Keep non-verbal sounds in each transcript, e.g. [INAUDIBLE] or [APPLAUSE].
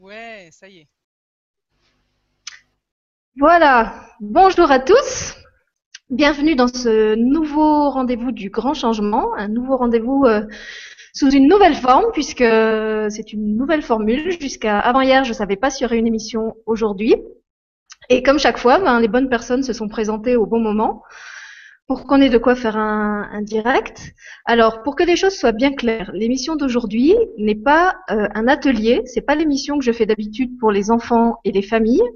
Ouais, ça y est. Voilà, bonjour à tous. Bienvenue dans ce nouveau rendez-vous du grand changement, un nouveau rendez-vous euh, sous une nouvelle forme puisque c'est une nouvelle formule. Jusqu'à avant hier, je ne savais pas s'il y aurait une émission aujourd'hui. Et comme chaque fois, ben, les bonnes personnes se sont présentées au bon moment pour qu'on ait de quoi faire un, direct. Alors, pour que les choses soient bien claires, l'émission d'aujourd'hui n'est pas euh, un atelier, c'est pas l'émission que je fais d'habitude pour les enfants et les familles.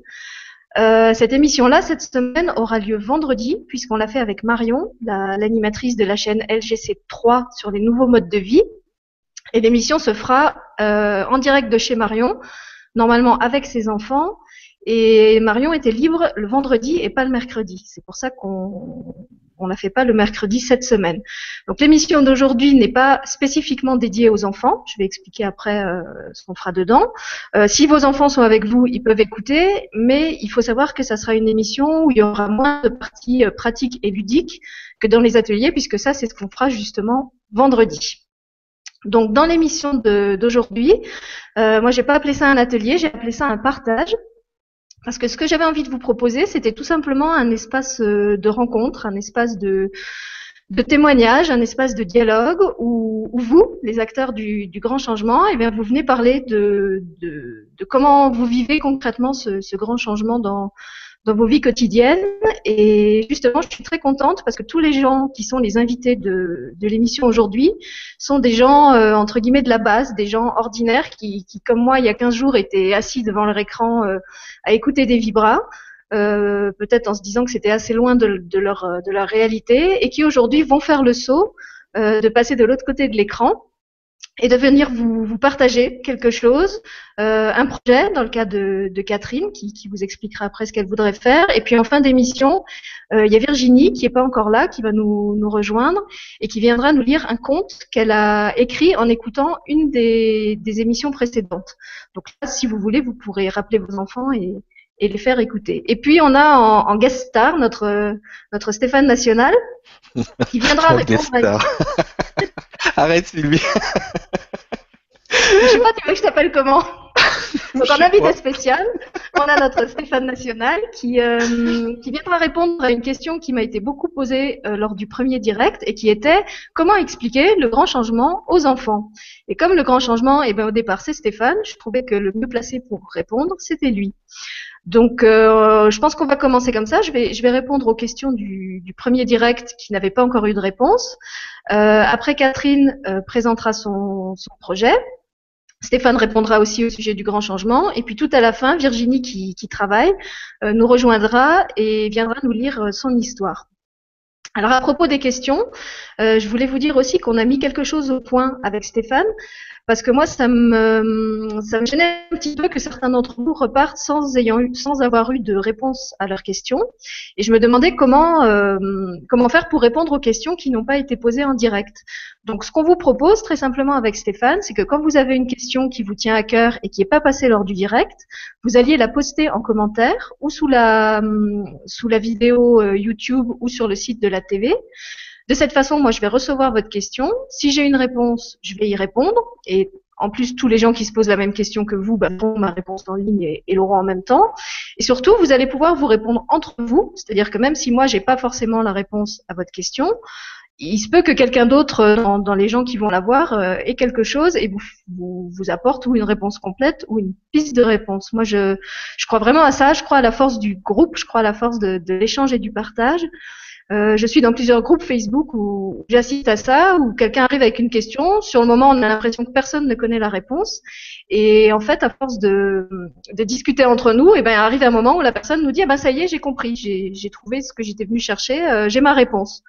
Euh, cette émission-là, cette semaine, aura lieu vendredi, puisqu'on l'a fait avec Marion, l'animatrice de la chaîne LGC3 sur les nouveaux modes de vie. Et l'émission se fera euh, en direct de chez Marion, normalement avec ses enfants. Et Marion était libre le vendredi et pas le mercredi. C'est pour ça qu'on on la fait pas le mercredi cette semaine. Donc l'émission d'aujourd'hui n'est pas spécifiquement dédiée aux enfants. Je vais expliquer après euh, ce qu'on fera dedans. Euh, si vos enfants sont avec vous, ils peuvent écouter, mais il faut savoir que ça sera une émission où il y aura moins de parties euh, pratiques et ludiques que dans les ateliers, puisque ça c'est ce qu'on fera justement vendredi. Donc dans l'émission d'aujourd'hui, euh, moi j'ai pas appelé ça un atelier, j'ai appelé ça un partage. Parce que ce que j'avais envie de vous proposer, c'était tout simplement un espace euh, de rencontre, un espace de, témoignage, un espace de dialogue où, vous, les acteurs du, grand changement, eh bien, vous venez parler de, comment vous vivez concrètement ce grand changement dans, dans vos vies quotidiennes. Et justement, je suis très contente parce que tous les gens qui sont les invités de, l'émission aujourd'hui sont des gens, euh, entre guillemets, de la base, des gens ordinaires qui, comme moi, il y a 15 jours, étaient assis devant leur écran euh, à écouter des vibras. Euh, peut-être en se disant que c'était assez loin de, de, leur, de leur réalité, et qui aujourd'hui vont faire le saut de passer de l'autre côté de l'écran et de venir vous, vous partager quelque chose, euh, un projet dans le cas de, de Catherine qui, qui, vous expliquera après ce qu'elle voudrait faire. Et puis en fin d'émission, euh, il y a Virginie qui n'est pas encore là, qui va nous, nous, rejoindre et qui viendra nous lire un conte qu'elle a écrit en écoutant une des, des, émissions précédentes. Donc là, si vous voulez, vous pourrez rappeler vos enfants et, et les faire écouter. Et puis on a en, en guest star notre notre Stéphane National qui viendra [LAUGHS] répondre. À... [LAUGHS] Arrête Sylvie. Je sais pas, tu veux que je t'appelle comment Donc en invité spécial, on a notre Stéphane National qui, euh, qui viendra répondre à une question qui m'a été beaucoup posée euh, lors du premier direct et qui était comment expliquer le grand changement aux enfants? Et comme le grand changement, eh ben, au départ c'est Stéphane, je trouvais que le mieux placé pour répondre c'était lui. Donc, euh, je pense qu'on va commencer comme ça. Je vais, je vais répondre aux questions du, premier direct qui n'avait pas encore eu de réponse. Euh, après, Catherine euh, présentera son, son, projet. Stéphane répondra aussi au sujet du grand changement. Et puis tout à la fin, Virginie, qui, travaille, nous rejoindra et viendra nous lire son histoire. Alors à propos des questions, je voulais vous dire aussi qu'on a mis quelque chose au point avec Stéphane parce que moi, ça me, ça me gênait un petit peu que certains d'entre vous repartent sans, sans avoir eu de réponse à leurs questions. Et je me demandais comment, euh, comment faire pour répondre aux questions qui n'ont pas été posées en direct. Donc, ce qu'on vous propose très simplement avec Stéphane, c'est que quand vous avez une question qui vous tient à cœur et qui n'est pas passée lors du direct, vous alliez la poster en commentaire ou sous la, la vidéo euh, YouTube ou sur le site de la TV. De cette façon, moi, je vais recevoir votre question. Si j'ai une réponse, je vais y répondre. Et en plus, tous les gens qui se posent la même question que vous bah, font ma réponse en ligne et, et l'auront en même temps. Et surtout, vous allez pouvoir vous répondre entre vous. C'est-à-dire que même si moi, j'ai pas forcément la réponse à votre question, il se peut que quelqu'un d'autre euh, dans, les gens qui vont l'avoir euh, ait quelque chose et vous, vous, apporte ou une réponse complète ou une piste de réponse. Moi, je, je crois vraiment à ça. Je crois à la force du groupe. Je crois à la force de, de l'échange et du partage. Euh, je suis dans plusieurs groupes Facebook où j'assiste à ça, où quelqu'un arrive avec une question. Sur le moment, on a l'impression que personne ne connaît la réponse. Et en fait, à force de, de discuter entre nous, eh ben, arrive un moment où la personne nous dit ah ben ça y est, j'ai compris, j'ai trouvé ce que j'étais venu chercher, euh, j'ai ma réponse.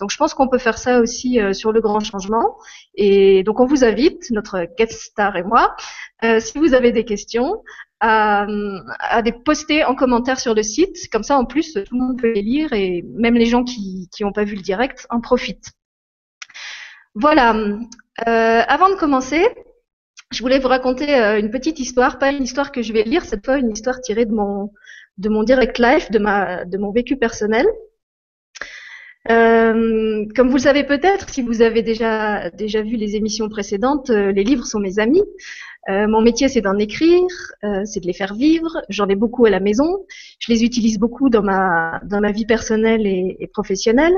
Donc je pense qu'on peut faire ça aussi euh, sur le grand changement. Et donc on vous invite, notre guest star et moi, euh, si vous avez des questions, à, à les poster en commentaire sur le site. Comme ça, en plus, tout le monde peut les lire et même les gens qui n'ont pas vu le direct en profitent. Voilà. Euh, avant de commencer, je voulais vous raconter euh, une petite histoire, pas une histoire que je vais lire cette fois, une histoire tirée de mon de mon direct life, de ma de mon vécu personnel. Euh, comme vous le savez peut-être, si vous avez déjà déjà vu les émissions précédentes, euh, les livres sont mes amis. mon métier, c'est d'en écrire, c'est de les faire vivre. J'en ai beaucoup à la maison. Je les utilise beaucoup dans ma dans ma vie personnelle et, et professionnelle.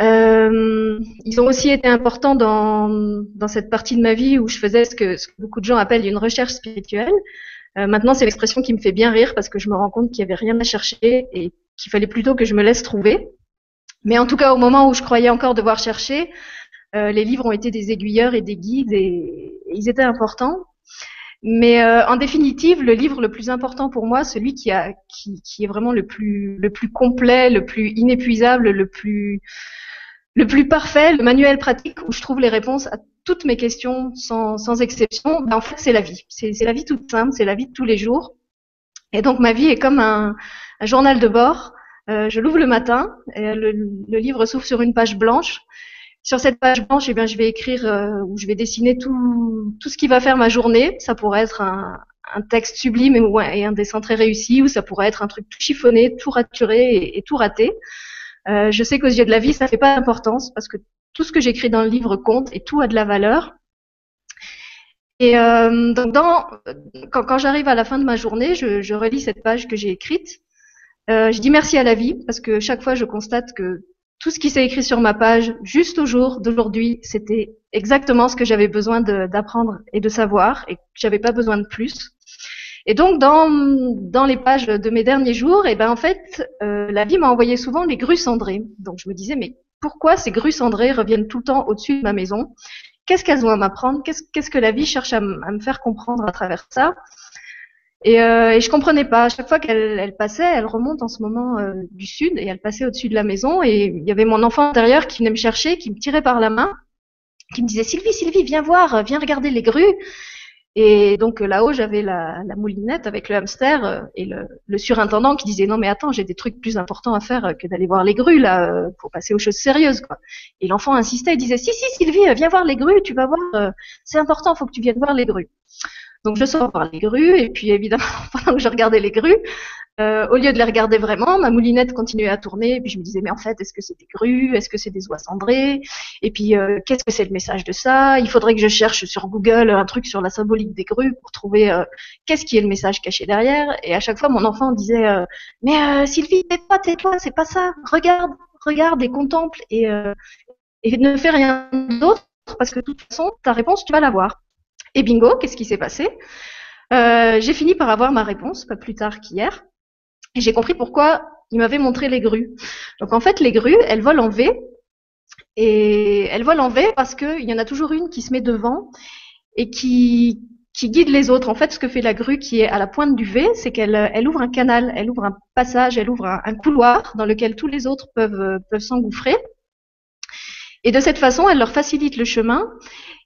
Euh, ils ont aussi été importants dans, dans cette partie de ma vie où je faisais ce que, ce que beaucoup de gens appellent une recherche spirituelle. Euh, maintenant, c'est l'expression qui me fait bien rire parce que je me rends compte qu'il n'y avait rien à chercher et qu'il fallait plutôt que je me laisse trouver. Mais en tout cas, au moment où je croyais encore devoir chercher, euh, les livres ont été des aiguilleurs et des guides et, ils étaient importants. Mais euh, en définitive, le livre le plus important pour moi, celui qui, a, qui, qui est vraiment le plus, le plus complet, le plus inépuisable, le plus, le plus parfait, le manuel pratique où je trouve les réponses à toutes mes questions sans, sans exception, ben en fait c'est la vie. C'est la vie toute simple, c'est la vie de tous les jours. Et donc ma vie est comme un, un journal de bord. Euh, je l'ouvre le matin, et le, le livre s'ouvre sur une page blanche. Sur cette page blanche, eh bien, je vais écrire euh, ou je vais dessiner tout, tout ce qui va faire ma journée. Ça pourrait être un, un texte sublime et, un dessin très réussi, ou ça pourrait être un truc tout chiffonné, tout raturé et, et tout raté. Euh, je sais qu'aux yeux de la vie, ça fait pas d'importance parce que tout ce que j'écris dans le livre compte et tout a de la valeur. Et euh, donc, dans, quand, quand j'arrive à la fin de ma journée, je, je relis cette page que j'ai écrite. Euh, je dis merci à la vie parce que chaque fois, je constate que tout ce qui s'est écrit sur ma page, juste au jour d'aujourd'hui, c'était exactement ce que j'avais besoin d'apprendre et de savoir et que j'avais pas besoin de plus. Et donc dans, dans les pages de mes derniers jours, et eh ben en fait, euh, la vie m'a envoyé souvent les grues cendrées. Donc je me disais mais pourquoi ces grues cendrées reviennent tout le temps au-dessus de ma maison? Qu'est-ce qu'elles ont à m'apprendre? Qu'est-ce qu'est-ce que la vie cherche à, me faire comprendre à travers ça? Et, euh, et, je comprenais pas. À chaque fois qu'elle elle passait, elle remonte en ce moment euh, du sud et elle passait au-dessus de la maison. Et il y avait mon enfant intérieur qui venait me chercher, qui me tirait par la main, qui me disait Sylvie, Sylvie, viens voir, viens regarder les grues. Et donc là-haut, j'avais la, la, moulinette avec le hamster euh, et le, le, surintendant qui disait non mais attends, j'ai des trucs plus importants à faire que d'aller voir les grues là, euh, pour passer aux choses sérieuses quoi. Et l'enfant insistait, il disait si si Sylvie, viens voir les grues, tu vas voir, euh, c'est important, faut que tu viennes voir les grues. Donc je sors voir les grues et puis évidemment [LAUGHS] pendant que je regardais les grues, euh, au lieu de les regarder vraiment, ma moulinette continuait à tourner et puis je me disais mais en fait est-ce que c'est des grues, est-ce que c'est des oies cendrées? Et puis euh, qu'est-ce que c'est le message de ça? Il faudrait que je cherche sur Google un truc sur la symbolique des grues pour trouver euh, qu'est-ce qui est le message caché derrière. Et à chaque fois mon enfant disait mais Sylvie tais-toi tais-toi c'est pas ça. Regarde regarde et contemple et, et ne fais rien d'autre parce que de toute façon ta réponse tu vas l'avoir. Et bingo, qu'est-ce qui s'est passé? Euh, J'ai fini par avoir ma réponse, pas plus tard qu'hier. Et j'ai compris pourquoi il m'avait montré les grues. Donc en fait, les grues, elles volent en V. Et elles volent en V parce qu'il y en a toujours une qui se met devant et qui, qui guide les autres. En fait, ce que fait la grue qui est à la pointe du V, c'est qu'elle elle ouvre un canal, elle ouvre un passage, elle ouvre un, un couloir dans lequel tous les autres peuvent, peuvent s'engouffrer. Et de cette façon, elle leur facilite le chemin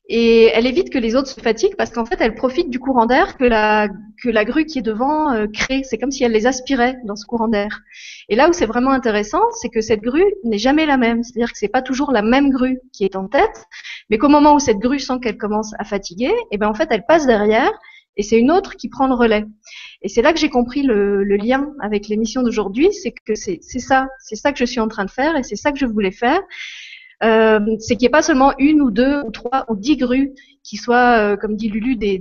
et elle évite que les autres se fatiguent parce qu'en fait, elle profite du courant d'air que la, que la grue qui est devant euh, crée. C'est comme si elle les aspirait dans ce courant d'air. Et là où c'est vraiment intéressant, c'est que cette grue n'est jamais la même. C'est-à-dire que c'est pas toujours la même grue qui est en tête, mais qu'au moment où cette grue sent qu'elle commence à fatiguer, et eh ben en fait, elle passe derrière et c'est une autre qui prend le relais. Et c'est là que j'ai compris le, le, lien avec l'émission d'aujourd'hui, c'est que c'est ça, c'est ça que je suis en train de faire et c'est ça que je voulais faire euh, c'est qu'il n'y ait pas seulement une ou deux ou trois ou dix grues qui soient, euh, comme dit Lulu, des,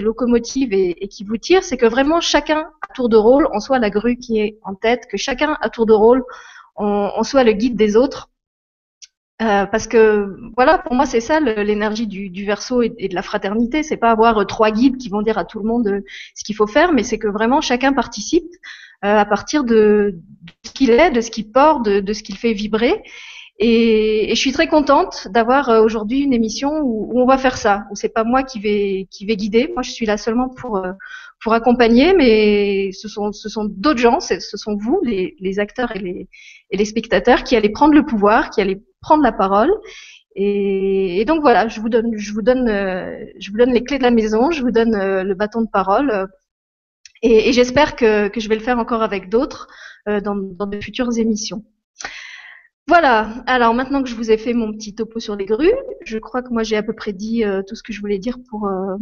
locomotives et, qui vous tirent, c'est que vraiment chacun à tour de rôle, on soit la grue qui est en tête, que chacun à tour de rôle, on, on soit le guide des autres. Euh, parce que voilà, pour moi c'est ça l'énergie du, du verso et, de la fraternité. C'est pas avoir euh, trois guides qui vont dire à tout le monde ce qu'il faut faire, mais c'est que vraiment chacun participe à partir de, ce qu'il est, de ce qu'il porte, de ce qu'il fait vibrer. Et, et, je suis très contente d'avoir euh, aujourd'hui une émission où, où, on va faire ça, où c'est pas moi qui vais qui vais guider. Moi, je suis là seulement pour euh, pour accompagner, mais ce sont ce sont d'autres gens, ce sont vous, les, les acteurs et les et les spectateurs, qui allez prendre le pouvoir, qui allez prendre la parole. Et, et donc voilà, je vous donne je vous donne euh, je vous donne les clés de la maison, je vous donne le bâton de parole. et, et j'espère que, que je vais le faire encore avec d'autres dans, dans de futures émissions. Voilà, alors maintenant que je vous ai fait mon petit topo sur les grues, je crois que moi j'ai à peu près dit euh, tout ce que je voulais dire pour, euh,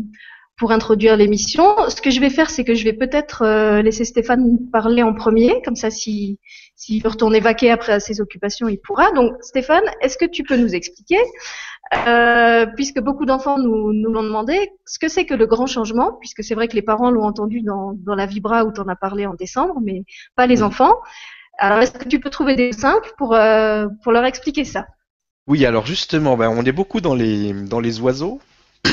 pour introduire l'émission. Ce que je vais faire, c'est que je vais peut-être euh, laisser Stéphane parler en premier, comme ça s'il si, veut retourner vaquer après à ses occupations, il pourra. Donc Stéphane, est-ce que tu peux nous expliquer euh, puisque beaucoup d'enfants nous, nous l'ont demandé, ce que c'est que le grand changement, puisque c'est vrai que les parents l'ont entendu dans, dans la Vibra où tu en as parlé en décembre, mais pas les enfants. Alors, est-ce que tu peux trouver des simples pour, euh, pour leur expliquer ça? Oui, alors justement, ben, on est beaucoup dans les, dans les oiseaux. [COUGHS]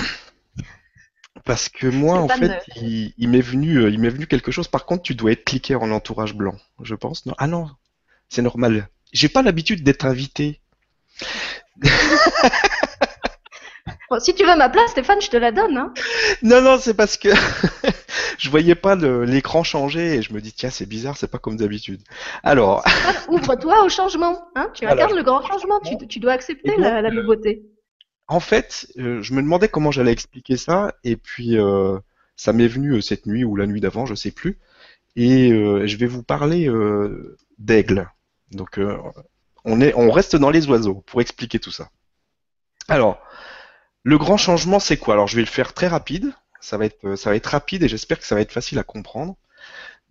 Parce que moi, en fait, il, il m'est venu, euh, il m'est venu quelque chose. Par contre, tu dois être cliqué en entourage blanc, je pense. Non ah non, c'est normal. J'ai pas l'habitude d'être invité. [LAUGHS] si tu veux ma place, Stéphane, je te la donne. Hein. Non, non, c'est parce que [LAUGHS] je voyais pas l'écran changer et je me dis tiens, c'est bizarre, c'est pas comme d'habitude. Alors. Ouvre-toi au changement. Hein tu incarnes le grand changement. Tu, dois accepter la, nouveauté. En fait, euh, je me demandais comment j'allais expliquer ça et puis euh, ça m'est venu euh, cette nuit ou la nuit d'avant, je sais plus. Et je vais vous parler d'aigle. Donc on est, on reste dans les oiseaux pour expliquer tout ça. Alors, le grand changement, c'est quoi? Alors, je vais le faire très rapide. Ça va être, ça va être rapide et j'espère que ça va être facile à comprendre.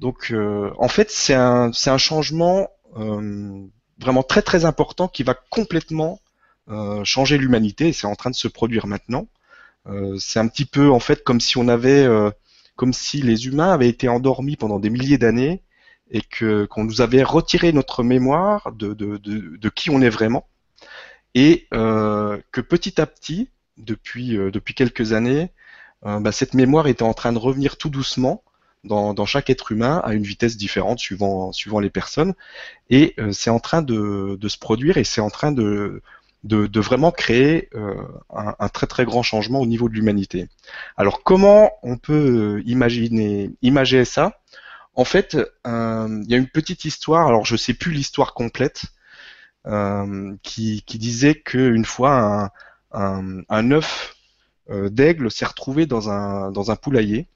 Donc, euh, en fait, c'est un, un changement euh, vraiment très très important qui va complètement euh, changer l'humanité et c'est en train de se produire maintenant. c'est un petit peu en fait comme si on avait, comme si les humains avaient été endormis pendant des milliers d'années et que qu'on nous avait retiré notre mémoire de, de, de qui on est vraiment et que petit à petit depuis, euh, depuis quelques années, euh, bah, cette mémoire était en train de revenir tout doucement dans, dans, chaque être humain à une vitesse différente suivant, suivant les personnes. Et euh, c'est en train de, de, se produire et c'est en train de, de, de vraiment créer un, un, très très grand changement au niveau de l'humanité. Alors comment on peut imaginer, imaginer ça? En fait, il y a une petite histoire, alors je sais plus l'histoire complète, qui, qui disait qu'une fois un, un, œuf euh, d'aigle s'est retrouvé dans un, dans un poulailler.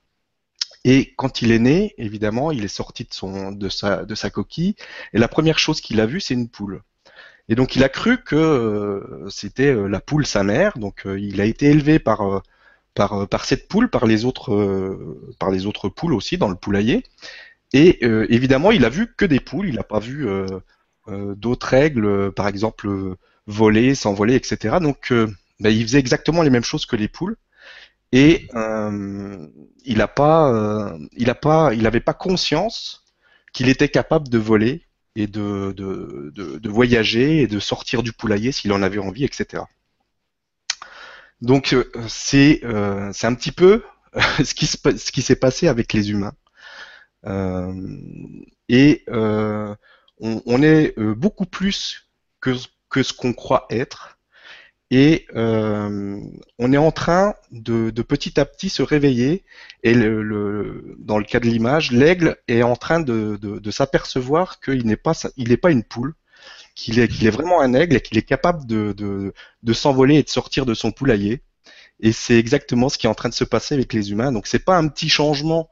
Et quand il est né, évidemment, il est sorti de, son, de, sa, de sa coquille. Et la première chose qu'il a vue, c'est une poule. Et donc il a cru que euh, c'était euh, la poule sa mère. Donc il a été élevé par, par, par cette poule, par les, autres, par les autres poules aussi dans le poulailler. Et évidemment, il a vu que des poules. Il n'a pas vu d'autres aigles, par exemple voler, s'envoler, etc. Donc ben, il faisait exactement les mêmes choses que les poules. Et euh, il pas, euh, il a pas, il n'avait pas conscience qu'il était capable de voler et de, de, de, voyager et de sortir du poulailler s'il en avait envie, etc. Donc euh, c'est euh, un petit peu [LAUGHS] ce qui s'est passé avec les humains. Euh, et on, on, est beaucoup plus que ce qu'on croit être et euh, on est en train de, de, petit à petit se réveiller. Et le, le, dans le cas de l'image, l'aigle est en train de, de, de s'apercevoir qu'il n'est pas, il n'est pas une poule, qu'il est, est vraiment un aigle et qu'il est capable de, de, s'envoler et de sortir de son poulailler. Et c'est exactement ce qui est en train de se passer avec les humains. Donc c'est pas un petit changement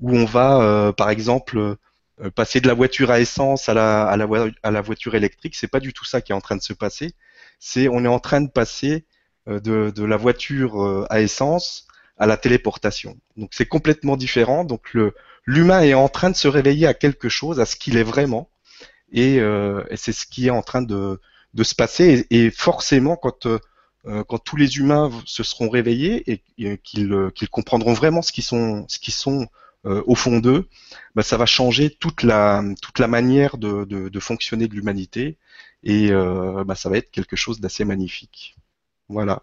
où on va, euh, par exemple, euh, passer de la voiture à essence à la, à la, à la voiture électrique. C'est pas du tout ça qui est en train de se passer c'est on est en train de passer euh, de, la voiture euh, à essence à la téléportation. Donc c'est complètement différent. Donc l'humain est en train de se réveiller à quelque chose, à ce qu'il est vraiment, et, euh, c'est ce qui est en train de, se passer. Et, forcément, quand tous les humains se seront réveillés et, qu'ils comprendront vraiment ce qu'ils sont au fond d'eux, bah, ça va changer toute la manière de fonctionner de l'humanité et euh, bah, ça va être quelque chose d'assez magnifique. Voilà.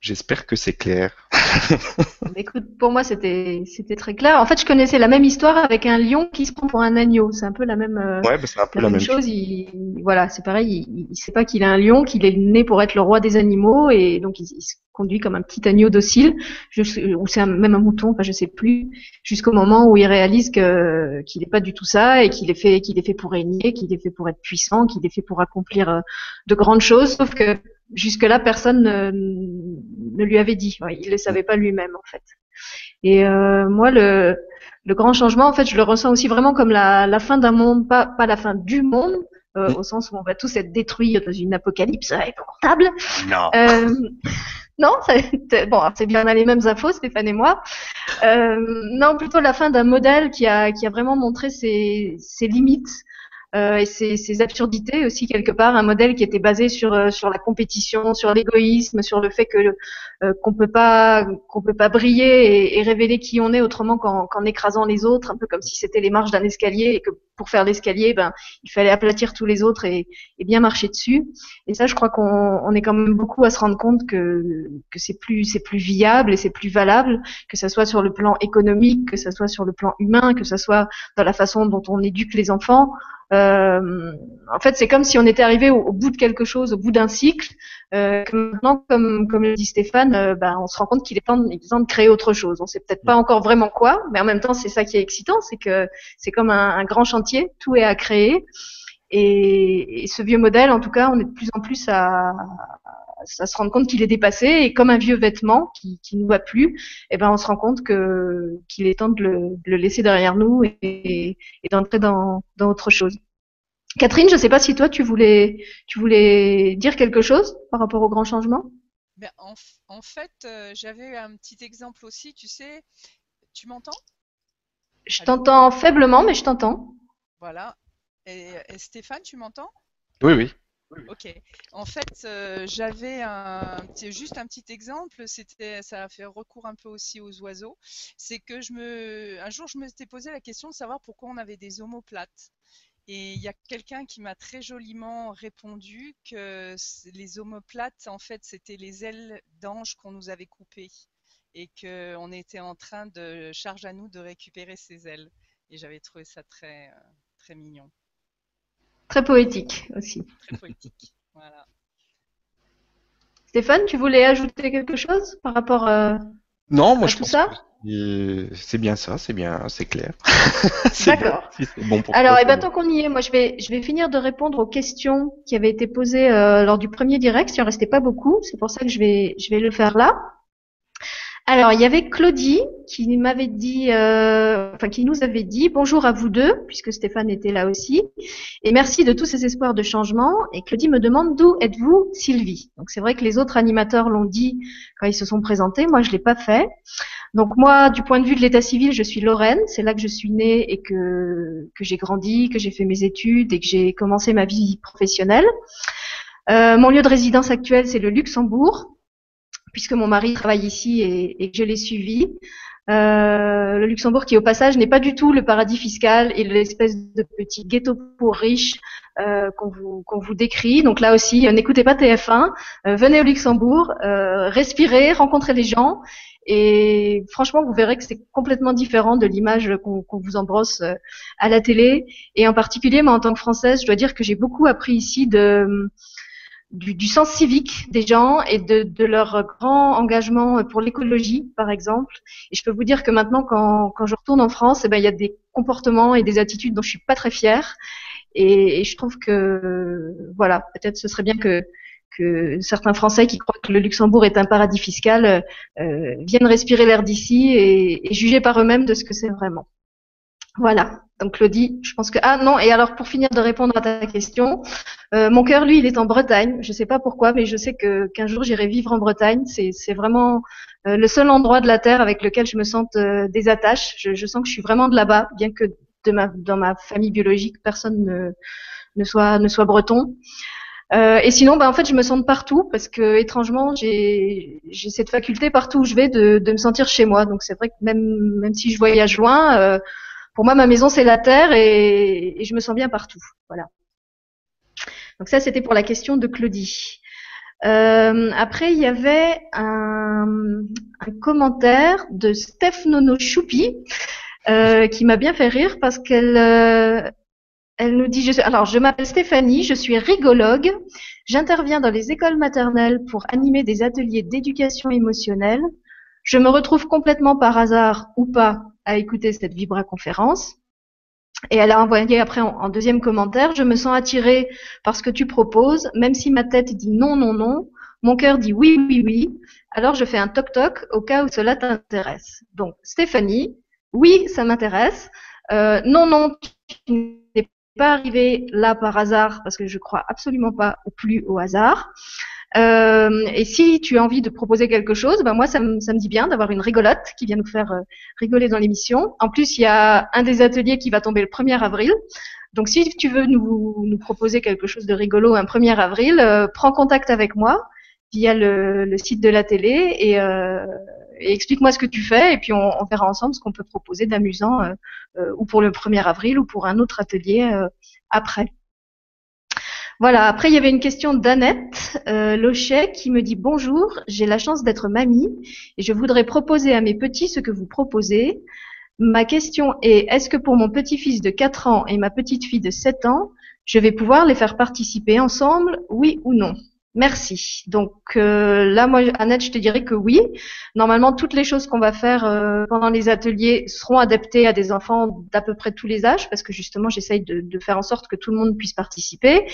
J'espère que c'est clair. [LAUGHS] Écoute, pour moi c'était c'était très clair. En fait, je connaissais la même histoire avec un lion qui se prend pour un agneau. C'est un peu la même. Euh, ouais, bah, c'est un peu la, même, chose. Il, voilà, c'est pareil. Il, il, sait pas qu'il est un lion, qu'il est né pour être le roi des animaux et donc il, se conduit comme un petit agneau docile, ou c'est même un mouton, enfin je sais plus, jusqu'au moment où il réalise que qu'il n'est pas du tout ça et qu'il est fait qu'il est fait pour régner, qu'il est fait pour être puissant, qu'il est fait pour accomplir euh, de grandes choses. Sauf que jusque-là, personne ne, ne, lui avait dit. il ne le savait pas lui-même, en fait. Et euh, moi, le, le, grand changement, en fait, je le ressens aussi vraiment comme la, la fin d'un monde, pas, pas la fin du monde, euh, au sens où on va tous être détruits dans une apocalypse épouvantable. Non. Euh, non, bon, c'est bien on a les mêmes infos, Stéphane et moi. Euh, non, plutôt la fin d'un modèle qui a, qui a vraiment montré ses, ses limites, euh, et ces, absurdités aussi quelque part, un modèle qui était basé sur euh, sur la compétition, sur l'égoïsme, sur le fait que euh, qu'on peut pas qu'on peut pas briller et, révéler qui on est autrement qu'en écrasant les autres, un peu comme si c'était les marches d'un escalier et que pour faire l'escalier, ben il fallait aplatir tous les autres et, et bien marcher dessus. Et ça, je crois qu'on on est quand même beaucoup à se rendre compte que que c'est plus c'est plus viable et c'est plus valable, que ça soit sur le plan économique, que ça soit sur le plan humain, que ça soit dans la façon dont on éduque les enfants. Euh, en fait, c'est comme si on était arrivé au, bout de quelque chose, au bout d'un cycle. Euh, que maintenant, comme, comme le dit Stéphane, euh, bah, on se rend compte qu'il est, temps de, temps de créer autre chose. On sait peut-être pas encore vraiment quoi, mais en même temps, c'est ça qui est excitant, c'est que c'est comme un, un, grand chantier, tout est à créer. Et, et, ce vieux modèle, en tout cas, on est de plus en plus à se rendre compte qu'il est dépassé et comme un vieux vêtement qui, qui nous va plus, eh ben on se rend compte que qu'il est temps de le, de le, laisser derrière nous et, et d'entrer dans, dans autre chose. Catherine, je ne sais pas si toi tu voulais tu voulais dire quelque chose par rapport au grand changement? Ben, en, en, fait, euh, j'avais un petit exemple aussi. Tu sais, tu m'entends? Je t'entends faiblement, mais je t'entends. Voilà. Et, et Stéphane, tu m'entends? Oui, oui. Ok. En fait, euh, j'avais un, juste un petit exemple. C'était, ça a fait recours un peu aussi aux oiseaux. C'est que je me, un jour, je me suis posé la question de savoir pourquoi on avait des omoplates. Et il y a quelqu'un qui m'a très joliment répondu que les omoplates, en fait, c'était les ailes d'ange qu'on nous avait coupées et qu'on était en train de charge à nous de récupérer ces ailes. Et j'avais trouvé ça très, euh, très mignon. Très poétique aussi. Très poétique, voilà. Stéphane, tu voulais ajouter quelque chose par rapport euh, non, moi à je tout ça c'est bien ça, c'est bien, c'est clair. [LAUGHS] D'accord. Bon, Alors, et eh ben, tant qu'on y est, moi je vais, je vais finir de répondre aux questions qui avaient été posées euh, lors du premier direct. Il en restait pas beaucoup, c'est pour ça que je vais, je vais le faire là. Alors, il y avait Claudie qui m'avait dit, euh, enfin qui nous avait dit bonjour à vous deux, puisque Stéphane était là aussi, et merci de tous ces espoirs de changement. Et Claudie me demande d'où êtes-vous, Sylvie? Donc c'est vrai que les autres animateurs l'ont dit quand ils se sont présentés, moi je l'ai pas fait. Donc moi, du point de vue de l'état civil, je suis Lorraine, c'est là que je suis née et que que j'ai grandi, que j'ai fait mes études et que j'ai commencé ma vie professionnelle. Euh, mon lieu de résidence actuel, c'est le Luxembourg puisque mon mari travaille ici et, que je l'ai suivi. Euh, le Luxembourg, qui au passage n'est pas du tout le paradis fiscal et l'espèce de petit ghetto pour riches euh, qu'on vous, vous, décrit. Donc là aussi, euh, n'écoutez pas TF1, venez au Luxembourg, respirez, rencontrez les gens. Et franchement, vous verrez que c'est complètement différent de l'image qu'on vous embrosse à la télé. Et en particulier, moi, en tant que Française, je dois dire que j'ai beaucoup appris ici de du, sens civique des gens et de, de, leur grand engagement pour l'écologie, par exemple. Et je peux vous dire que maintenant, quand, quand je retourne en France, eh ben, il y a des comportements et des attitudes dont je suis pas très fière. Et, je trouve que, voilà, peut-être ce serait bien que, que certains Français qui croient que le Luxembourg est un paradis fiscal euh, viennent respirer l'air d'ici et, et juger par eux-mêmes de ce que c'est vraiment. Voilà. Donc Claudie, je pense que ah non et alors pour finir de répondre à ta question, euh, mon cœur lui il est en Bretagne. Je sais pas pourquoi, mais je sais que qu'un jour j'irai vivre en Bretagne. C'est vraiment euh, le seul endroit de la terre avec lequel je me sente euh. Je, sens que je suis vraiment de là-bas, bien que dans ma famille biologique personne ne, soit breton. Euh, et sinon, bah, en fait, je me sens partout parce que étrangement, j'ai cette faculté partout où je vais de, me sentir chez moi. Donc c'est vrai que même même si je voyage loin, pour moi, ma maison, c'est la terre et, je me sens bien partout. Voilà. Donc ça, c'était pour la question de Claudie. Euh, après, il y avait un, commentaire de Steph Nono Choupi euh, qui m'a bien fait rire parce qu'elle euh, elle nous dit, je, alors je m'appelle Stéphanie, je suis rigologue, j'interviens dans les écoles maternelles pour animer des ateliers d'éducation émotionnelle. Je me retrouve complètement par hasard ou pas à écouter cette Vibra conférence. Et elle a envoyé après en, deuxième commentaire, je me sens attirée par ce que tu proposes, même si ma tête dit non, non, non, mon cœur dit oui, oui, oui, alors je fais un toc-toc au cas où cela t'intéresse. Donc Stéphanie, oui, ça m'intéresse. Euh, non, non, tu n'es pas arrivé là par hasard, parce que je crois absolument pas au plus au hasard. Euh, et si tu as envie de proposer quelque chose, ben moi ça me, ça me dit bien d'avoir une rigolote qui vient nous faire euh, rigoler dans l'émission. En plus, il y a un des ateliers qui va tomber le 1er avril. Donc si tu veux nous, nous proposer quelque chose de rigolo un 1er avril, euh, prends contact avec moi via le, le site de la télé et, euh, et explique-moi ce que tu fais et puis on, on verra ensemble ce qu'on peut proposer d'amusant euh, euh, ou pour le 1er avril ou pour un autre atelier après. Voilà, après il y avait une question d'Annette euh, Lochet qui me dit bonjour, j'ai la chance d'être mamie et je voudrais proposer à mes petits ce que vous proposez. Ma question est, est-ce que pour mon petit-fils de 4 ans et ma petite-fille de 7 ans, je vais pouvoir les faire participer ensemble, oui ou non? Merci. Donc euh, là, moi, Annette, je te dirais que oui. Normalement, toutes les choses qu'on va faire euh, pendant les ateliers seront adaptées à des enfants d'à peu près tous les âges, parce que justement, j'essaye de, de, faire en sorte que tout le monde puisse participer.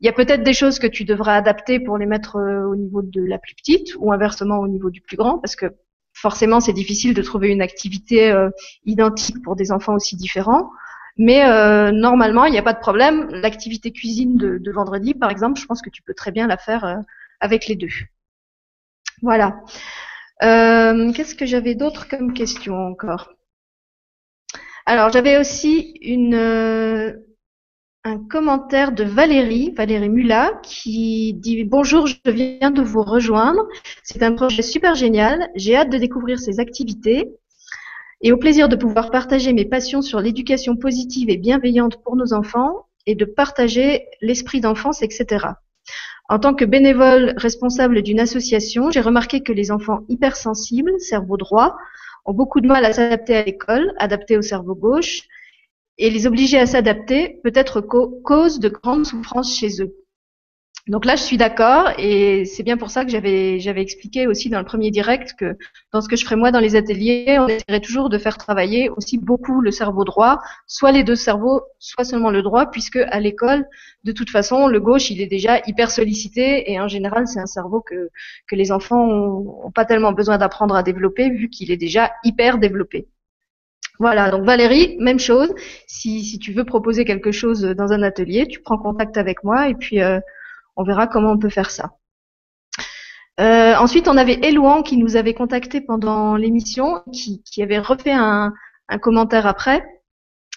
Il y a peut-être des choses que tu devras adapter pour les mettre euh, au niveau de la plus petite, ou inversement au niveau du plus grand, parce que forcément, c'est difficile de trouver une activité euh, identique pour des enfants aussi différents. Mais euh, normalement, il n'y a pas de problème. L'activité cuisine de, vendredi, par exemple, je pense que tu peux très bien la faire euh, avec les deux. Voilà. Euh, Qu'est-ce que j'avais d'autre comme question encore? Alors, j'avais aussi un commentaire de Valérie, Valérie Mula, qui dit Bonjour, je viens de vous rejoindre. C'est un projet super génial. J'ai hâte de découvrir ces activités et au plaisir de pouvoir partager mes passions sur l'éducation positive et bienveillante pour nos enfants et de partager l'esprit d'enfance, etc. En tant que bénévole responsable d'une association, j'ai remarqué que les enfants hypersensibles, cerveau droit, ont beaucoup de mal à s'adapter à l'école, adaptés au cerveau gauche, et les obliger à s'adapter peut être cause de grandes souffrances chez eux. Donc là, je suis d'accord et c'est bien pour ça que j'avais j'avais expliqué aussi dans le premier direct que dans ce que je ferais moi dans les ateliers, on essaierait toujours de faire travailler aussi beaucoup le cerveau droit, soit les deux cerveaux, soit seulement le droit, puisque à l'école, de toute façon, le gauche, il est déjà hyper sollicité et en général, c'est un cerveau que que les enfants ont, ont pas tellement besoin d'apprendre à développer vu qu'il est déjà hyper développé. Voilà, donc Valérie, même chose. Si, si tu veux proposer quelque chose dans un atelier, tu prends contact avec moi et puis euh, on verra comment on peut faire ça. Euh, ensuite, on avait Elouan qui nous avait contacté pendant l'émission, qui, qui, avait refait un, un, commentaire après,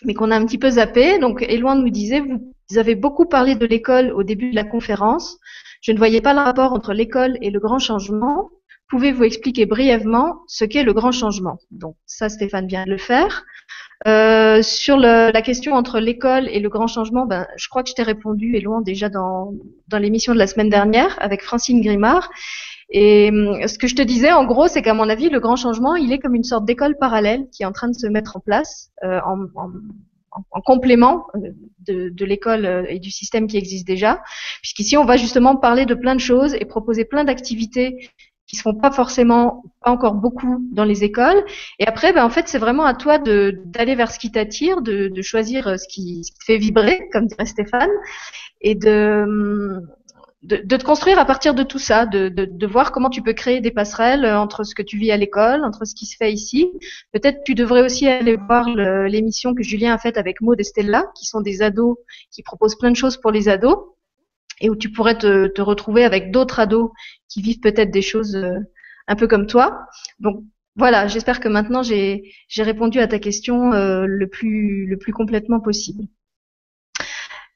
mais qu'on a un petit peu zappé. Donc, Elouan nous disait, vous avez beaucoup parlé de l'école au début de la conférence. Je ne voyais pas le rapport entre l'école et le grand changement. Pouvez-vous expliquer brièvement ce qu'est le grand changement? Donc, ça, Stéphane vient de le faire. Euh, sur le, la question entre l'école et le grand changement, ben, je crois que je t'ai répondu, et loin déjà dans, dans l'émission de la semaine dernière avec Francine Grimard. Et hum, ce que je te disais, en gros, c'est qu'à mon avis, le grand changement, il est comme une sorte d'école parallèle qui est en train de se mettre en place euh, en, en, en, complément euh, de, de l'école euh, et du système qui existe déjà. Puisqu'ici, on va justement parler de plein de choses et proposer plein d'activités qui se font pas forcément, pas encore beaucoup dans les écoles. Et après, ben, en fait, c'est vraiment à toi de d'aller vers ce qui t'attire, de, de, choisir euh, ce qui, ce qui, te fait vibrer, comme dirait Stéphane, et de, de, de te construire à partir de tout ça, de, de, de, voir comment tu peux créer des passerelles entre ce que tu vis à l'école, entre ce qui se fait ici. Peut-être tu devrais aussi aller voir l'émission que Julien a faite avec Maud et Stella, qui sont des ados qui proposent plein de choses pour les ados et où tu pourrais te, te retrouver avec d'autres ados qui vivent peut-être des choses euh, un peu comme toi. Donc voilà, j'espère que maintenant j'ai répondu à ta question euh, le, plus, le plus complètement possible.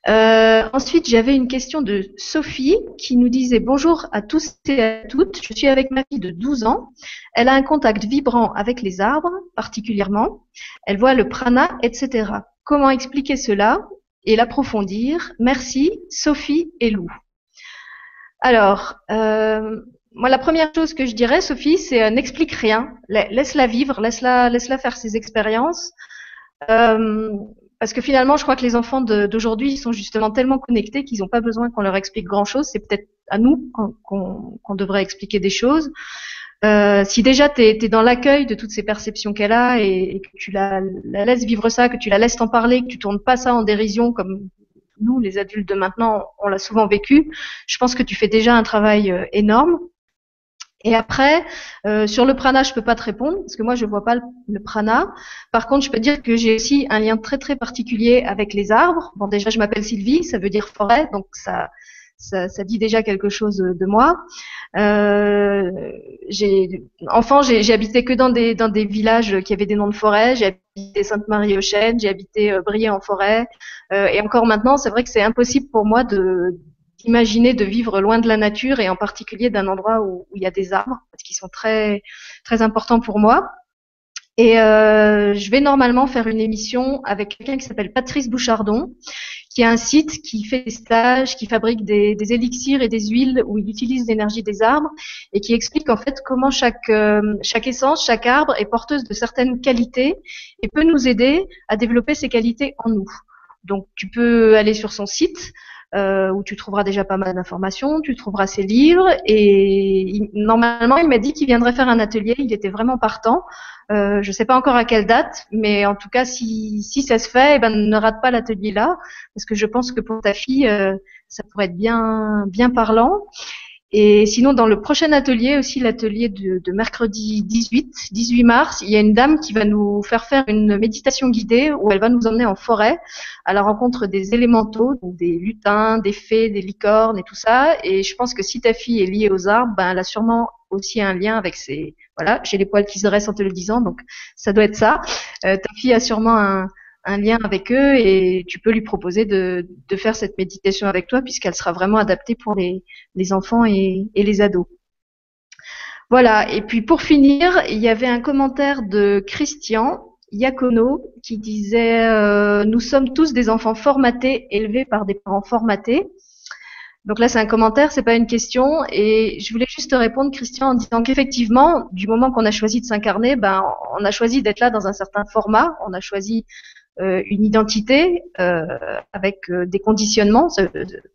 Euh, ensuite, j'avais une question de Sophie qui nous disait bonjour à tous et à toutes. Je suis avec ma fille de 12 ans. Elle a un contact vibrant avec les arbres, particulièrement. Elle voit le prana, etc. Comment expliquer cela? Et l'approfondir Merci, Sophie et Lou. Alors, euh, moi, la première chose que je dirais, Sophie, c'est euh, n'explique rien. Laisse-la vivre, laisse-la laisse -la faire ses expériences. Euh, parce que finalement, je crois que les enfants d'aujourd'hui sont justement tellement connectés qu'ils n'ont pas besoin qu'on leur explique grand-chose. C'est peut-être à nous qu'on qu devrait expliquer des choses. Euh, si déjà tu es, dans l'accueil de toutes ces perceptions qu'elle a et, et, que tu la, la, laisses vivre ça, que tu la laisses t'en parler, que tu tournes pas ça en dérision comme nous, les adultes de maintenant, on l'a souvent vécu, je pense que tu fais déjà un travail euh, énorme. Et après, euh, sur le prana, je peux pas te répondre parce que moi je vois pas le prana. Par contre, je peux dire que j'ai aussi un lien très très particulier avec les arbres. Bon, déjà, je m'appelle Sylvie, ça veut dire forêt, donc ça ça, ça, dit déjà quelque chose de moi. Euh, j'ai, enfant, j'ai habité que dans des dans des villages qui avaient des noms de forêt. J'ai habité Sainte-Marie-aux-Chênes, j'ai habité euh, Briey en forêt, euh, et encore maintenant, c'est vrai que c'est impossible pour moi de d'imaginer de vivre loin de la nature et en particulier d'un endroit où, où il y a des arbres, parce qu'ils sont très très importants pour moi. Et euh, je vais normalement faire une émission avec quelqu'un qui s'appelle Patrice Bouchardon, qui a un site qui fait des stages, qui fabrique des, des élixirs et des huiles où il utilise l'énergie des arbres et qui explique en fait comment chaque, euh, chaque essence, chaque arbre est porteuse de certaines qualités et peut nous aider à développer ces qualités en nous. Donc tu peux aller sur son site, euh, où tu trouveras déjà pas mal d'informations, tu trouveras ses livres et normalement il m'a dit qu'il viendrait faire un atelier, il était vraiment partant. Euh, je ne sais pas encore à quelle date, mais en tout cas si, si ça se fait, eh ben, ne rate pas l'atelier là parce que je pense que pour ta fille euh, ça pourrait être bien bien parlant. Et sinon, dans le prochain atelier, aussi l'atelier de, de, mercredi 18, 18 mars, il y a une dame qui va nous faire faire une méditation guidée où elle va nous emmener en forêt à la rencontre des élémentaux, donc des lutins, des fées, des licornes et tout ça. Et je pense que si ta fille est liée aux arbres, ben, elle a sûrement aussi un lien avec ces... Voilà, j'ai les poils qui se dressent en te le disant, donc ça doit être ça. Euh, ta fille a sûrement un, un lien avec eux et tu peux lui proposer de, faire cette méditation avec toi puisqu'elle sera vraiment adaptée pour les, enfants et, les ados. Voilà, et puis pour finir, il y avait un commentaire de Christian Iacono qui disait euh, Nous sommes tous des enfants formatés, élevés par des parents formatés. Donc là, c'est un commentaire, c'est pas une question. Et je voulais juste te répondre, Christian, en disant qu'effectivement, du moment qu'on a choisi de s'incarner, ben, on a choisi d'être là dans un certain format. On a choisi une identité euh, avec euh, des conditionnements.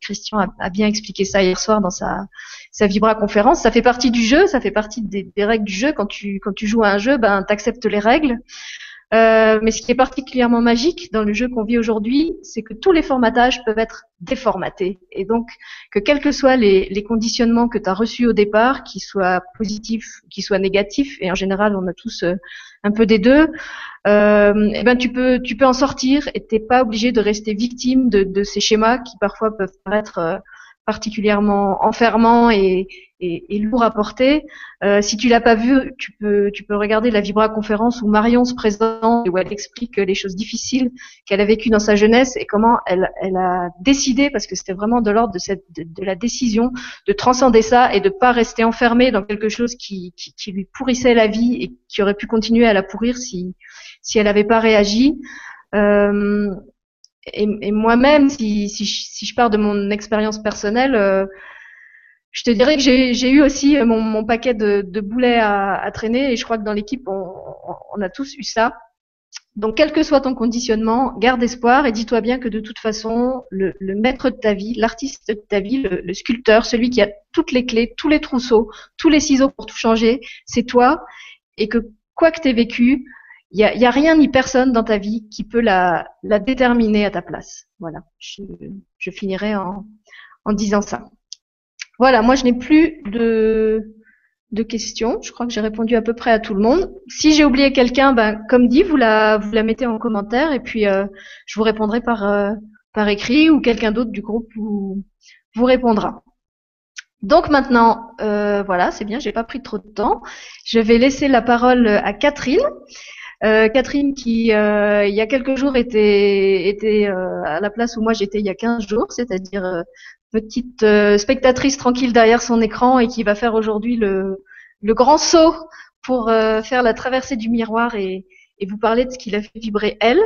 Christian a, bien expliqué ça hier soir dans sa, sa Vibra conférence. Ça fait partie du jeu, ça fait partie des, des règles du jeu. Quand tu, quand tu joues à un jeu, ben, tu acceptes les règles. Euh, mais ce qui est particulièrement magique dans le jeu qu'on vit aujourd'hui, c'est que tous les formatages peuvent être déformatés. Et donc, que quels que soient les, conditionnements que tu as reçus au départ, qu'ils soient positifs, qu'ils soient négatifs, et en général, on a tous euh, un peu des deux, euh, eh ben tu peux tu peux en sortir et t'es pas obligé de rester victime de, de, ces schémas qui parfois peuvent paraître euh, particulièrement enfermants et, et, et lourds à porter. Euh, si tu l'as pas vu, tu peux tu peux regarder la Vibra conférence où Marion se présente et où elle explique les choses difficiles qu'elle a vécues dans sa jeunesse et comment elle elle a décidé parce que c'était vraiment de l'ordre de cette de, la décision de transcender ça et de pas rester enfermée dans quelque chose qui, qui, qui lui pourrissait la vie et qui aurait pu continuer à la pourrir si si elle n'avait pas réagi. Euh, et, et moi-même, si, si, si, je pars de mon expérience personnelle, euh, je te dirais que j'ai eu aussi mon, mon paquet de, de boulets à, à, traîner et je crois que dans l'équipe, on, on, a tous eu ça. Donc, quel que soit ton conditionnement, garde espoir et dis-toi bien que de toute façon, le, le maître de ta vie, l'artiste de ta vie, le, le, sculpteur, celui qui a toutes les clés, tous les trousseaux, tous les ciseaux pour tout changer, c'est toi. Et que quoi que tu aies vécu, il y a, y a, rien ni personne dans ta vie qui peut la, la déterminer à ta place. Voilà, je, je finirai en, en disant ça. Voilà, moi je n'ai plus de, de questions. Je crois que j'ai répondu à peu près à tout le monde. Si j'ai oublié quelqu'un, ben, comme dit, vous la, mettez en commentaire et puis euh, je vous répondrai par, euh, par écrit ou quelqu'un d'autre du groupe vous, répondra. Donc maintenant, euh, voilà, c'est bien, j'ai pas pris trop de temps. Je vais laisser la parole à Catherine. Catherine qui, il y a quelques jours, était, à la place où moi j'étais il y a 15 jours, c'est-à-dire petite euh, spectatrice tranquille derrière son écran et qui va faire aujourd'hui le, grand saut pour faire la traversée du miroir et, vous parler de ce qui l'a fait vibrer elle.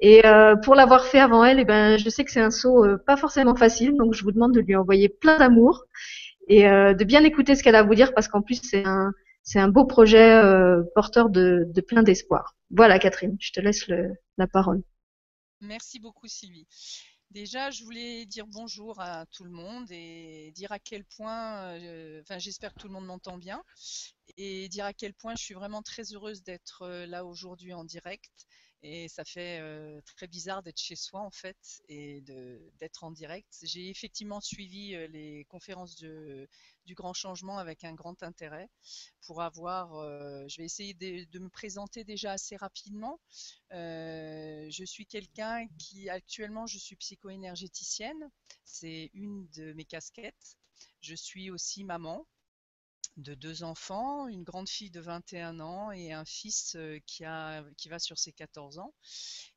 Et pour l'avoir fait avant elle, et eh ben, je sais que c'est un saut pas forcément facile, donc je vous demande de lui envoyer plein d'amour et de bien écouter ce qu'elle a à vous dire parce qu'en plus c'est un c'est un beau projet euh, porteur de, de plein d'espoir. Voilà, Catherine, je te laisse le, la parole. Merci beaucoup, Sylvie. Déjà, je voulais dire bonjour à tout le monde et dire à quel point, euh, enfin, j'espère que tout le monde m'entend bien, et dire à quel point je suis vraiment très heureuse d'être euh, là aujourd'hui en direct et ça fait très bizarre d'être chez soi en fait et d'être en direct. J'ai effectivement suivi les conférences de, du grand changement avec un grand intérêt pour avoir. je vais essayer de, me présenter déjà assez rapidement. je suis quelqu'un qui actuellement je suis psycho-énergéticienne, c'est une de mes casquettes. Je suis aussi maman de deux enfants, une grande fille de 21 ans et un fils euh, qui, a, qui va sur ses 14 ans.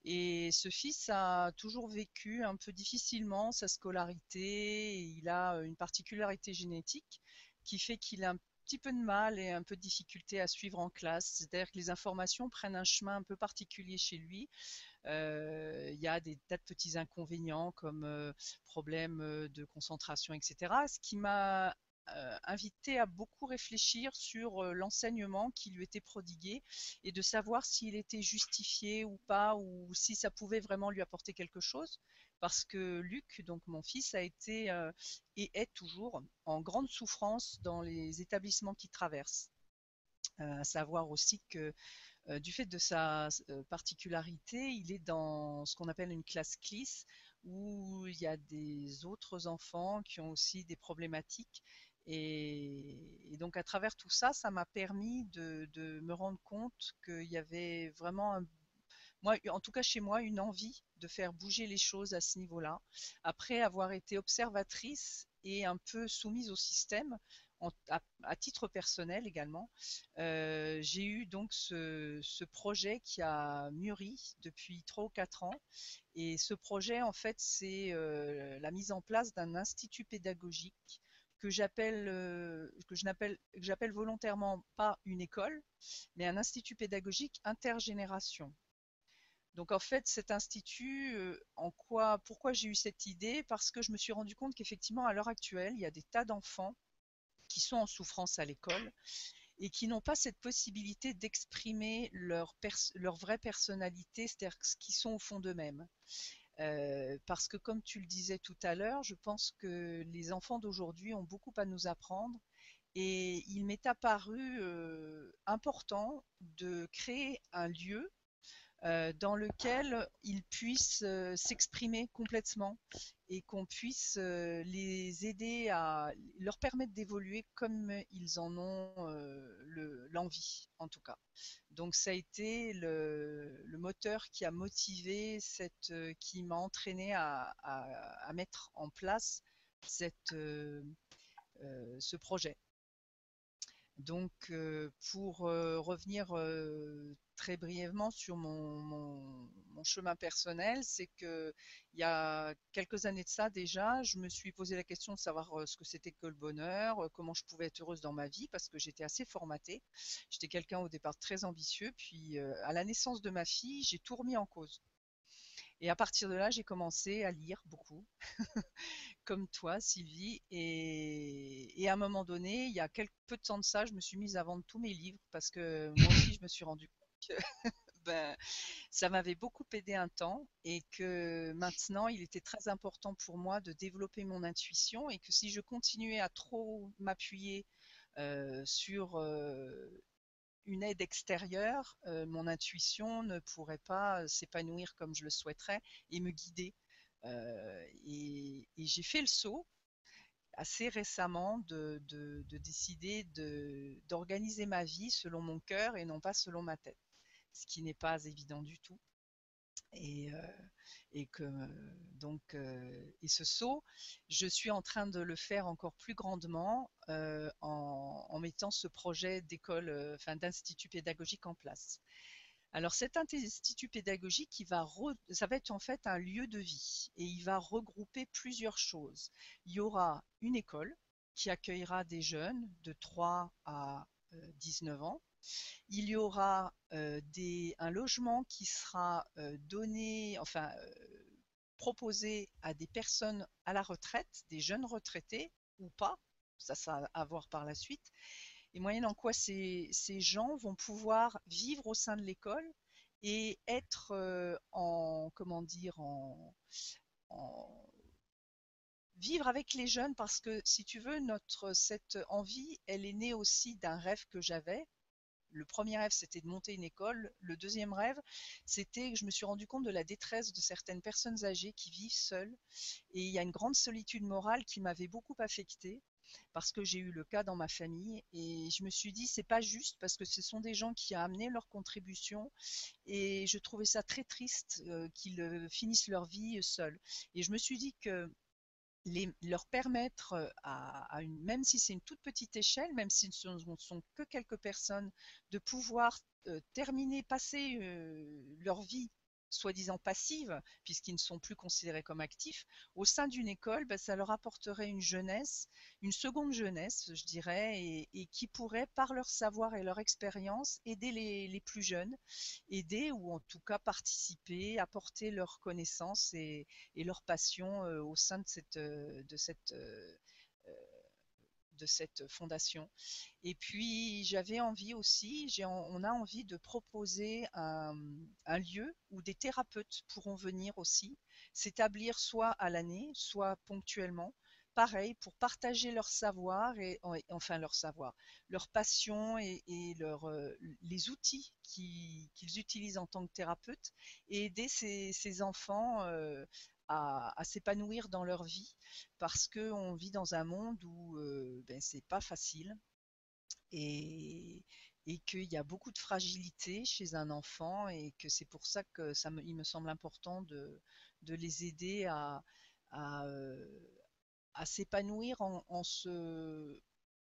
Et ce fils a toujours vécu un peu difficilement sa scolarité. il a une particularité génétique qui fait qu'il a un petit peu de mal et un peu de difficulté à suivre en classe. C'est-à-dire que les informations prennent un chemin un peu particulier chez lui. Euh, il y a des tas de petits inconvénients comme euh, problèmes de concentration, etc. Ce qui m'a euh, invité à beaucoup réfléchir sur euh, l'enseignement qui lui était prodigué et de savoir s'il était justifié ou pas ou si ça pouvait vraiment lui apporter quelque chose parce que Luc, donc mon fils, a été euh, et est toujours en grande souffrance dans les établissements qu'il traverse. à savoir aussi que du fait de sa particularité, il est dans ce qu'on appelle une classe CLIS où il y a des autres enfants qui ont aussi des problématiques et, donc à travers tout ça, ça m'a permis de, me rendre compte qu'il y avait vraiment, moi, en tout cas chez moi, une envie de faire bouger les choses à ce niveau-là. Après avoir été observatrice et un peu soumise au système, à, titre personnel également, euh, j'ai eu donc ce, projet qui a mûri depuis 3 ou 4 ans. Et ce projet, en fait, c'est euh, la mise en place d'un institut pédagogique que j'appelle euh, que je n'appelle j'appelle volontairement pas une école, mais un institut pédagogique intergénération. Donc en fait, cet institut, euh, en quoi, pourquoi j'ai eu cette idée? Parce que je me suis rendu compte qu'effectivement, à l'heure actuelle, il y a des tas d'enfants qui sont en souffrance à l'école et qui n'ont pas cette possibilité d'exprimer leur, leur vraie personnalité, c'est-à-dire ce qu'ils sont au fond d'eux-mêmes. Euh, parce que comme tu le disais tout à l'heure, je pense que les enfants d'aujourd'hui ont beaucoup à nous apprendre et il m'est apparu euh, important de créer un lieu euh, dans lequel ils puissent euh, s'exprimer complètement et qu'on puisse euh, les aider à leur permettre d'évoluer comme ils en ont l'envie en tout cas. Donc ça a été le, moteur qui a motivé cette, qui m'a entraîné à, mettre en place ce projet. Donc, pour revenir très brièvement sur mon, chemin personnel, c'est que il y a quelques années de ça déjà, je me suis posé la question de savoir ce que c'était que le bonheur, comment je pouvais être heureuse dans ma vie, parce que j'étais assez formatée. J'étais quelqu'un au départ très ambitieux, puis à la naissance de ma fille, j'ai tout remis en cause. Et à partir de là, j'ai commencé à lire beaucoup, [LAUGHS] comme toi, Sylvie. Et, à un moment donné, il y a quelques peu de temps de ça, je me suis mise à vendre tous mes livres parce que moi aussi, je me suis rendu compte que [LAUGHS] ben, ça m'avait beaucoup aidé un temps et que maintenant, il était très important pour moi de développer mon intuition et que si je continuais à trop m'appuyer euh, sur euh, une aide extérieure, euh, mon intuition ne pourrait pas euh, s'épanouir comme je le souhaiterais et me guider. Euh, et, j'ai fait le saut assez récemment de, décider d'organiser ma vie selon mon cœur et non pas selon ma tête, ce qui n'est pas évident du tout. Et, et que donc euh, et ce saut, je suis en train de le faire encore plus grandement euh, en, mettant ce projet d'école, euh, enfin d'institut pédagogique en place. Alors cet institut pédagogique, qui va ça va être en fait un lieu de vie et il va regrouper plusieurs choses. Il y aura une école qui accueillera des jeunes de 3 à 19 ans il y aura euh, un logement qui sera euh, donné, enfin euh, proposé à des personnes à la retraite, des jeunes retraités ou pas, ça sera à voir par la suite, et moyennant quoi ces, gens vont pouvoir vivre au sein de l'école et être en comment dire vivre avec les jeunes parce que si tu veux notre cette envie elle est née aussi d'un rêve que j'avais le premier rêve, c'était de monter une école. Le deuxième rêve, c'était que je me suis rendu compte de la détresse de certaines personnes âgées qui vivent seules. Et il y a une grande solitude morale qui m'avait beaucoup affectée parce que j'ai eu le cas dans ma famille et je me suis dit c'est pas juste parce que ce sont des gens qui ont amené leur contribution et je trouvais ça très triste euh, qu'ils euh, finissent leur vie seuls. Et je me suis dit que leur permettre euh, à, même si c'est une toute petite échelle, même si ce ne sont que quelques personnes, de pouvoir euh, terminer, passer euh, leur vie soi-disant passives, puisqu'ils ne sont plus considérés comme actifs, au sein d'une école, ben, ça leur apporterait une jeunesse, une seconde jeunesse, je dirais, et, qui pourrait, par leur savoir et leur expérience, aider les, plus jeunes, aider ou en tout cas participer, apporter leur connaissance et, leur passion euh, au sein de cette, euh, de cette euh, de cette fondation. Et puis j'avais envie aussi, on a envie de proposer un, lieu où des thérapeutes pourront venir aussi s'établir soit à l'année, soit ponctuellement. Pareil, pour partager leur savoir et enfin leur savoir, leur passion et, leur, euh, les outils qu'ils utilisent en tant que thérapeutes et aider ces, enfants euh, à, s'épanouir dans leur vie parce qu'on vit dans un monde où euh, ben, c'est pas facile. Et, et qu'il y a beaucoup de fragilité chez un enfant et que c'est pour ça que ça me, il me semble important de, de les aider à, à, euh, s'épanouir en, se,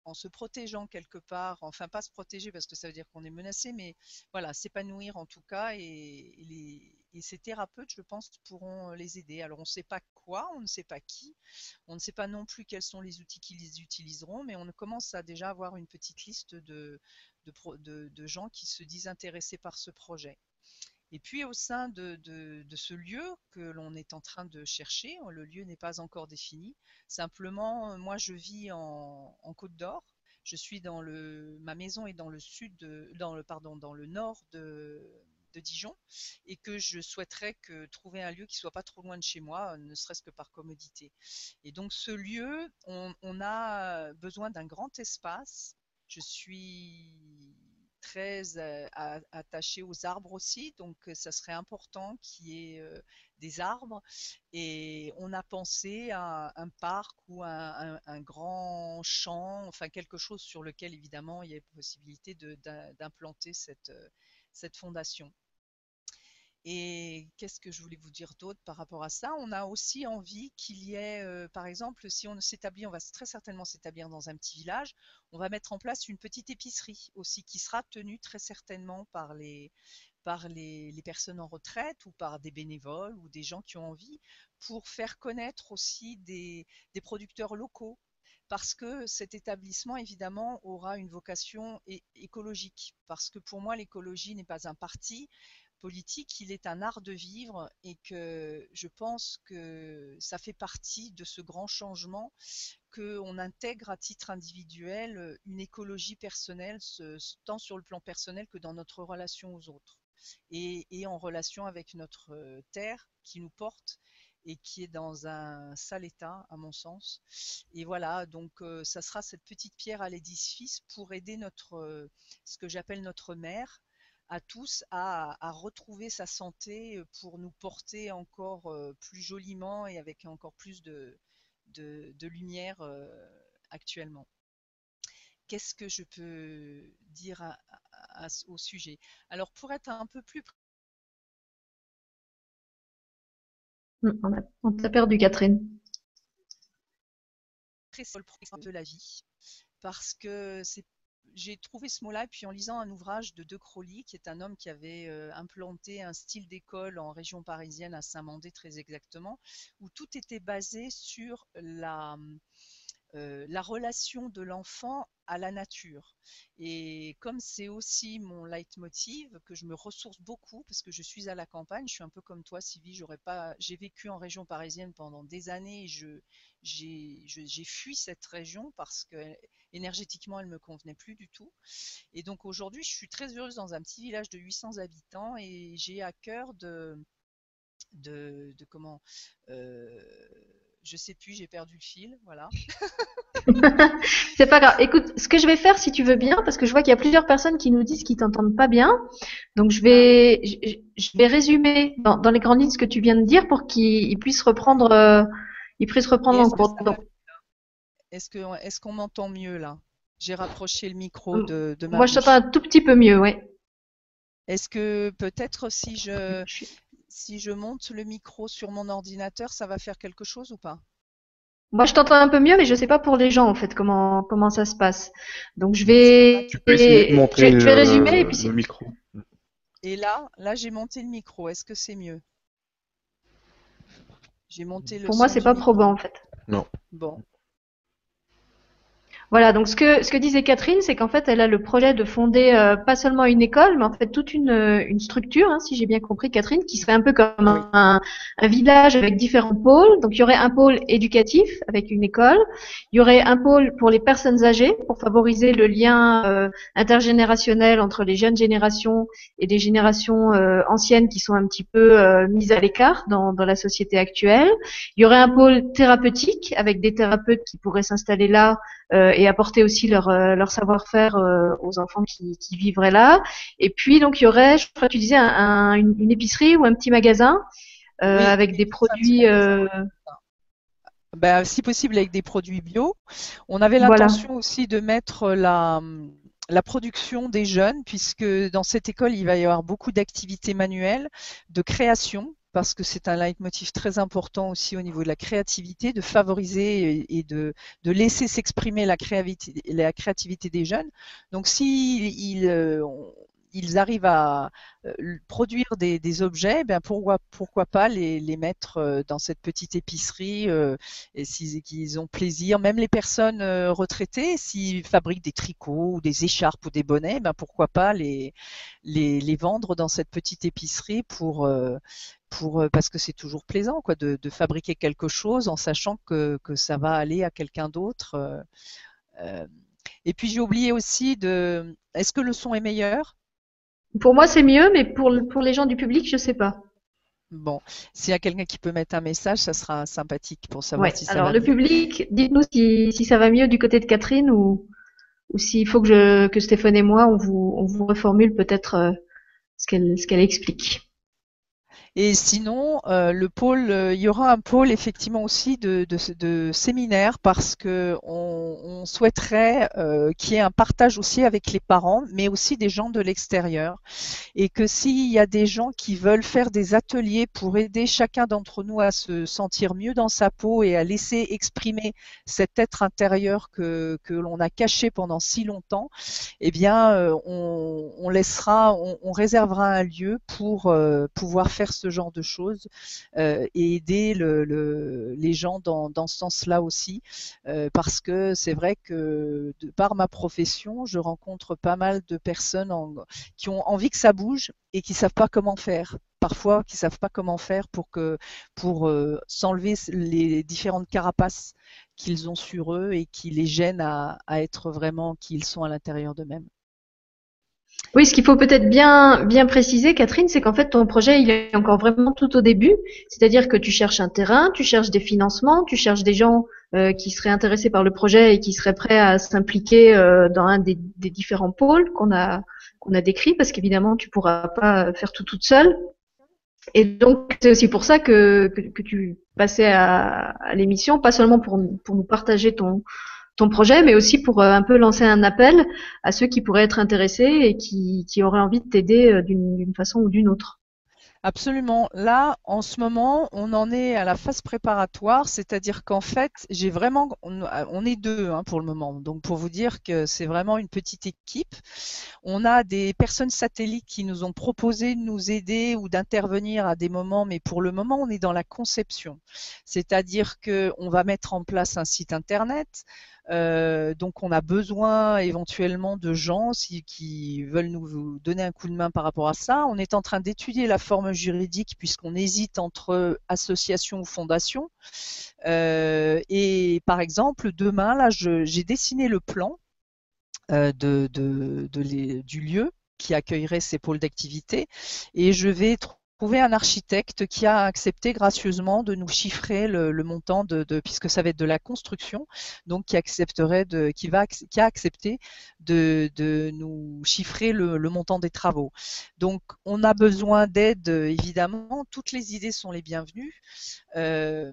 en se protégeant quelque part, enfin pas se protéger parce que ça veut dire qu'on est menacé, mais voilà, s'épanouir en tout cas, et, les, ces thérapeutes, je pense, pourront les aider. Alors on ne sait pas quoi, on ne sait pas qui, on ne sait pas non plus quels sont les outils qu'ils utiliseront, mais on commence à déjà avoir une petite liste de, gens qui se disent intéressés par ce projet. Et puis au sein de, ce lieu que l'on est en train de chercher, le lieu n'est pas encore défini. Simplement, moi je vis en, Côte d'Or. Je suis dans le, ma maison est dans le sud, dans le pardon, dans le nord de, Dijon, et que je souhaiterais que trouver un lieu qui soit pas trop loin de chez moi, ne serait-ce que par commodité. Et donc ce lieu, on a besoin d'un grand espace. Je suis très euh, attaché aux arbres aussi, donc euh, ça serait important qu'il y ait euh, des arbres. Et on a pensé à un parc ou un, un, grand champ, enfin quelque chose sur lequel évidemment il y a possibilité d'implanter cette fondation. Et qu'est-ce que je voulais vous dire d'autre par rapport à ça? On a aussi envie qu'il y ait, euh, par exemple, si on s'établit, on va très certainement s'établir dans un petit village, on va mettre en place une petite épicerie aussi qui sera tenue très certainement par les, par les, personnes en retraite ou par des bénévoles ou des gens qui ont envie pour faire connaître aussi des, des producteurs locaux parce que cet établissement, évidemment, aura une vocation écologique. Parce que pour moi, l'écologie n'est pas un parti, politique, il est un art de vivre et que je pense que ça fait partie de ce grand changement qu'on intègre à titre individuel une écologie personnelle, tant sur le plan personnel que dans notre relation aux autres et, en relation avec notre euh, terre qui nous porte et qui est dans un sale état, à mon sens. Et voilà, donc euh, ça sera cette petite pierre à l'édifice pour aider notre, euh, ce que j'appelle notre mère, à tous à, retrouver sa santé euh, pour nous porter encore euh, plus joliment et avec encore plus de, de, lumière euh, actuellement. Qu'est-ce que je peux dire au sujet? Alors pour être un peu plus on t'a perdu, Catherine. Très de la vie, parce que c'est j'ai trouvé ce mot-là, puis en lisant un ouvrage de De Crowley, qui est un homme qui avait euh, implanté un style d'école en région parisienne, à Saint-Mandé très exactement, où tout était basé sur la, euh, la relation de l'enfant à la nature. Et comme c'est aussi mon leitmotiv, que je me ressource beaucoup parce que je suis à la campagne, je suis un peu comme toi, Sylvie, j'aurais pas, j'ai vécu en région parisienne pendant des années je, j'ai, fui cette région parce que énergétiquement elle me convenait plus du tout. Et donc aujourd'hui, je suis très heureuse dans un petit village de 800 habitants et j'ai à cœur de, de, comment, euh, je sais plus, j'ai perdu le fil, voilà. [LAUGHS] [LAUGHS] c'est pas grave. Écoute, ce que je vais faire, si tu veux bien, parce que je vois qu'il y a plusieurs personnes qui nous disent qu'ils t'entendent pas bien, donc je vais, je, vais résumer dans, les grandes lignes ce que tu viens de dire pour qu'ils puissent reprendre, euh, ils puissent reprendre en cours. Est-ce que, est-ce qu'on m'entend mieux là? J'ai rapproché le micro de, de ma. Moi, je t'entends un tout petit peu mieux, oui. Est-ce que peut-être si je, si je monte le micro sur mon ordinateur, ça va faire quelque chose ou pas? Moi, je t'entends un peu mieux, mais je sais pas pour les gens en fait comment comment ça se passe. Donc je vais, tu peux essayer de montrer je, vais résumer et puis le micro. Et là, là, j'ai monté le micro. Est-ce que c'est mieux? J'ai monté le. Pour moi, c'est pas probant en fait. Non. Bon. Voilà, donc ce que ce que disait Catherine, c'est qu'en fait, elle a le projet de fonder euh, pas seulement une école, mais en fait toute une, une structure, hein, si j'ai bien compris, Catherine, qui serait un peu comme un, un, village avec différents pôles. Donc il y aurait un pôle éducatif avec une école, il y aurait un pôle pour les personnes âgées pour favoriser le lien euh, intergénérationnel entre les jeunes générations et les générations euh, anciennes qui sont un petit peu mises à l'écart dans, dans la société actuelle. Il y aurait un pôle thérapeutique avec des thérapeutes qui pourraient s'installer là euh, et apporter aussi leur, euh, leur savoir-faire euh, aux enfants qui, qui, vivraient là. Et puis donc il y aurait, je crois que tu disais, un, une, épicerie ou un petit magasin avec des produits. Ben, si possible avec des produits bio. On avait l'intention aussi de mettre la, la production des jeunes, puisque dans cette école, il va y avoir beaucoup d'activités manuelles, de création, parce que c'est un leitmotiv très important aussi au niveau de la créativité, de favoriser et de, laisser s'exprimer la créativité, des jeunes. Donc si euh, ils arrivent à euh, produire des, objets, ben pourquoi, pourquoi pas les, mettre euh, dans cette petite épicerie euh, et s'ils ont plaisir. Même les personnes retraitées, s'ils fabriquent des tricots ou des écharpes ou des bonnets, ben pourquoi pas les, les, vendre dans cette petite épicerie pour, pour parce que c'est toujours plaisant quoi de, de, fabriquer quelque chose en sachant que, que ça va aller à quelqu'un d'autre. et puis j'ai oublié aussi de. Est-ce que le son est meilleur? Pour moi, c'est mieux, mais pour, pour les gens du public, je sais pas. Bon, s'il y a quelqu'un qui peut mettre un message, ça sera sympathique pour savoir si ça alors, le public, dites-nous si, si, ça va mieux du côté de Catherine ou, ou s'il faut que, je, que Stéphane et moi, on vous, on vous reformule peut-être euh, ce qu'elle ce qu'elle explique. Et sinon, euh, le pôle, euh, il y aura un pôle effectivement aussi de, de, de séminaires parce que on, on souhaiterait euh, qu'il y ait un partage aussi avec les parents, mais aussi des gens de l'extérieur. Et que s'il y a des gens qui veulent faire des ateliers pour aider chacun d'entre nous à se sentir mieux dans sa peau et à laisser exprimer cet être intérieur que, que l'on a caché pendant si longtemps, eh bien, euh, on, on laissera, on, on, réservera un lieu pour euh, pouvoir faire ce genre de choses euh, et aider le, les gens dans, ce sens-là aussi, euh, parce que c'est vrai que par ma profession, je rencontre pas mal de personnes qui ont envie que ça bouge et qui savent pas comment faire parfois qui savent pas comment faire pour que pour euh, s'enlever les différentes carapaces qu'ils ont sur eux et qui les gênent à, à être vraiment qui ils sont à l'intérieur d'eux-mêmes. Oui, ce qu'il faut peut-être bien bien préciser, Catherine, c'est qu'en fait ton projet il est encore vraiment tout au début, c'est-à-dire que tu cherches un terrain, tu cherches des financements, tu cherches des gens euh, qui seraient intéressés par le projet et qui seraient prêts à s'impliquer euh, dans un des, différents pôles qu'on a qu'on a décrits, parce qu'évidemment tu pourras pas faire tout toute seule. Et donc c'est aussi pour ça que, que, tu passais à, à l'émission, pas seulement pour pour nous partager ton ton projet, mais aussi pour euh, un peu lancer un appel à ceux qui pourraient être intéressés et qui, qui auraient envie de t'aider euh, d'une façon ou d'une autre. Absolument. Là, en ce moment, on en est à la phase préparatoire, c'est-à-dire qu'en fait, j'ai vraiment, on, est deux hein, pour le moment. Donc, pour vous dire que c'est vraiment une petite équipe. On a des personnes satellites qui nous ont proposé de nous aider ou d'intervenir à des moments, mais pour le moment, on est dans la conception. C'est-à-dire qu'on va mettre en place un site internet. Euh, donc on a besoin éventuellement de gens qui veulent nous donner un coup de main par rapport à ça. On est en train d'étudier la forme juridique puisqu'on hésite entre association ou fondation. Euh, et par exemple, demain, là, j'ai dessiné le plan euh, de, du lieu qui accueillerait ces pôles d'activité et je vais trouvé un architecte qui a accepté gracieusement de nous chiffrer le, montant de, puisque ça va être de la construction, donc qui accepterait de, qui va, qui a accepté de, de nous chiffrer le, montant des travaux. Donc on a besoin d'aide évidemment. Toutes les idées sont les bienvenues. Euh,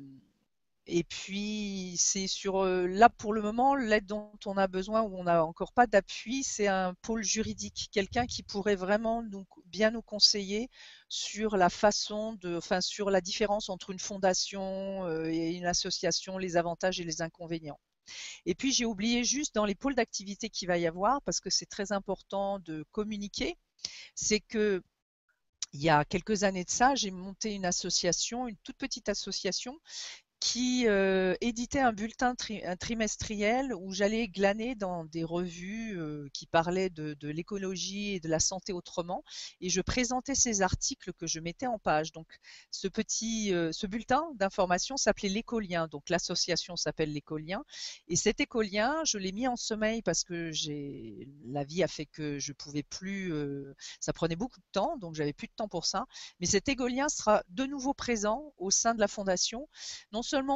et puis, c'est sur euh, là pour le moment, l'aide dont on a besoin, où on n'a encore pas d'appui, c'est un pôle juridique, quelqu'un qui pourrait vraiment nous, bien nous conseiller sur la façon de, enfin, sur la différence entre une fondation euh, et une association, les avantages et les inconvénients. Et puis, j'ai oublié juste dans les pôles d'activité qu'il va y avoir, parce que c'est très important de communiquer, c'est que il y a quelques années de ça, j'ai monté une association, une toute petite association qui euh, éditait un bulletin trimestriel où j'allais glaner dans des revues euh, qui parlaient de, l'écologie et de la santé autrement, et je présentais ces articles que je mettais en page. Donc, ce petit, euh, ce bulletin d'information s'appelait l'écolien. Donc, l'association s'appelle l'écolien, et cet écolien, je l'ai mis en sommeil parce que j'ai, la vie a fait que je pouvais plus, ça prenait beaucoup de temps, donc j'avais plus de temps pour ça. Mais cet écolien sera de nouveau présent au sein de la fondation,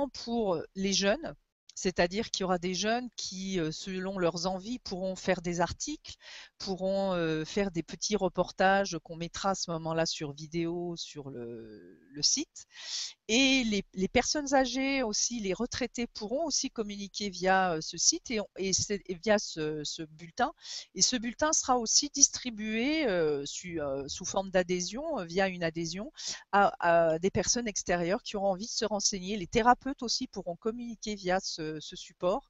pour les jeunes, c'est-à-dire qu'il y aura des jeunes qui, euh, selon leurs envies, pourront faire des articles, pourront euh, faire des petits reportages qu'on mettra à ce moment-là sur vidéo sur le, site. Et les, personnes âgées aussi, les retraités pourront aussi communiquer via euh, ce site et, via ce, bulletin. Et ce bulletin sera aussi distribué sous forme d'adhésion, via une adhésion, à, des personnes extérieures qui auront envie de se renseigner. Les thérapeutes aussi pourront communiquer via ce, ce, support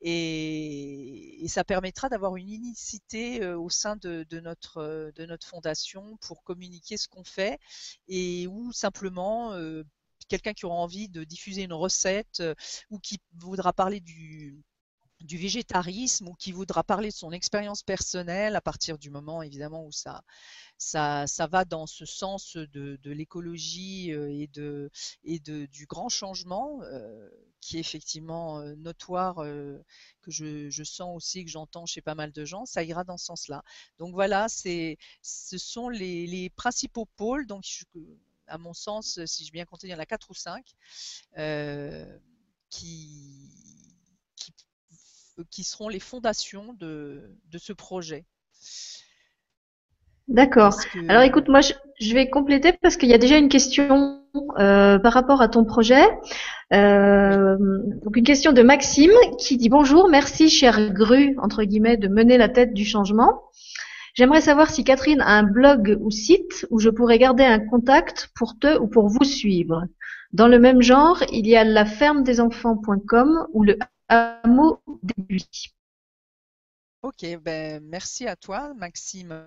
et, ça permettra d'avoir une unicité euh, au sein de, notre, euh, de notre fondation pour communiquer ce qu'on fait et ou simplement euh, quelqu'un qui aura envie de diffuser une recette ou qui voudra parler du, du végétarisme ou qui voudra parler de son expérience personnelle à partir du moment évidemment où ça, ça, ça va dans ce sens de, de l'écologie et, de, et de, du grand changement qui est effectivement euh, notoire, euh, que je, sens aussi, que j'entends chez pas mal de gens, ça ira dans ce sens-là. Donc voilà, c'est, ce sont les, principaux pôles. Donc, à mon sens, si je bien compté, il y en a quatre ou cinq euh, qui, qui, seront les fondations de, de ce projet. D'accord. Alors écoute, moi je, vais compléter parce qu'il y a déjà une question euh, par rapport à ton projet. Euh, donc une question de Maxime qui dit bonjour, merci cher Gru entre guillemets de mener la tête du changement. J'aimerais savoir si Catherine a un blog ou site où je pourrais garder un contact pour te ou pour vous suivre. Dans le même genre, il y a la ferme des enfants.com ou le hameau des Ok, ben merci à toi, Maxime.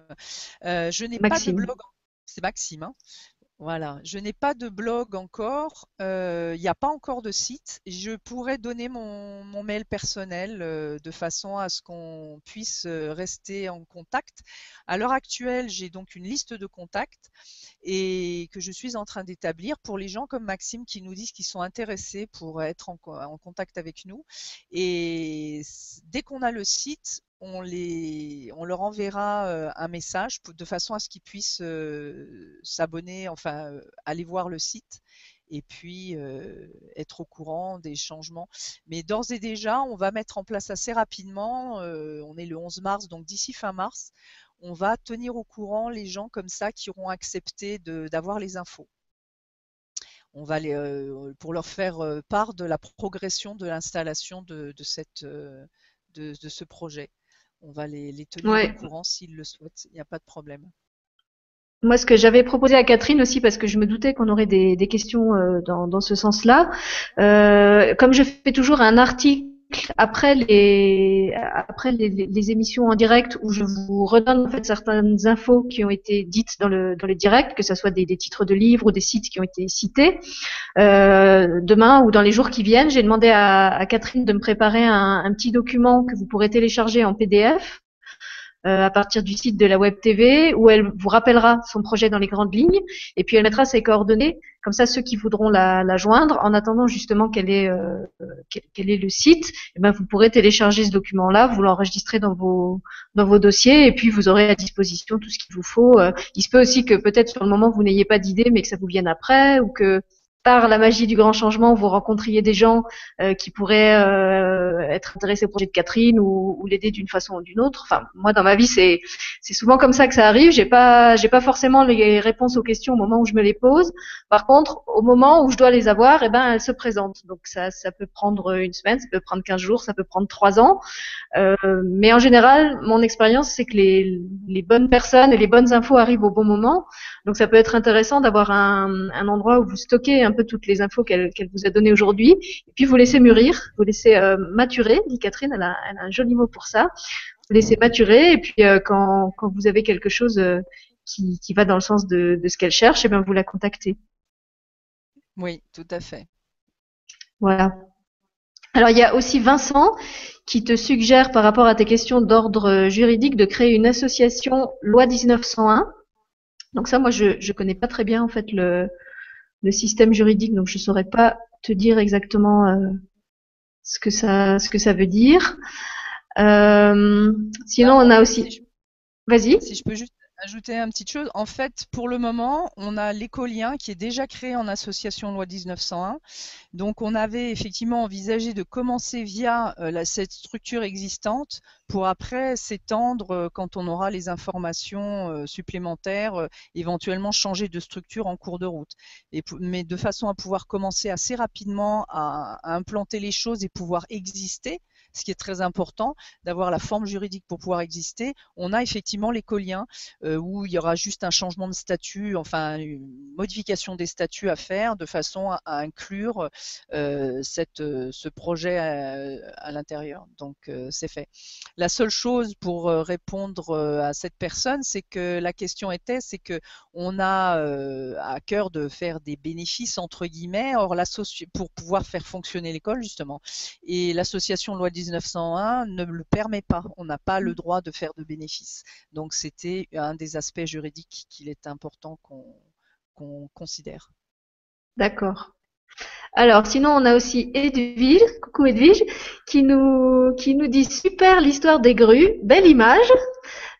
Euh, je n'ai pas de blog. C'est Maxime. Hein. Voilà, je n'ai pas de blog encore, euh, il n'y a pas encore de site. Je pourrais donner mon, mail personnel euh, de façon à ce qu'on puisse rester en contact. À l'heure actuelle, j'ai donc une liste de contacts et que je suis en train d'établir pour les gens comme Maxime qui nous disent qu'ils sont intéressés pour être en contact avec nous. Et dès qu'on a le site, on, leur enverra euh, un message de façon à ce qu'ils puissent euh, s'abonner, enfin euh, aller voir le site et puis être au courant des changements. Mais d'ores et déjà, on va mettre en place assez rapidement, on est le 11 mars, donc d'ici fin mars, on va tenir au courant les gens comme ça qui auront accepté d'avoir les infos. On va les, pour leur faire part de la progression de l'installation de ce projet on va les, tenir au courant s'ils le souhaitent. Il n'y a pas de problème. Moi, ce que j'avais proposé à Catherine aussi, parce que je me doutais qu'on aurait des, questions euh, dans, ce sens-là, euh, comme je fais toujours un article après les après les, émissions en direct où je vous redonne en fait certaines infos qui ont été dites dans le dans les directs, que ce soit des, titres de livres ou des sites qui ont été cités. Euh, demain ou dans les jours qui viennent, j'ai demandé à, Catherine de me préparer un, petit document que vous pourrez télécharger en PDF à partir du site de la Web TV où elle vous rappellera son projet dans les grandes lignes et puis elle mettra ses coordonnées. Comme ça, ceux qui voudront la, joindre, en attendant justement quel est, quel, est le site, eh ben, vous pourrez télécharger ce document-là, vous l'enregistrez dans vos, dans vos dossiers et puis vous aurez à disposition tout ce qu'il vous faut. Il se peut aussi que peut-être sur le moment vous n'ayez pas d'idée mais que ça vous vienne après ou que par la magie du grand changement, vous rencontriez des gens euh, qui pourraient euh, être intéressés au projet de Catherine ou, l'aider d'une façon ou d'une autre. Enfin, moi, dans ma vie, c'est c'est souvent comme ça que ça arrive. J'ai pas j'ai pas forcément les réponses aux questions au moment où je me les pose. Par contre, au moment où je dois les avoir, eh ben, elles se présentent. Donc ça ça peut prendre une semaine, ça peut prendre 15 jours, ça peut prendre trois ans. Euh, mais en général, mon expérience, c'est que les les bonnes personnes et les bonnes infos arrivent au bon moment. Donc ça peut être intéressant d'avoir un, un endroit où vous stockez un peu toutes les infos qu'elle vous a données aujourd'hui, et puis vous laissez mûrir, vous laissez euh, maturer, dit Catherine, elle a, un joli mot pour ça, vous laissez maturer, et puis euh, quand, quand, vous avez quelque chose euh, qui, qui, va dans le sens de, de ce qu'elle cherche, et eh bien vous la contactez. Oui, tout à fait. Voilà. Alors il y a aussi Vincent qui te suggère par rapport à tes questions d'ordre juridique de créer une association loi 1901. Donc ça, moi, je ne connais pas très bien en fait le, le système juridique, donc je saurais pas te dire exactement euh, ce que ça ce que ça veut dire. Euh, sinon, on a aussi. Vas-y. Si je peux juste ajouter une petite chose. En fait, pour le moment, on a l'écolien qui est déjà créé en association loi 1901. Donc, on avait effectivement envisagé de commencer via euh, cette structure existante pour après s'étendre euh, quand on aura les informations euh, supplémentaires, éventuellement changer de structure en cours de route. mais de façon à pouvoir commencer assez rapidement à implanter les choses et pouvoir exister ce qui est très important, d'avoir la forme juridique pour pouvoir exister. On a effectivement l'écolien euh, où il y aura juste un changement de statut, enfin une modification des statuts à faire de façon à, inclure euh, euh, ce projet à, l'intérieur. Donc c'est fait. La seule chose pour répondre à cette personne, c'est que la question était, c'est que on a à cœur de faire des bénéfices entre guillemets, pour pouvoir faire fonctionner l'école justement. Et l'association loi 1901 ne le permet pas. On n'a pas le mm. droit de faire de bénéfices. Donc c'était un des aspects juridiques qu'il est important qu'on considère. D'accord. Alors, sinon, on a aussi Edwige, coucou Edwige, qui nous, qui nous dit super l'histoire des grues, belle image.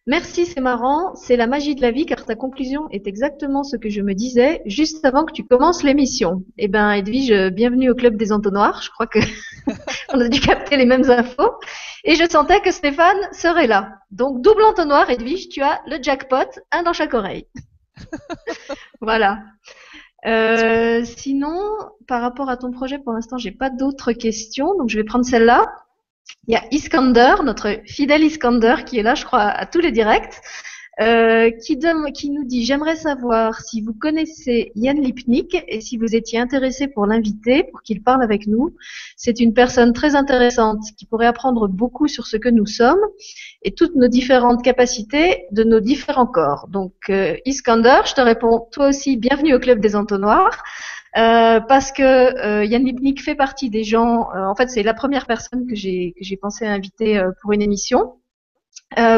Merci, c'est marrant, c'est la magie de la vie car ta conclusion est exactement ce que je me disais juste avant que tu commences l'émission. Eh ben, Edwige, bienvenue au club des entonnoirs. Je crois que [LAUGHS] on a dû capter les mêmes infos. Et je sentais que Stéphane serait là. Donc, double entonnoir, Edwige, tu as le jackpot, un dans chaque oreille. [LAUGHS] voilà. Euh, sinon, par rapport à ton projet, pour l'instant, j'ai pas d'autres questions, donc je vais prendre celle-là. Il y a Iskander, notre fidèle Iskander, qui est là, je crois, à tous les directs, euh, qui, nous dit J'aimerais savoir si vous connaissez Yann Lipnik et si vous étiez intéressé pour l'inviter, pour qu'il parle avec nous. C'est une personne très intéressante qui pourrait apprendre beaucoup sur ce que nous sommes et toutes nos différentes capacités de nos différents corps. Donc, euh, Iskander, je te réponds toi aussi, bienvenue au Club des Entonnoirs. Euh, parce que euh, Yann Lipnik fait partie des gens. Euh, en fait, c'est la première personne que j'ai que j'ai pensé à inviter pour une émission.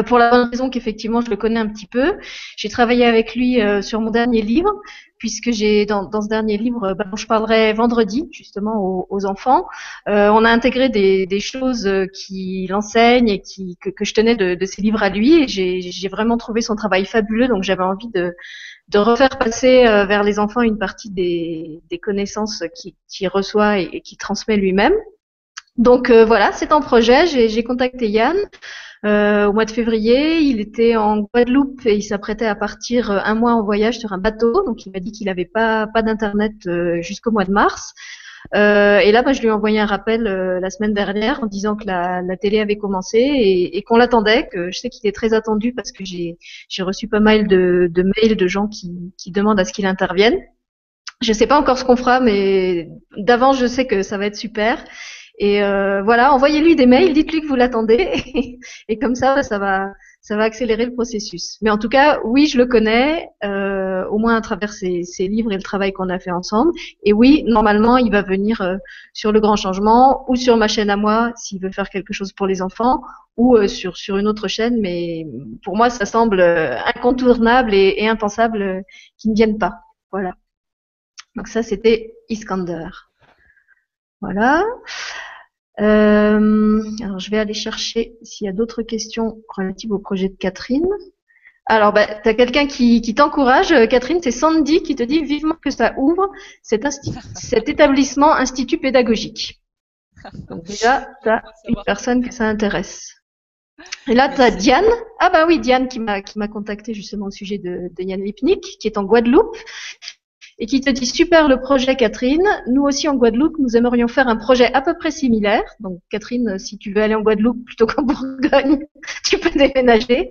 Pour la bonne raison qu'effectivement je le connais un petit peu. J'ai travaillé avec lui sur mon dernier livre, puisque j'ai dans, ce dernier livre, bah, dont je parlerai vendredi justement aux, enfants, on a intégré des, choses qu'il enseigne et que, je tenais de, ses livres à lui. Et j'ai vraiment trouvé son travail fabuleux, donc j'avais envie de, refaire passer euh, vers les enfants une partie des, des connaissances qu'il reçoit et, qui transmet lui-même. Donc euh, voilà, c'est en projet. J'ai contacté Yann euh, au mois de février. Il était en Guadeloupe et il s'apprêtait à partir un mois en voyage sur un bateau. Donc il m'a dit qu'il n'avait pas, pas d'internet jusqu'au mois de mars. Euh, et là, bah, je lui ai envoyé un rappel euh, la semaine dernière en disant que la, télé avait commencé et, qu'on l'attendait, que je sais qu'il est très attendu parce que j'ai reçu pas mal de, de, mails de gens qui, qui demandent à ce qu'il intervienne. Je sais pas encore ce qu'on fera, mais d'avance, je sais que ça va être super. Et euh, voilà, envoyez-lui des mails, dites-lui que vous l'attendez, [LAUGHS] et comme ça, ça va, ça va accélérer le processus. Mais en tout cas, oui, je le connais, euh, au moins à travers ses, livres et le travail qu'on a fait ensemble. Et oui, normalement, il va venir euh, sur le grand changement ou sur ma chaîne à moi s'il veut faire quelque chose pour les enfants ou sur sur une autre chaîne. Mais pour moi, ça semble incontournable et impensable qu'il ne vienne pas. Voilà. Donc ça, c'était Iskander. Voilà. Euh, alors, je vais aller chercher s'il y a d'autres questions relatives au projet de Catherine. Alors, bah, tu as quelqu'un qui, qui t'encourage, euh, Catherine, c'est Sandy qui te dit vivement que ça ouvre cet, [LAUGHS] cet établissement institut pédagogique. Donc déjà, tu as une personne que ça intéresse. Et là, tu as Diane. Ah bah oui, Diane qui m'a qui m'a contacté justement au sujet de, de Yann Lipnik, qui est en Guadeloupe et qui te dit super le projet Catherine. Nous aussi en Guadeloupe, nous aimerions faire un projet à peu près similaire. Donc Catherine, si tu veux aller en Guadeloupe plutôt qu'en [LAUGHS] Bourgogne, tu peux déménager.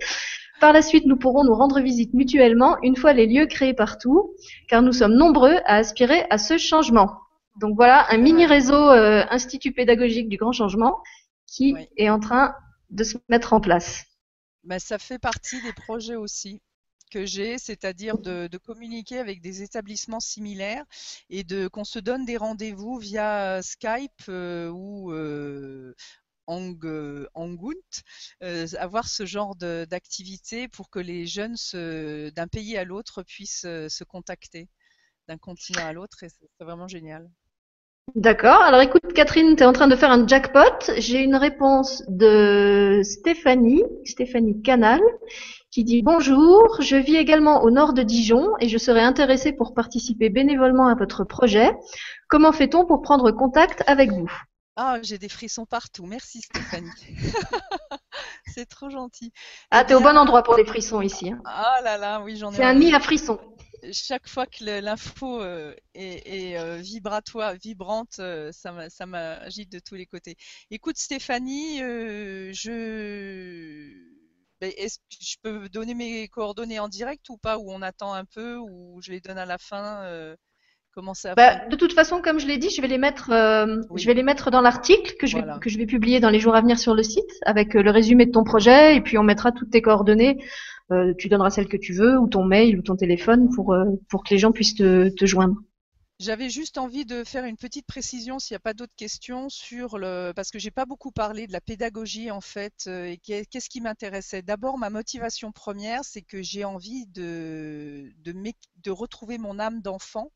Par la suite, nous pourrons nous rendre visite mutuellement une fois les lieux créés partout, car nous sommes nombreux à aspirer à ce changement. Donc voilà un mini réseau euh, institut pédagogique du grand changement qui est en train de se mettre en place. Ben, ça fait partie des projets aussi que j'ai, c'est-à-dire de, communiquer avec des établissements similaires et de qu'on se donne des rendez-vous via Skype euh, ou euh, Hangout, euh, avoir ce genre d'activité pour que les jeunes d'un pays à l'autre puissent se contacter d'un continent à l'autre et c'est vraiment génial. D'accord. Alors écoute, Catherine, tu es en train de faire un jackpot. J'ai une réponse de Stéphanie, Stéphanie Canal, qui dit Bonjour, je vis également au nord de Dijon et je serais intéressée pour participer bénévolement à votre projet. Comment fait-on pour prendre contact avec vous? Ah, j'ai des frissons partout. Merci Stéphanie. [LAUGHS] C'est trop gentil. Ah, tu es au bon endroit pour les frissons ici. Hein. Ah là là, oui, j'en ai. C'est un nid à frissons chaque fois que l'info euh, est, euh, vibratoire, vibrante, euh, ça m'agite de tous les côtés. Écoute Stéphanie, je ben, est-ce que je peux donner mes coordonnées en direct ou pas Ou on attend un peu Ou je les donne à la fin Comment ça bah, De toute façon, comme je l'ai dit, je vais les mettre, je vais les mettre dans l'article que, je vais, que je vais publier dans les jours à venir sur le site avec le résumé de ton projet et puis on mettra toutes tes coordonnées euh, tu donneras celle que tu veux, ou ton mail, ou ton téléphone, pour, euh, pour que les gens puissent te, te joindre. J'avais juste envie de faire une petite précision s'il n'y a pas d'autres questions sur le parce que j'ai pas beaucoup parlé de la pédagogie en fait euh, et qu'est-ce qui m'intéressait. D'abord ma motivation première c'est que j'ai envie de de, de retrouver mon âme d'enfant.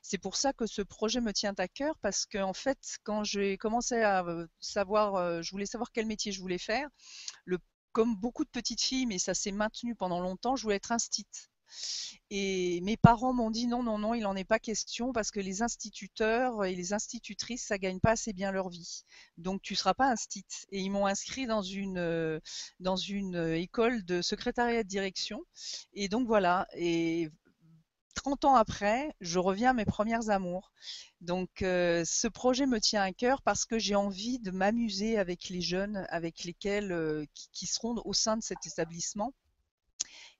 C'est pour ça que ce projet me tient à cœur parce que en fait quand j'ai commencé à savoir je voulais savoir quel métier je voulais faire, le comme beaucoup de petites filles, mais ça s'est maintenu pendant longtemps, je voulais être instite. Et mes parents m'ont dit non, non, non, il n'en est pas question parce que les instituteurs et les institutrices, ça gagne pas assez bien leur vie. Donc tu seras pas instite. Et ils m'ont inscrit dans une dans une école de secrétariat de direction. Et donc voilà. Et 30 ans après, je reviens à mes premières amours. Donc euh, ce projet me tient à cœur parce que j'ai envie de m'amuser avec les jeunes avec lesquels euh, qui, seront au sein de cet établissement.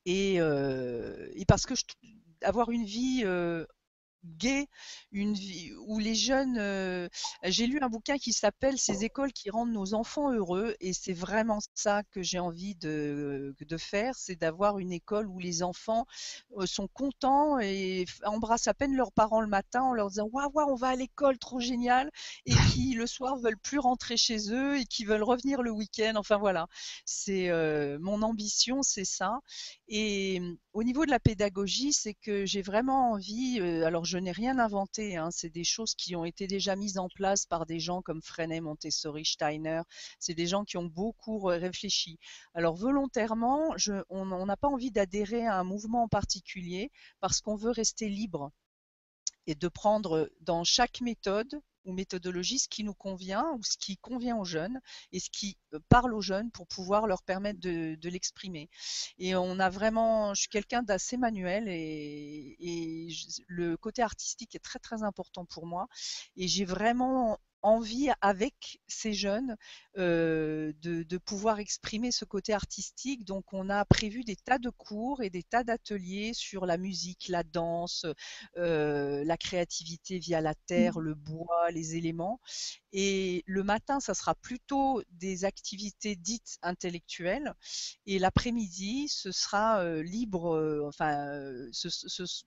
Et, euh, parce que je, avoir une vie gay, une vie où les jeunes. Euh, j'ai lu un bouquin qui s'appelle Ces écoles qui rendent nos enfants heureux, et c'est vraiment ça que j'ai envie de, de faire, c'est d'avoir une école où les enfants euh, sont contents et embrassent à peine leurs parents le matin en leur disant waouh waouh on va à l'école trop génial et [LAUGHS] qui le soir veulent plus rentrer chez eux et qui veulent revenir le week-end. Enfin voilà, c'est euh, mon ambition, c'est ça. Et au niveau de la pédagogie, c'est que j'ai vraiment envie. alors je je n'ai rien inventé, hein, c'est des choses qui ont été déjà mises en place par des gens comme Freinet, Montessori, Steiner. C'est des gens qui ont beaucoup réfléchi. Alors volontairement, on n'a pas envie d'adhérer à un mouvement en particulier parce qu'on veut rester libre et de prendre dans chaque méthode ou méthodologie ce qui nous convient ou ce qui convient aux jeunes et ce qui euh, parle aux jeunes pour pouvoir leur permettre de, l'exprimer. Et on a vraiment, je suis quelqu'un d'assez manuel et, le côté artistique est très très important pour moi et j'ai vraiment envie avec ces jeunes de, de, pouvoir exprimer ce côté artistique. Donc on a prévu des tas de cours et des tas d'ateliers sur la musique, la danse, la créativité via la terre, mmh. le bois, les éléments. Et le matin, ça sera plutôt des activités dites intellectuelles. Et l'après-midi, ce sera libre, enfin,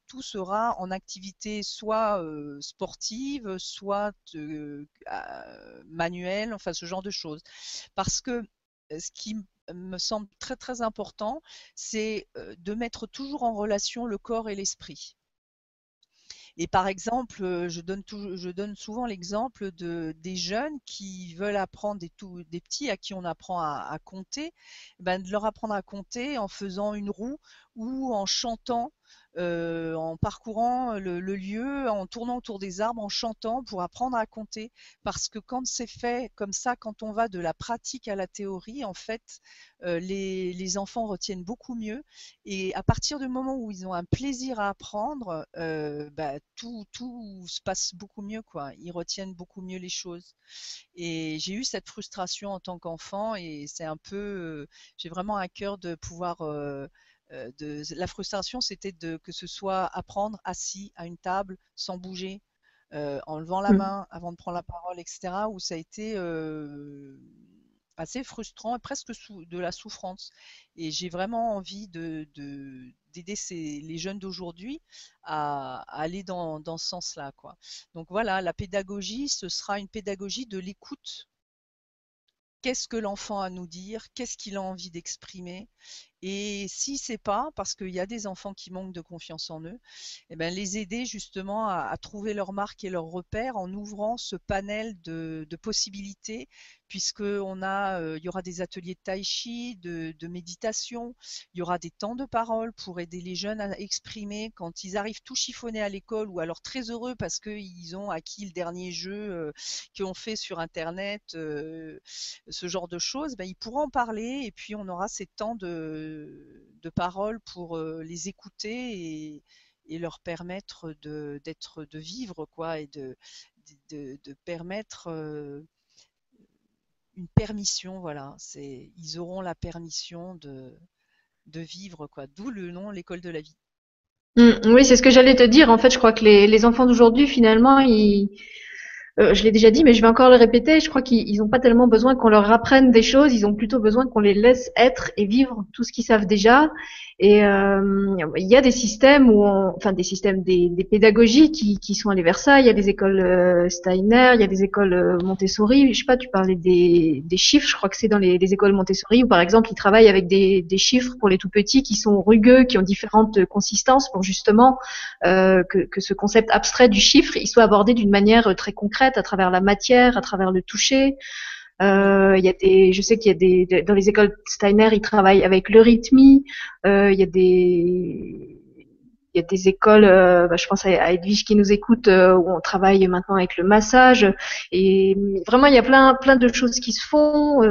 tout sera en activité soit sportive, soit manuelle, enfin ce genre de choses. Parce que ce qui me semble très très important, c'est de mettre toujours en relation le corps et l'esprit. Et par exemple, euh, je donne, souvent l'exemple de, des jeunes qui veulent apprendre, des petits à qui on apprend à, compter, ben de leur apprendre à compter en faisant une roue ou en chantant euh, en parcourant le, lieu, en tournant autour des arbres, en chantant pour apprendre à compter. Parce que quand c'est fait comme ça, quand on va de la pratique à la théorie, en fait, euh, les, enfants retiennent beaucoup mieux. Et à partir du moment où ils ont un plaisir à apprendre, euh, bah, tout, tout se passe beaucoup mieux. Ils retiennent beaucoup mieux les choses. Et j'ai eu cette frustration en tant qu'enfant et c'est un peu, j'ai vraiment à cœur de pouvoir de, la frustration, c'était de que ce soit apprendre assis à une table sans bouger, euh, en levant la mmh. main avant de prendre la parole, etc. Où ça a été euh, assez frustrant et presque de la souffrance. Et j'ai vraiment envie de, d'aider les jeunes d'aujourd'hui à, aller dans, dans ce sens-là. Quoi. Donc voilà, la pédagogie, ce sera une pédagogie de l'écoute. Qu'est-ce que l'enfant a à nous dire? Qu'est-ce qu'il a envie d'exprimer? Et si c'est pas, parce qu'il y a des enfants qui manquent de confiance en eux, eh ben les aider justement à, trouver leur marque et leur repère en ouvrant ce panel de, possibilités, puisque on a, euh, il y aura des ateliers de tai chi, de, de, méditation, il y aura des temps de parole pour aider les jeunes à exprimer. Quand ils arrivent tout chiffonnés à l'école ou alors très heureux parce qu'ils ont acquis le dernier jeu euh, qu'ils ont fait sur Internet, euh, ce genre de choses, ben, ils pourront en parler et puis on aura ces temps de de, paroles pour euh, les écouter et, leur permettre de, d'être, de vivre, quoi, et de, permettre euh, une permission, voilà. C'est, ils auront la permission de, de vivre, quoi. D'où le nom l'école de la vie. Mmh, oui, c'est ce que j'allais te dire. En fait, je crois que les, les enfants d'aujourd'hui, finalement, ils, euh, je l'ai déjà dit, mais je vais encore le répéter. Je crois qu'ils n'ont pas tellement besoin qu'on leur apprenne des choses, ils ont plutôt besoin qu'on les laisse être et vivre tout ce qu'ils savent déjà. Et euh, il y a des systèmes où, enfin des systèmes, des, pédagogies qui, sont allés vers ça. Il y a des écoles euh, Steiner, il y a des écoles Montessori. Je sais pas, tu parlais des, chiffres. Je crois que c'est dans les, les, écoles Montessori où par exemple ils travaillent avec des, chiffres pour les tout petits qui sont rugueux, qui ont différentes consistances pour justement que, ce concept abstrait du chiffre soit abordé d'une manière très concrète à travers la matière, à travers le toucher. Euh, y a des, je sais qu'il y a des, dans les écoles Steiner, ils travaillent avec le rythme. Euh, il y a des, il y a des écoles, euh, bah, je pense à Edwige qui nous écoute, où on travaille maintenant avec le massage. Et vraiment, il y a plein, plein de choses qui se font.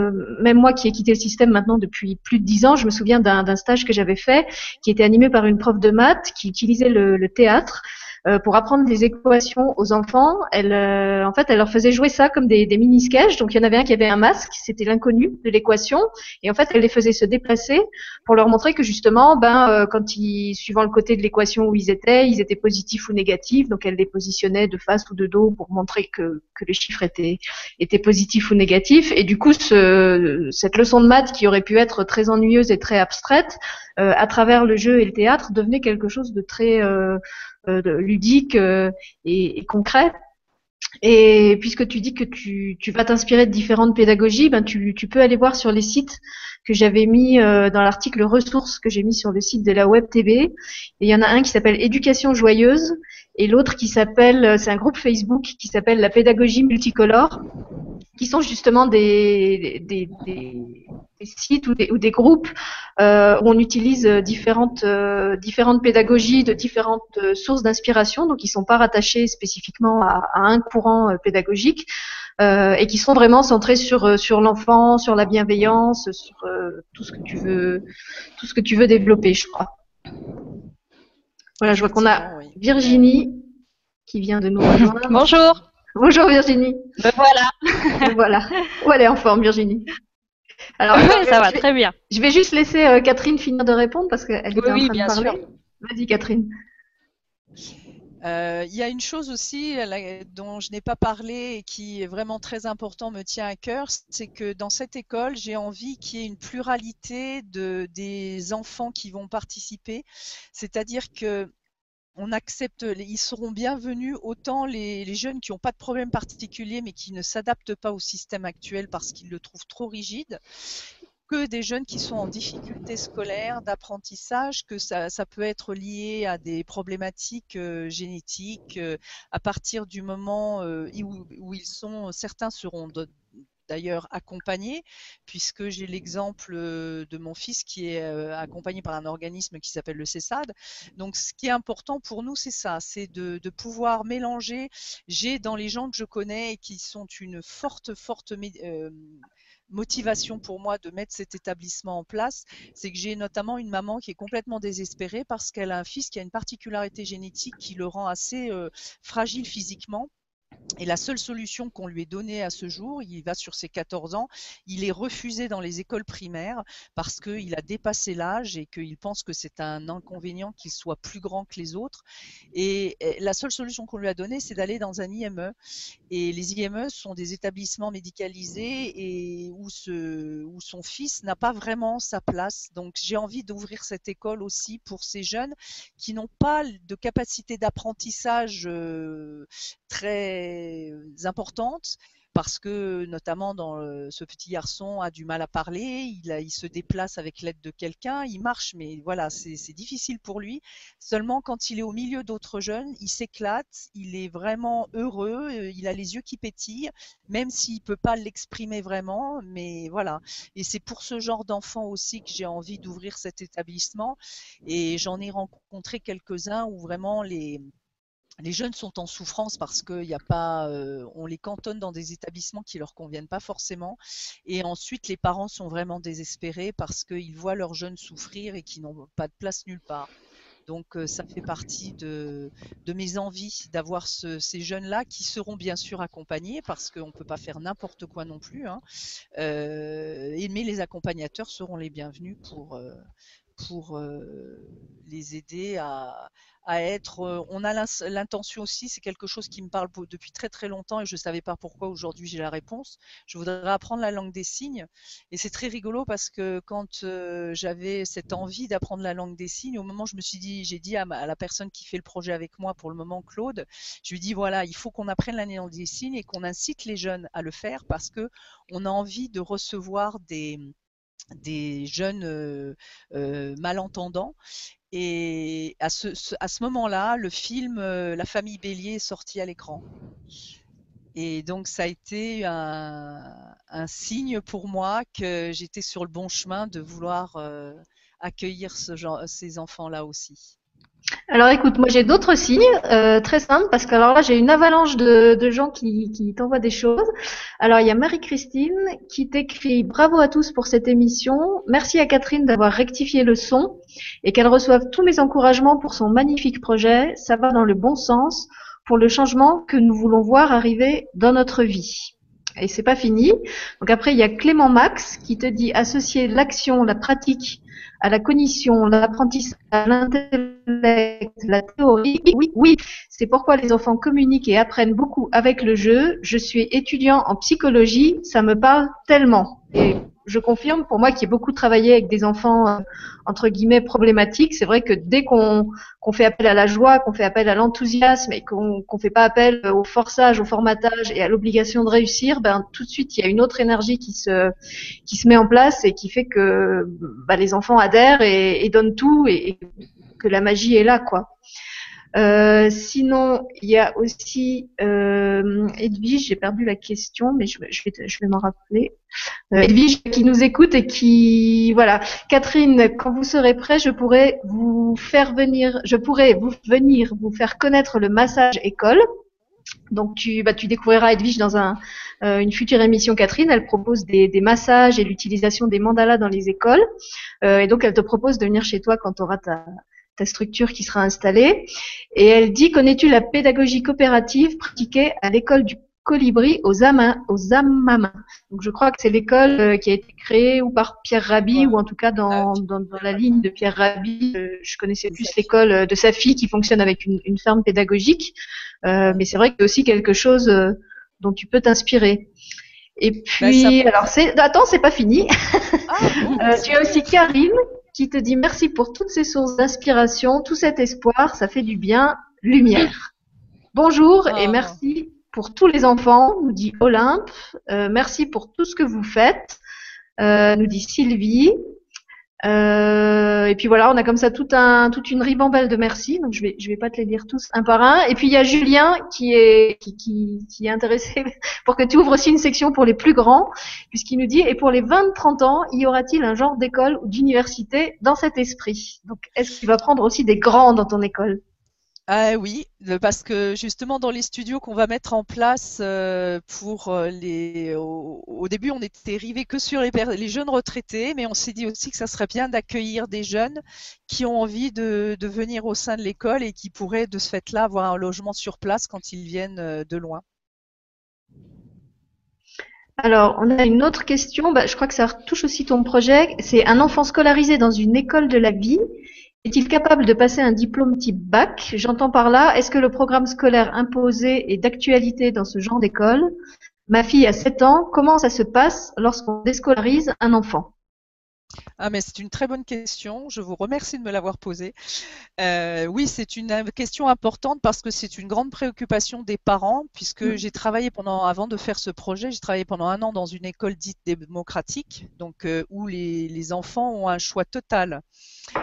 Même moi qui ai quitté le système maintenant depuis plus de dix ans, je me souviens d'un stage que j'avais fait, qui était animé par une prof de maths qui utilisait le théâtre euh, pour apprendre des équations aux enfants. Elle, euh, en fait, elle leur faisait jouer ça comme des, des mini sketchs. Donc, il y en avait un qui avait un masque, c'était l'inconnu de l'équation, et en fait, elle les faisait se déplacer pour leur montrer que justement, ben, euh, quand ils, suivant le côté de l'équation où ils étaient, ils étaient positifs ou négatifs. Donc, elle les positionnait de face ou de dos pour montrer que, que le chiffre était, était positif ou négatif. Et du coup, ce, cette leçon de maths qui aurait pu être très ennuyeuse et très abstraite, à travers le jeu et le théâtre, devenait quelque chose de très euh, ludique euh, et, concret. Et puisque tu dis que tu, vas t'inspirer de différentes pédagogies, ben tu, peux aller voir sur les sites que j'avais mis euh, dans l'article ressources que j'ai mis sur le site de la Web TV. Il y en a un qui s'appelle Éducation joyeuse et l'autre qui s'appelle, c'est un groupe Facebook qui s'appelle la pédagogie multicolore, qui sont justement des, sites ou des, ou des groupes euh, où on utilise différentes, euh, différentes pédagogies de différentes euh, sources d'inspiration, donc ils sont pas rattachés spécifiquement à, un courant pédagogique. et qui sont vraiment centrés sur sur l'enfant, sur la bienveillance, sur tout ce que tu veux tout ce que tu veux développer, je crois. Voilà, je vois qu'on a Virginie qui vient de nous rejoindre. Bonjour. Bonjour Virginie. Ben voilà. voilà. Où elle est en forme, Virginie? Alors, ça va, très bien. Je vais juste laisser euh, Catherine finir de répondre parce qu'elle est oui, en train bien de parler. sûr. Vas-y Catherine. Euh, Il y a une chose aussi la- dont je n'ai pas parlé et qui est vraiment très important, me tient à cœur, c'est que dans cette école, j'ai envie qu'il y ait une pluralité de, des enfants qui vont participer. C'est-à-dire que on accepte, ils seront bienvenus autant les, jeunes qui n'ont pas de problème particulier mais qui ne s'adaptent pas au système actuel parce qu'ils le trouvent trop rigide, que des jeunes qui sont en difficulté scolaire, d'apprentissage, que ça, peut être lié à des problématiques euh, génétiques euh, à partir du moment euh, où, où ils sont, certains seront d'ailleurs accompagnés, puisque j'ai l'exemple euh, de mon fils qui est euh, accompagné par un organisme qui s'appelle le CESAD. Donc ce qui est important pour nous, c'est ça, c'est de, pouvoir mélanger. J'ai dans les gens que je connais et qui sont une forte, forte euh, motivation pour moi de mettre cet établissement en place, c'est que j'ai notamment une maman qui est complètement désespérée parce qu'elle a un fils qui a une particularité génétique qui le rend assez fragile physiquement. Et la seule solution qu'on lui ait donnée à ce jour, il va sur ses 14 ans, il est refusé dans les écoles primaires parce qu'il a dépassé l'âge et qu'il pense que c'est un inconvénient qu'il soit plus grand que les autres. Et la seule solution qu'on lui a donnée, c'est d'aller dans un IME. Et les IME sont des établissements médicalisés où, où son fils n'a pas vraiment sa place. Donc j'ai envie d'ouvrir cette école aussi pour ces jeunes qui n'ont pas de capacité d'apprentissage euh, très importante parce que notamment dans ce petit garçon a du mal à parler, il, se déplace avec l'aide de quelqu'un, il marche, mais voilà, c'est difficile pour lui. Seulement quand il est au milieu d'autres jeunes, il s'éclate, il est vraiment heureux, euh, il a les yeux qui pétillent, même s'il peut pas l'exprimer vraiment, mais voilà. Et c'est pour ce genre d'enfants aussi que j'ai envie d'ouvrir cet établissement. Et j'en ai rencontré quelques-uns où vraiment les les jeunes sont en souffrance parce qu'il n'y a pas, euh, on les cantonne dans des établissements qui leur conviennent pas forcément. Et ensuite, les parents sont vraiment désespérés parce qu'ils voient leurs jeunes souffrir et qui n'ont pas de place nulle part. Donc, euh, ça fait partie de, de mes envies d'avoir ce- ces jeunes-là qui seront bien sûr accompagnés parce qu'on ne peut pas faire n'importe quoi non plus. Hein. Euh, mais les accompagnateurs seront les bienvenus pour, euh, pour euh, les aider à, à être. euh, on a l'intention aussi, c'est quelque chose qui me parle depuis très très longtemps et je ne savais pas pourquoi aujourd'hui j'ai la réponse. Je voudrais apprendre la langue des signes et c'est très rigolo parce que quand euh, j'avais cette envie d'apprendre la langue des signes, au moment où je me suis dit, j'ai dit à, à la personne qui fait le projet avec moi pour le moment, Claude, je lui dis voilà, il faut qu'on apprenne la langue des signes et qu'on incite les jeunes à le faire parce que on a envie de recevoir des des jeunes malentendants. Et à ce, moment-là, le film La famille Bélier est sorti à l'écran. Et donc, ça a été un, signe pour moi que j'étais sur le bon chemin de vouloir accueillir ces enfants-là aussi. Alors écoute, moi j'ai d'autres signes euh, très simples parce que alors là j'ai une avalanche de, gens qui, qui t'envoient des choses. Alors il y a Marie-Christine qui t'écrit bravo à tous pour cette émission. Merci à Catherine d'avoir rectifié le son et qu'elle reçoive tous mes encouragements pour son magnifique projet. Ça va dans le bon sens pour le changement que nous voulons voir arriver dans notre vie. Et c'est pas fini. Donc après il y a Clément Max qui te dit associer l'action, la pratique à la cognition, l'apprentissage, l'intellect, la théorie. Oui, oui, c'est pourquoi les enfants communiquent et apprennent beaucoup avec le jeu. Je suis étudiant en psychologie, ça me parle tellement. Je confirme, pour moi qui ai beaucoup travaillé avec des enfants euh, entre guillemets problématiques, c'est vrai que dès qu'on fait appel à la joie, qu'on fait appel à l'enthousiasme et qu'on qu'on fait pas appel au forçage, au formatage et à l'obligation de réussir, ben tout de suite il y a une autre énergie qui se qui se met en place et qui fait que bah, les enfants adhèrent et, et donnent tout et, et que la magie est là quoi. Euh, sinon, il y a aussi euh, Edwige, j'ai perdu la question, mais je, je vais, je vais m'en rappeler. Euh, Edwige qui nous écoute et qui, voilà, Catherine, quand vous serez prêt, je pourrais vous faire venir, je pourrais vous venir vous faire connaître le massage école. Donc tu, bah, tu découvriras Edwige dans un, euh, une future émission Catherine. Elle propose des, des massages et l'utilisation des mandalas dans les écoles. Euh, et donc elle te propose de venir chez toi quand tu auras ta, ta structure qui sera installée. Et elle dit, connais-tu la pédagogie coopérative pratiquée à l'école du Colibri aux, Ama, aux. Donc je crois que c'est l'école euh, qui a été créée ou par Pierre Rabhi ou en tout cas dans, dans, dans la ligne de Pierre Rabhi. Euh, je connaissais plus l'école euh, de sa fille qui fonctionne avec une, une ferme pédagogique, euh, mais c'est vrai que c'est aussi quelque chose dont tu peux t'inspirer. Et puis, ça- alors c'est, attends, c'est pas fini. Ah, [LAUGHS] tu as aussi Karine qui te dit merci pour toutes ces sources d'inspiration, tout cet espoir, ça fait du bien. Lumière. Bonjour et Ah. merci pour tous les enfants, nous dit Olympe. Euh, merci pour tout ce que vous faites, euh, nous dit Sylvie. Euh, et puis voilà, on a comme ça tout un, toute une ribambelle de merci. Donc je vais, je vais pas te les lire tous un par un. Et puis il y a Julien qui est, qui, qui, qui est intéressé [LAUGHS] pour que tu ouvres aussi une section pour les plus grands, puisqu'il nous dit et pour les 20-30 ans, y aura-t-il un genre d'école ou d'université dans cet esprit? Donc est-ce que tu vas prendre aussi des grands dans ton école? Ah oui, parce que justement dans les studios qu'on va mettre en place euh, pour euh, les, au, début on était rivé que sur les jeunes retraités, mais on s'est dit aussi que ça serait bien d'accueillir des jeunes qui ont envie de, de venir au sein de l'école et qui pourraient de ce fait-là avoir un logement sur place quand ils viennent euh, de loin. Alors, on a une autre question, bah, je crois que ça touche aussi ton projet. C'est un enfant scolarisé dans une école de la vie. Est-il capable de passer un diplôme type bac? J'entends par là, est-ce que le programme scolaire imposé est d'actualité dans ce genre d'école? Ma fille a 7 ans, comment ça se passe lorsqu'on déscolarise un enfant? Ah, mais c'est une très bonne question. Je vous remercie de me l'avoir posée. Euh, oui, c'est une euh, question importante parce que c'est une grande préoccupation des parents, puisque Mm. j'ai travaillé pendant, avant de faire ce projet, j'ai travaillé pendant un an dans une école dite démocratique, donc euh, où les, les enfants ont un choix total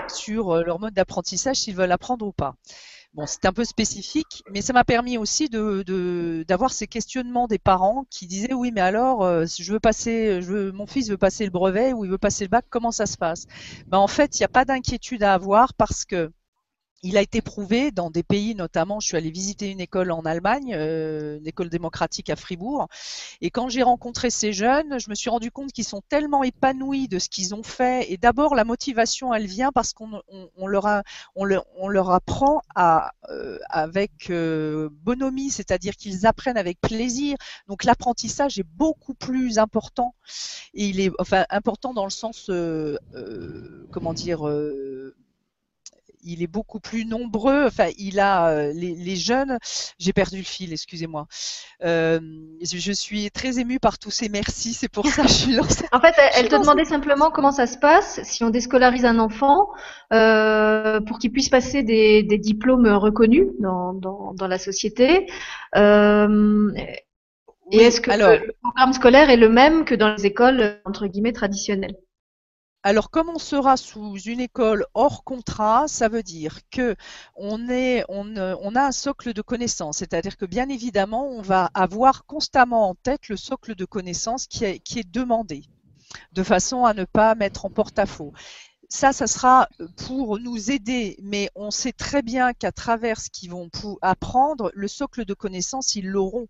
sur leur mode d'apprentissage s'ils veulent apprendre ou pas. Bon, c'est un peu spécifique, mais ça m'a permis aussi de, de- d'avoir ces questionnements des parents qui disaient oui, mais alors, euh, je veux passer, je veux, mon fils veut passer le brevet ou il veut passer le bac, comment ça se passe? Ben, En fait, il n'y a pas d'inquiétude à avoir parce que il a été prouvé dans des pays, notamment, je suis allée visiter une école en Allemagne, euh, une école démocratique à Fribourg, et quand j'ai rencontré ces jeunes, je me suis rendu compte qu'ils sont tellement épanouis de ce qu'ils ont fait. Et d'abord, la motivation, elle vient parce qu'on on, on leur, a, on, on leur apprend à, euh, avec euh, bonhomie, c'est-à-dire qu'ils apprennent avec plaisir. Donc l'apprentissage est beaucoup plus important. Et il est enfin important dans le sens, euh, euh, comment dire. Il est beaucoup plus nombreux. Enfin, il a euh, les, les jeunes. J'ai perdu le fil, excusez-moi. Euh, je, je suis très émue par tous ces merci. C'est pour ça que je suis dans cette... En fait, elle, te demandait simplement comment ça se passe si on déscolarise un enfant euh, pour qu'il puisse passer des, des diplômes reconnus dans, dans, dans la société. Euh, et Oui, est-ce que alors, le programme scolaire est le même que dans les écoles entre guillemets traditionnelles? Alors, comme on sera sous une école hors contrat, ça veut dire que euh, on a un socle de connaissances. C'est-à-dire que bien évidemment, on va avoir constamment en tête le socle de connaissances qui est, qui est demandé, de façon à ne pas mettre en porte-à-faux. Ça, ça sera pour nous aider, mais on sait très bien qu'à travers ce qu'ils vont apprendre, le socle de connaissances, ils l'auront.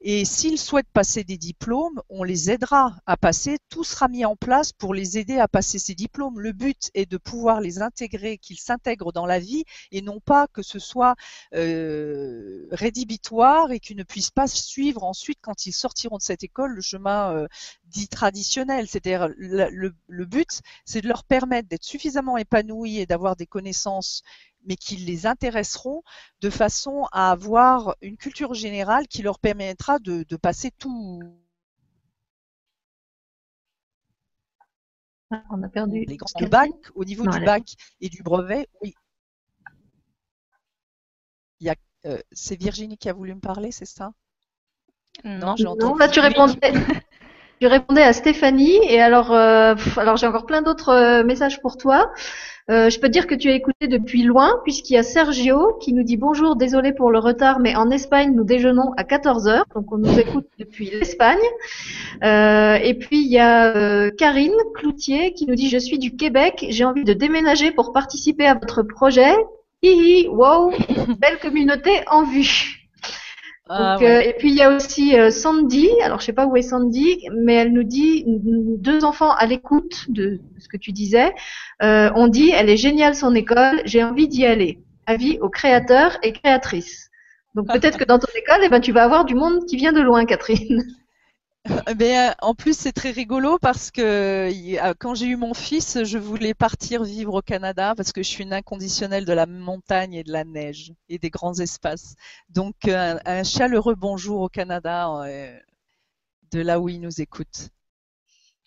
Et s'ils souhaitent passer des diplômes, on les aidera à passer. Tout sera mis en place pour les aider à passer ces diplômes. Le but est de pouvoir les intégrer, qu'ils s'intègrent dans la vie et non pas que ce soit euh, rédhibitoire et qu'ils ne puissent pas suivre ensuite, quand ils sortiront de cette école, le chemin euh, dit traditionnel. C'est-à-dire le, le, le but, c'est de leur permettre d'être suffisamment épanouis et d'avoir des connaissances mais qui les intéresseront de façon à avoir une culture générale qui leur permettra de, de passer tout. Ah, On a perdu. Les grands bac, au niveau Non, du bac et du brevet, oui. Il y a, euh, c'est Virginie qui a voulu me parler, c'est ça? Non, j'ai Non, entendu. là tu répondais. [LAUGHS] Tu répondais à Stéphanie et alors, euh, alors j'ai encore plein d'autres euh, messages pour toi. Euh, je peux dire que tu as écouté depuis loin puisqu'il y a Sergio qui nous dit bonjour, désolé pour le retard, mais en Espagne nous déjeunons à 14 heures, donc on nous écoute depuis l'Espagne. Et puis il y a Karine Cloutier qui nous dit je suis du Québec, j'ai envie de déménager pour participer à votre projet. Hihi, wow, belle communauté en vue. Ah, Donc, ouais. euh, et puis il y a aussi euh, Sandy. Alors je sais pas où est Sandy, mais elle nous dit deux enfants à l'écoute de ce que tu disais. Euh, on dit elle est géniale son école, j'ai envie d'y aller. Avis aux créateurs et créatrices. Donc peut-être que dans ton [LAUGHS] école, eh ben, tu vas avoir du monde qui vient de loin, Catherine. Mais euh, en plus, c'est très rigolo parce que euh, quand j'ai eu mon fils, je voulais partir vivre au Canada parce que je suis une inconditionnelle de la montagne et de la neige et des grands espaces. Donc, un, un chaleureux bonjour au Canada euh, de là où il nous écoute.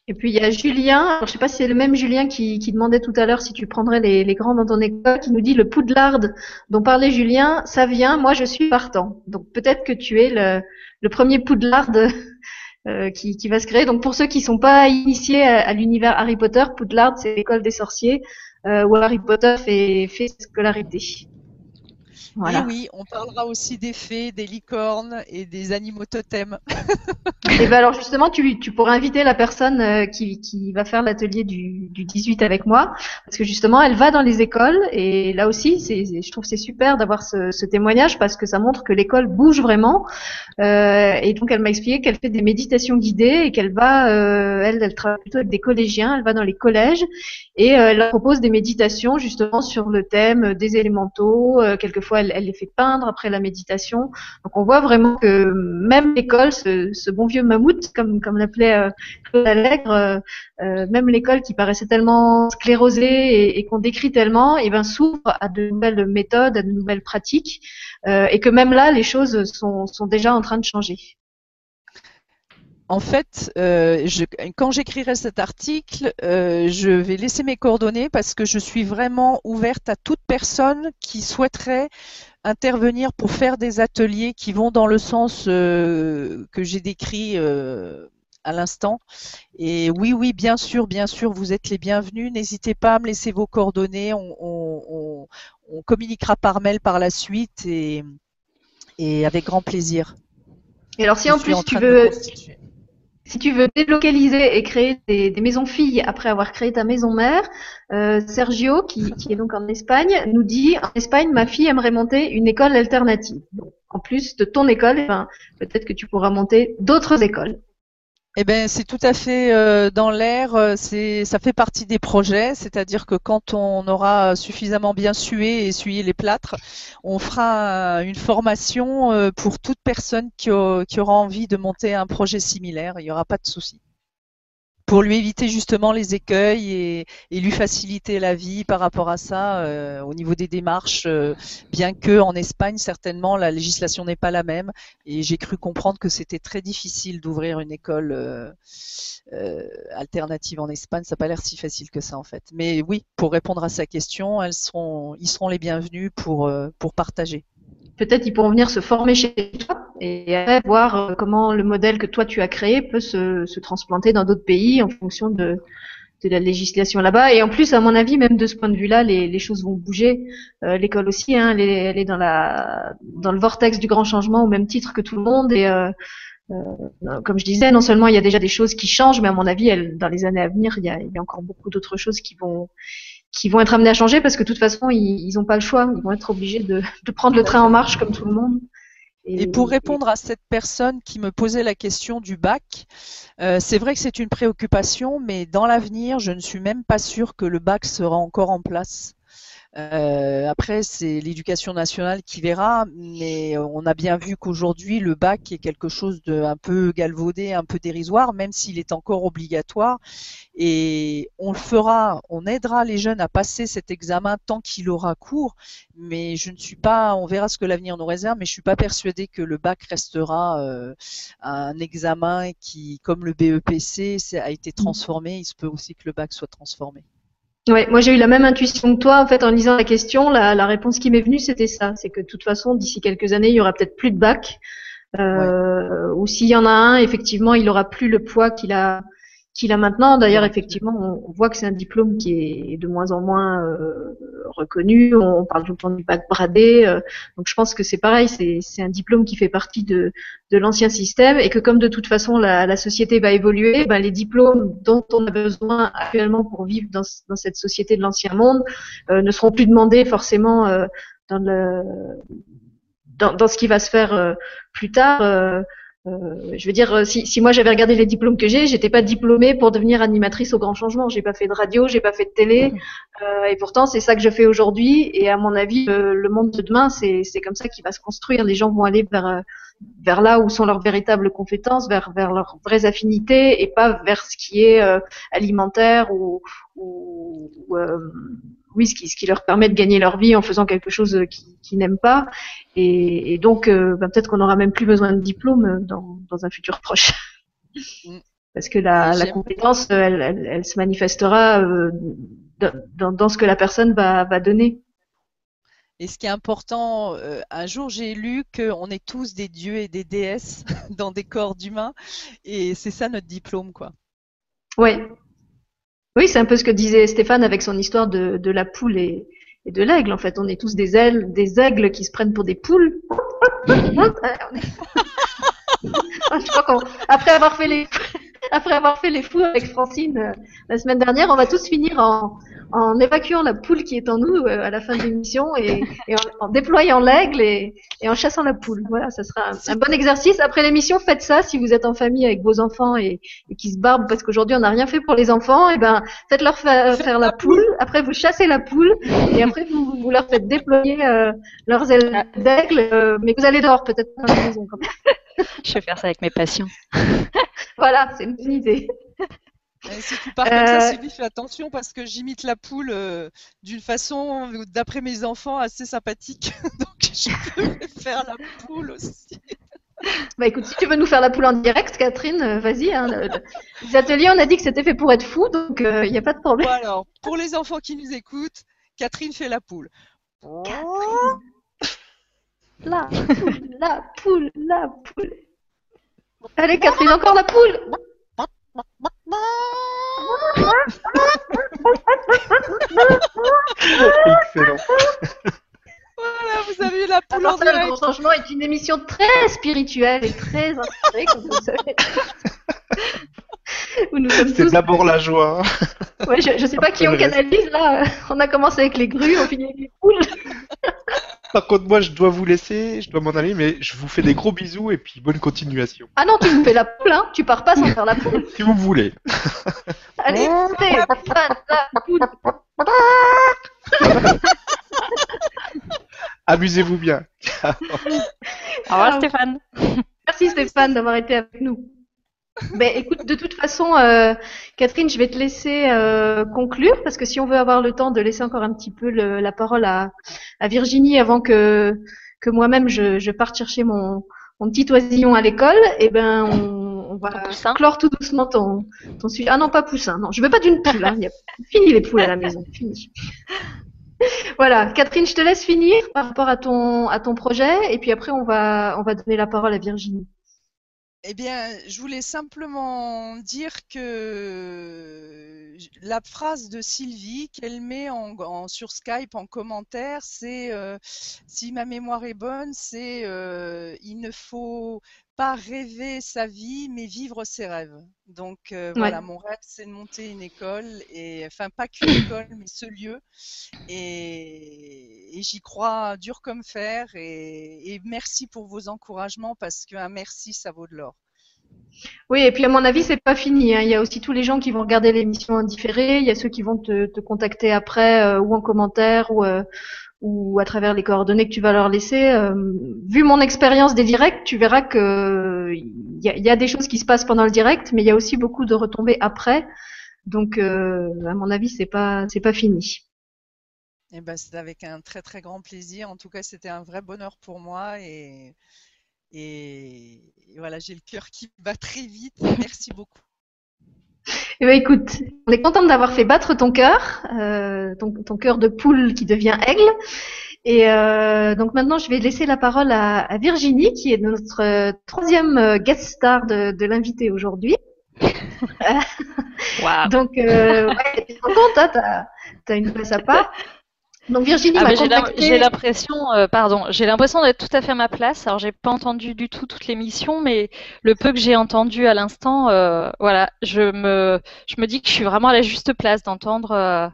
Et puis il y a Julien, alors, je sais pas si c'est le même Julien qui, qui demandait tout à l'heure si tu prendrais les, les, grands dans ton école, qui nous dit le Poudlard dont parlait Julien, ça vient, moi je suis partant. Donc peut-être que tu es le, le premier Poudlard euh, qui, va se créer. Donc pour ceux qui sont pas initiés à, l'univers Harry Potter, Poudlard c'est l'école des sorciers euh, où Harry Potter fait, fait scolarité. Voilà. Et oui, on parlera aussi des fées, des licornes et des animaux totems. [LAUGHS] et ben alors justement, tu, tu pourrais inviter la personne euh, qui, qui va faire l'atelier du, du 18 avec moi, parce que justement, elle va dans les écoles et là aussi, c'est, je trouve c'est super d'avoir ce, ce, témoignage parce que ça montre que l'école bouge vraiment. Euh, et donc, elle m'a expliqué qu'elle fait des méditations guidées et qu'elle va, euh, elle, elle travaille plutôt avec des collégiens, elle va dans les collèges et euh, elle leur propose des méditations justement sur le thème des élémentaux. Euh, quelquefois, elle, les fait peindre après la méditation. Donc on voit vraiment que même l'école, ce, bon vieux mammouth, comme, l'appelait euh, Claude Allègre, euh, euh, même l'école qui paraissait tellement sclérosée et, qu'on décrit tellement, eh ben s'ouvre à de nouvelles méthodes, à de nouvelles pratiques, et que même là, les choses sont déjà en train de changer en fait, euh, quand j'écrirai cet article, euh, je vais laisser mes coordonnées parce que je suis vraiment ouverte à toute personne qui souhaiterait intervenir pour faire des ateliers qui vont dans le sens euh, que j'ai décrit à l'instant. Et oui, oui, bien sûr, bien sûr, vous êtes les bienvenus. N'hésitez pas à me laisser vos coordonnées. On, communiquera par mail par la suite et, et avec grand plaisir. Et alors, si en plus tu veux, si tu veux délocaliser et créer des, maisons filles après avoir créé ta maison mère, euh, Sergio, qui, est donc en Espagne, nous dit en Espagne, ma fille aimerait monter une école alternative. en plus de ton école, eh ben, peut-être que tu pourras monter d'autres écoles. Eh ben, c'est tout à fait euh, dans l'air. Euh, c'est, ça fait partie des projets, c'est-à-dire que quand on aura suffisamment bien sué et essuyé les plâtres, on fera une formation euh, pour toute personne qui, qui, aura envie de monter un projet similaire. Il n'y aura pas de souci pour lui éviter justement les écueils et, lui faciliter la vie par rapport à ça euh, au niveau des démarches, euh, bien que en Espagne certainement la législation n'est pas la même. Et j'ai cru comprendre que c'était très difficile d'ouvrir une école euh, alternative en Espagne, ça n'a pas l'air si facile que ça en fait. Mais oui, pour répondre à sa question, elles seront, ils seront les bienvenus pour pour partager peut-être ils pourront venir se former chez toi et après voir euh, comment le modèle que toi tu as créé peut se, se transplanter dans d'autres pays en fonction de, de la législation là-bas. Et en plus, à mon avis, même de ce point de vue-là, les, les choses vont bouger. Euh, L'école aussi, hein, elle, est, elle, est, dans la dans le vortex du grand changement au même titre que tout le monde. Et euh, euh, comme je disais, non seulement il y a déjà des choses qui changent, mais à mon avis, elle, dans les années à venir, il y a, il y a encore beaucoup d'autres choses qui vont qui vont être amenés à changer parce que de toute façon, ils n'ont pas le choix. Ils vont être obligés de, prendre le train en marche comme tout le monde. Et, pour répondre à cette personne qui me posait la question du bac, euh, c'est vrai que c'est une préoccupation, mais dans l'avenir, je ne suis même pas sûre que le bac sera encore en place. Euh, après, c'est l'éducation nationale qui verra, mais on a bien vu qu'aujourd'hui, le bac est quelque chose de un peu galvaudé, un peu dérisoire, même s'il est encore obligatoire. Et on le fera, on aidera les jeunes à passer cet examen tant qu'il aura cours. Mais je ne suis pas, on verra ce que l'avenir nous réserve, mais je suis pas persuadée que le bac restera euh, un examen qui, comme le BEPC, a été transformé. Il se peut aussi que le bac soit transformé. Ouais, moi j'ai eu la même intuition que toi en fait en lisant la question. La, la réponse qui m'est venue c'était ça, c'est que de toute façon d'ici quelques années il y aura peut-être plus de bac, euh, ou s'il y en a un, effectivement il aura plus le poids qu'il a qu'il a maintenant. D'ailleurs, effectivement, on, voit que c'est un diplôme qui est de moins en moins euh, reconnu. On, parle tout le temps du bac bradé. Euh, donc, je pense que c'est pareil. C'est un diplôme qui fait partie de, de l'ancien système et que comme de toute façon la, la société va évoluer, ben, les diplômes dont on a besoin actuellement pour vivre dans, dans cette société de l'ancien monde euh, ne seront plus demandés forcément dans le dans, dans, ce qui va se faire plus tard euh, je veux dire, si, si moi j'avais regardé les diplômes que j'ai, j'étais pas diplômée pour devenir animatrice au grand changement. J'ai pas fait de radio, j'ai pas fait de télé, euh, et pourtant c'est ça que je fais aujourd'hui. Et à mon avis, le monde de demain, c'est c'est comme ça qu'il va se construire. Les gens vont aller vers vers là où sont leurs véritables compétences, vers vers leurs vraies affinités, et pas vers ce qui est euh, alimentaire ou, ou, euh, oui, ce qui, ce qui leur permet de gagner leur vie en faisant quelque chose qu'ils qui n'aiment pas. Et, et donc, euh, ben, peut-être qu'on n'aura même plus besoin de diplôme dans, dans un futur proche. Mm. [LAUGHS] Parce que la, la compétence, elle, elle, elle, se manifestera euh, dans, dans, ce que la personne va, va donner. Et ce qui est important, euh, un jour j'ai lu qu'on est tous des dieux et des déesses [LAUGHS] dans des corps d'humains, et c'est ça notre diplôme, quoi. Oui, oui, c'est un peu ce que disait Stéphane avec son histoire de, de la poule et, et de l'aigle. En fait, on est tous des ailes, des aigles qui se prennent pour des poules. [LAUGHS] [LAUGHS] Je crois qu'on, après avoir fait les, [LAUGHS] après avoir fait les fous avec Francine euh, la semaine dernière, on va tous finir en, en évacuant la poule qui est en nous euh, à la fin de l'émission et, et en, déployant l'aigle et, et, en chassant la poule. Voilà, ça sera un, bon exercice. Après l'émission, faites ça si vous êtes en famille avec vos enfants et, et qui se barbent parce qu'aujourd'hui on n'a rien fait pour les enfants. Et ben, faites-leur faire, la poule. Après, vous chassez la poule et après vous, vous leur faites déployer euh, leurs ailes d'aigle. Euh, mais vous allez dehors peut-être dans la maison. Quand même. [LAUGHS] Je vais faire ça avec mes patients. [LAUGHS] voilà, c'est une idée. [LAUGHS] Et si tu pars comme ça, euh, Sylvie, fais attention parce que j'imite la poule euh, d'une façon, d'après mes enfants, assez sympathique. [LAUGHS] Donc je peux [LAUGHS] faire la poule aussi. Bah écoute, si tu veux nous faire la poule en direct, Catherine, euh, vas-y. Hein, les ateliers, on a dit que c'était fait pour être fou, donc il n'y a pas de problème. Bon, alors, pour les enfants qui nous écoutent, Catherine fait la poule. Catherine. La poule, la poule, la poule. Allez, Catherine, encore la poule. [LAUGHS] Excellent. Voilà, vous avez la poule en direct. Le changement est une émission très spirituelle et très inspirée, comme vous savez. [LAUGHS] C'est d'abord la joie. Ouais, je, je sais pas qui on canalise là. On a commencé avec les grues, on finit avec les poules. Par contre, moi, je dois vous laisser, je dois m'en aller, mais je vous fais des gros bisous et puis bonne continuation. Ah non, tu me fais la poule, hein Tu pars pas sans faire la poule. [LAUGHS] si vous voulez. [LAUGHS] Allez, c'est la poule. [LAUGHS] Amusez-vous bien. Au revoir, Stéphane. Merci, Stéphane, d'avoir été avec nous. Ben, écoute, de toute façon, euh, Catherine, je vais te laisser euh, conclure parce que si on veut avoir le temps de laisser encore un petit peu le, la parole à, à, Virginie avant que, que moi-même je, je parte chercher mon, mon petit oisillon à l'école, et eh ben on, on va clore tout doucement ton, ton sujet. Ah non, pas poussin, non, je veux pas d'une poule. Hein. Y a... [LAUGHS] Fini les poules à la maison, fini. [LAUGHS] voilà, Catherine, je te laisse finir par rapport à ton à ton projet, et puis après on va on va donner la parole à Virginie. Eh bien, je voulais simplement dire que la phrase de Sylvie qu'elle met sur Skype en commentaire, c'est euh, si ma mémoire est bonne, c'est euh, il ne faut pas rêver sa vie, mais vivre ses rêves. Donc euh, voilà, mon rêve, c'est de monter une école, et enfin pas qu'une [COUGHS] école, mais ce lieu. Et, j'y crois dur comme fer. Et, merci pour vos encouragements, parce qu'un merci, ça vaut de l'or. Oui, et puis à mon avis, c'est pas fini. Hein. Il y a aussi tous les gens qui vont regarder l'émission en différé. Il y a ceux qui vont te, contacter après, euh, ou en commentaire, ou, euh, ou à travers les coordonnées que tu vas leur laisser. Euh, vu mon expérience des directs, tu verras que il y, a, des choses qui se passent pendant le direct, mais il y a aussi beaucoup de retombées après. Donc, euh, à mon avis, c'est pas pas fini. Eh ben, c'est avec un très très grand plaisir. En tout cas, c'était un vrai bonheur pour moi et et, voilà, j'ai le cœur qui bat très vite. Merci beaucoup. Eh ben, écoute, on est contente d'avoir fait battre ton cœur, euh, ton, ton cœur de poule qui devient aigle. Et euh, donc maintenant, je vais laisser la parole à, à Virginie, qui est notre euh, troisième euh, guest star de, de l'invité aujourd'hui. [LAUGHS] wow. [LAUGHS] donc, euh, ouais, tu te hein, t'as, as une place à part. Donc Virginie ah, J'ai l'impression, euh, pardon, j'ai l'impression d'être tout à fait à ma place. Alors j'ai pas entendu du tout toute l'émission, mais le peu que j'ai entendu à l'instant, euh, voilà, je me, je me dis que je suis vraiment à la juste place d'entendre euh,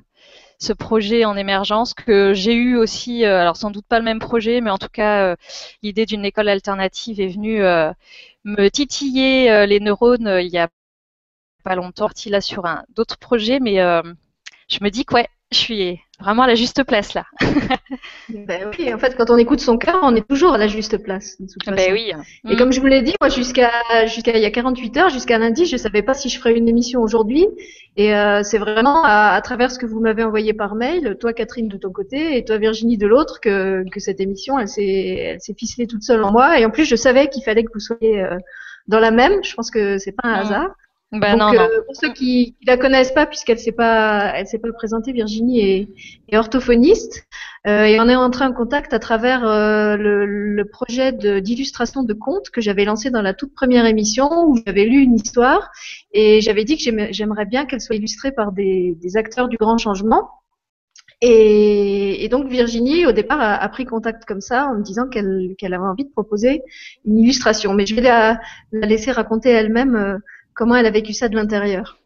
ce projet en émergence que j'ai eu aussi, alors sans doute pas le même projet, mais en tout cas l'idée d'une école alternative est venue me titiller les neurones il y a pas longtemps, parti là sur un d'autres projets, mais je me dis que ouais, je suis vraiment à la juste place là. [LAUGHS] ben oui, en fait, quand on écoute son cœur, on est toujours à la juste place. Ben oui. Et comme je vous l'ai dit, moi, jusqu'à jusqu'à il y a 48 heures, jusqu'à lundi, je savais pas si je ferais une émission aujourd'hui. Et euh, c'est vraiment à, à, travers ce que vous m'avez envoyé par mail, toi Catherine de ton côté et toi Virginie de l'autre, que, que cette émission, elle s'est elle s'est ficelée toute seule en moi. Et en plus, je savais qu'il fallait que vous soyez euh, dans la même. Je pense que c'est pas un hasard. Ben Donc, non, euh, pour ceux qui, qui la connaissent pas, puisqu'elle s'est pas, elle s'est pas présentée, Virginie est, est orthophoniste euh, et on est entré en contact à travers euh, le, le, projet d'illustration de, contes que j'avais lancé dans la toute première émission où j'avais lu une histoire et j'avais dit que j'aimerais bien qu'elle soit illustrée par des, des, acteurs du grand changement. Et, et, donc Virginie, au départ, a, a, pris contact comme ça en me disant qu'elle qu'elle avait envie de proposer une illustration. Mais je vais la, la laisser raconter elle-même euh, comment elle a vécu ça de l'intérieur?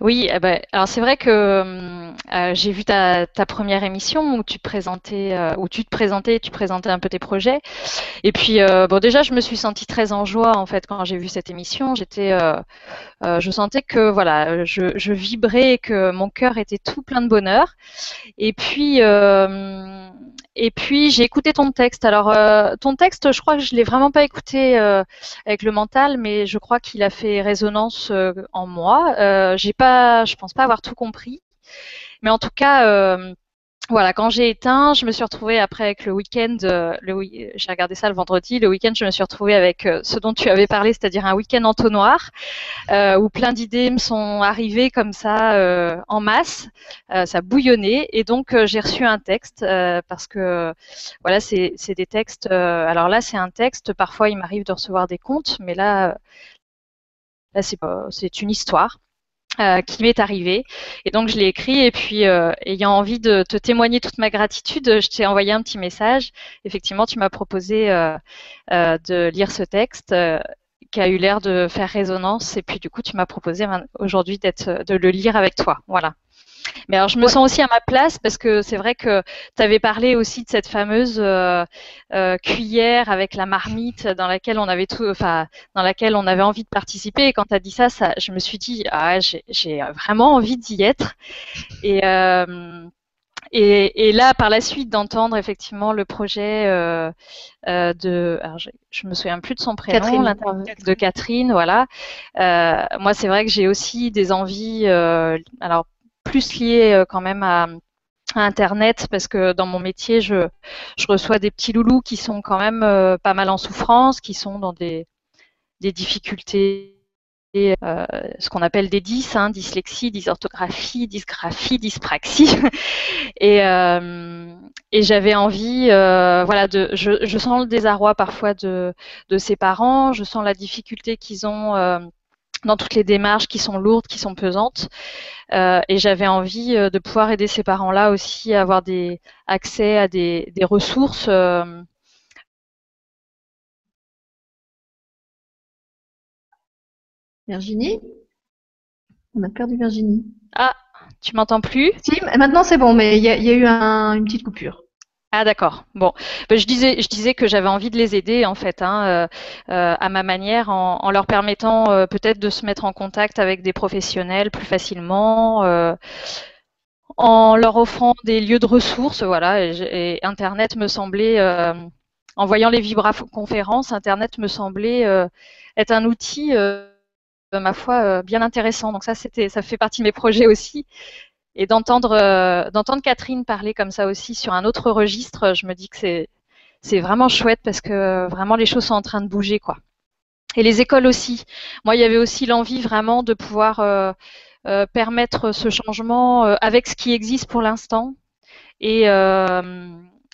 Oui, eh ben, alors c'est vrai que euh, j'ai vu ta, première émission où tu présentais, euh, où tu te présentais, tu présentais un peu tes projets. Et puis euh, bon, déjà, je me suis sentie très en joie en fait quand j'ai vu cette émission. J'étais, je sentais que voilà, je, je, vibrais et que mon cœur était tout plein de bonheur. Et puis et puis j'ai écouté ton texte. Alors euh, ton texte, je crois que je l'ai vraiment pas écouté euh, avec le mental, mais je crois qu'il a fait résonance euh, en moi. Euh, j'ai pas, je pense pas avoir tout compris, mais en tout cas voilà, quand j'ai éteint, je me suis retrouvée après avec le week-end, euh, j'ai regardé ça le vendredi, le week-end, je me suis retrouvée avec euh, ce dont tu avais parlé, c'est-à-dire un week-end en noir, euh, où plein d'idées me sont arrivées comme ça euh, en masse, euh, ça bouillonnait, et donc j'ai reçu un texte parce que voilà, c'est des textes. alors là, c'est un texte. Parfois, il m'arrive de recevoir des contes, mais là, là, c'est une histoire. Euh, qui m'est arrivé. Et donc je l'ai écrit et puis euh, ayant envie de te témoigner toute ma gratitude, je t'ai envoyé un petit message. Effectivement, tu m'as proposé euh, euh de lire ce texte qui a eu l'air de faire résonance et puis du coup tu m'as proposé aujourd'hui d'être de le lire avec toi. Voilà. Mais alors, je me sens aussi à ma place parce que c'est vrai que tu avais parlé aussi de cette fameuse euh, euh, cuillère avec la marmite dans laquelle on avait tout, enfin, dans laquelle on avait envie de participer. Et quand tu as dit ça, ça, je me suis dit, ah, j'ai vraiment envie d'y être. Et, euh, et, et, là, par la suite, d'entendre effectivement le projet euh, euh, de, alors je, je, me souviens plus de son prénom, Catherine. de Catherine, voilà. Euh, moi, c'est vrai que j'ai aussi des envies, euh, alors plus lié euh, quand même à, Internet parce que dans mon métier, je, reçois des petits loulous qui sont quand même euh, pas mal en souffrance, qui sont dans des, difficultés, euh, ce qu'on appelle des dys, hein, dyslexie, dysorthographie, dysgraphie, dyspraxie. [LAUGHS] et, j'avais envie, voilà, de, je, je, sens le désarroi parfois de, de ces parents, je sens la difficulté qu'ils ont dans toutes les démarches qui sont lourdes, qui sont pesantes. Euh, et j'avais envie euh, de pouvoir aider ces parents-là aussi à avoir des accès à des, des ressources. Euh... Virginie? On a perdu Virginie. Ah, tu m'entends plus? Si, maintenant c'est bon, mais il y, y, a eu un, une petite coupure. Ah d'accord. Bon, ben, je disais, je disais que j'avais envie de les aider en fait, hein, euh, euh, à ma manière, en, leur permettant euh, peut-être de se mettre en contact avec des professionnels plus facilement, en leur offrant des lieux de ressources, voilà. Et, et Internet me semblait, en voyant les vibra-conférences, Internet me semblait être un outil, ma foi, bien intéressant. Donc ça, c'était, ça fait partie de mes projets aussi et d'entendre euh, d'entendre Catherine parler comme ça aussi sur un autre registre, je me dis que c'est c'est vraiment chouette parce que vraiment les choses sont en train de bouger quoi. Et les écoles aussi. Moi, il y avait aussi l'envie vraiment de pouvoir euh, euh, permettre ce changement euh, avec ce qui existe pour l'instant et euh,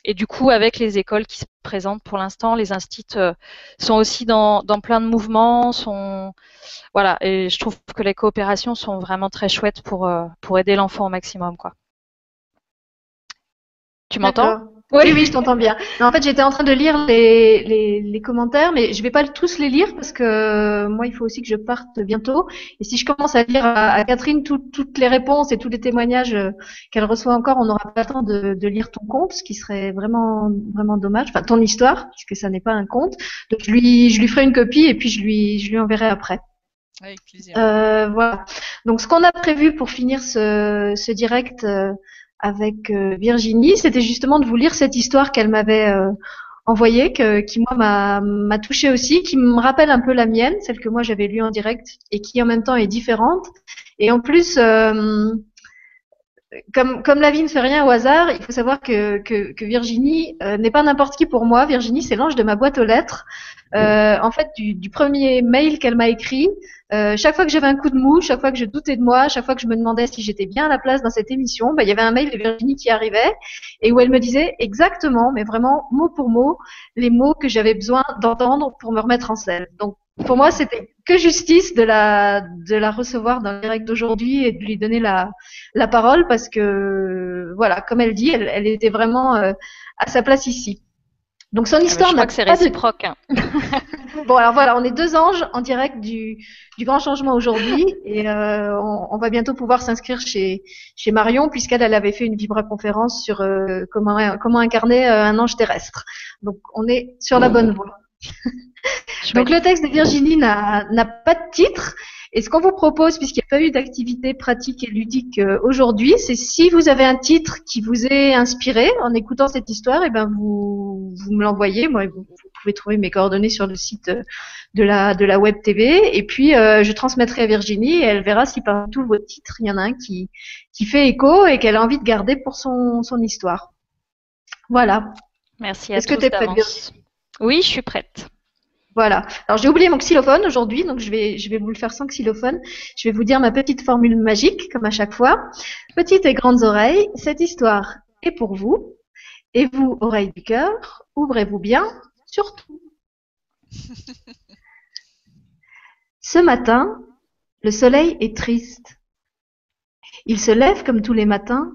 et du coup, avec les écoles qui se présentent pour l'instant, les instituts euh, sont aussi dans, plein de mouvements, sont voilà, et je trouve que les coopérations sont vraiment très chouettes pour euh, pour aider l'enfant au maximum, quoi. Tu m'entends? Oui, oui, je t'entends bien. en fait, j'étais en train de lire les, les, les, commentaires, mais je vais pas tous les lire parce que euh, moi, il faut aussi que je parte bientôt. Et si je commence à lire à, Catherine toutes les réponses et tous les témoignages euh, qu'elle reçoit encore, on n'aura pas le temps de, de, lire ton compte, ce qui serait vraiment vraiment dommage. Enfin, ton histoire, puisque ça n'est pas un compte. Donc, je lui je lui ferai une copie et puis je lui je lui enverrai après. Avec plaisir. Euh, voilà. Donc, ce qu'on a prévu pour finir ce, ce direct. Euh, avec euh, Virginie, c'était justement de vous lire cette histoire qu'elle m'avait euh, envoyée, que, qui moi m'a, m'a touchée aussi, qui me rappelle un peu la mienne, celle que moi j'avais lue en direct et qui en même temps est différente. Et en plus, euh, comme, comme la vie ne fait rien au hasard, il faut savoir que, que, que Virginie n'est pas n'importe qui pour moi. Virginie, c'est l'ange de ma boîte aux lettres. en fait, du, du premier mail qu'elle m'a écrit, euh, chaque fois que j'avais un coup de mou, chaque fois que je doutais de moi, chaque fois que je me demandais si j'étais bien à la place dans cette émission, bah, il y avait un mail de Virginie qui arrivait et où elle me disait exactement, mais vraiment mot pour mot, les mots que j'avais besoin d'entendre pour me remettre en scène. Donc pour moi, c'était que justice de la de la recevoir dans le direct d'aujourd'hui et de lui donner la la parole parce que voilà, comme elle dit, elle, elle était vraiment euh, à sa place ici. Donc son ah, histoire. je crois que c'est réciproque. Hein. [LAUGHS] bon alors voilà, on est deux anges en direct du, du grand changement aujourd'hui et euh, on, va bientôt pouvoir s'inscrire chez chez Marion puisqu'elle elle avait fait une vibra conférence sur euh, comment comment incarner euh, un ange terrestre. Donc on est sur la bonne voie. [LAUGHS] Donc le texte de Virginie n'a pas de titre et ce qu'on vous propose, puisqu'il n'y a pas eu d'activité pratique et ludique euh, aujourd'hui, c'est si vous avez un titre qui vous est inspiré en écoutant cette histoire, et eh ben vous, vous me l'envoyez. Moi, vous, pouvez trouver mes coordonnées sur le site euh, de la de la web TV. Et puis euh, je transmettrai à Virginie et elle verra si parmi tous vos titres, il y en a un qui qui fait écho et qu'elle a envie de garder pour son son histoire. Voilà. Merci à Est-ce que tu es prête, Oui, je suis prête. Voilà. Alors j'ai oublié mon xylophone aujourd'hui, donc je vais, je vais vous le faire sans xylophone. Je vais vous dire ma petite formule magique, comme à chaque fois. Petites et grandes oreilles, cette histoire est pour vous. Et vous, oreilles du cœur, ouvrez-vous bien, surtout. [LAUGHS] Ce matin, le soleil est triste. Il se lève comme tous les matins,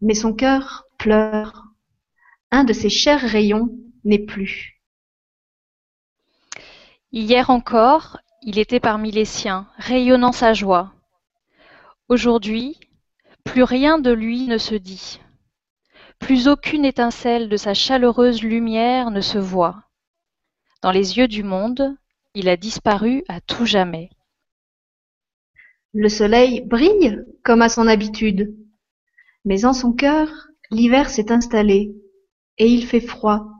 mais son cœur pleure. Un de ses chers rayons n'est plus. Hier encore, il était parmi les siens, rayonnant sa joie. Aujourd'hui, plus rien de lui ne se dit. Plus aucune étincelle de sa chaleureuse lumière ne se voit. Dans les yeux du monde, il a disparu à tout jamais. Le soleil brille comme à son habitude, mais en son cœur, l'hiver s'est installé, et il fait froid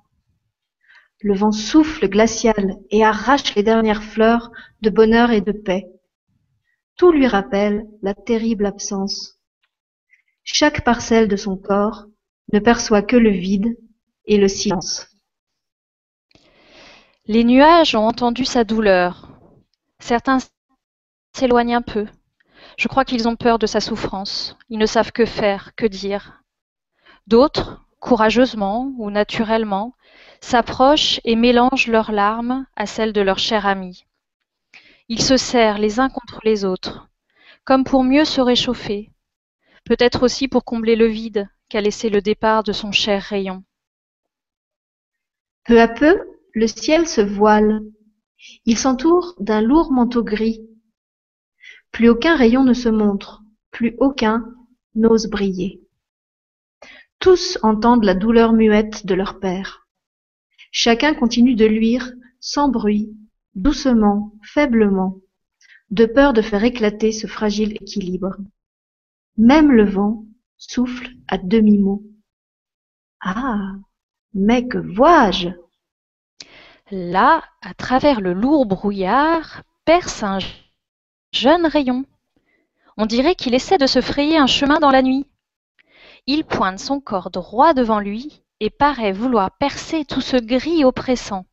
le vent souffle glacial et arrache les dernières fleurs de bonheur et de paix. Tout lui rappelle la terrible absence. Chaque parcelle de son corps ne perçoit que le vide et le silence. Les nuages ont entendu sa douleur. Certains s'éloignent un peu. Je crois qu'ils ont peur de sa souffrance. Ils ne savent que faire, que dire. D'autres, courageusement ou naturellement, s'approchent et mélangent leurs larmes à celles de leur cher ami. Ils se serrent les uns contre les autres, comme pour mieux se réchauffer, peut-être aussi pour combler le vide qu'a laissé le départ de son cher rayon. Peu à peu, le ciel se voile. Il s'entoure d'un lourd manteau gris. Plus aucun rayon ne se montre, plus aucun n'ose briller. Tous entendent la douleur muette de leur père. Chacun continue de luire, sans bruit, doucement, faiblement, de peur de faire éclater ce fragile équilibre. Même le vent souffle à demi-mot. Ah. Mais que vois-je? Là, à travers le lourd brouillard, perce un jeune rayon. On dirait qu'il essaie de se frayer un chemin dans la nuit. Il pointe son corps droit devant lui et paraît vouloir percer tout ce gris oppressant.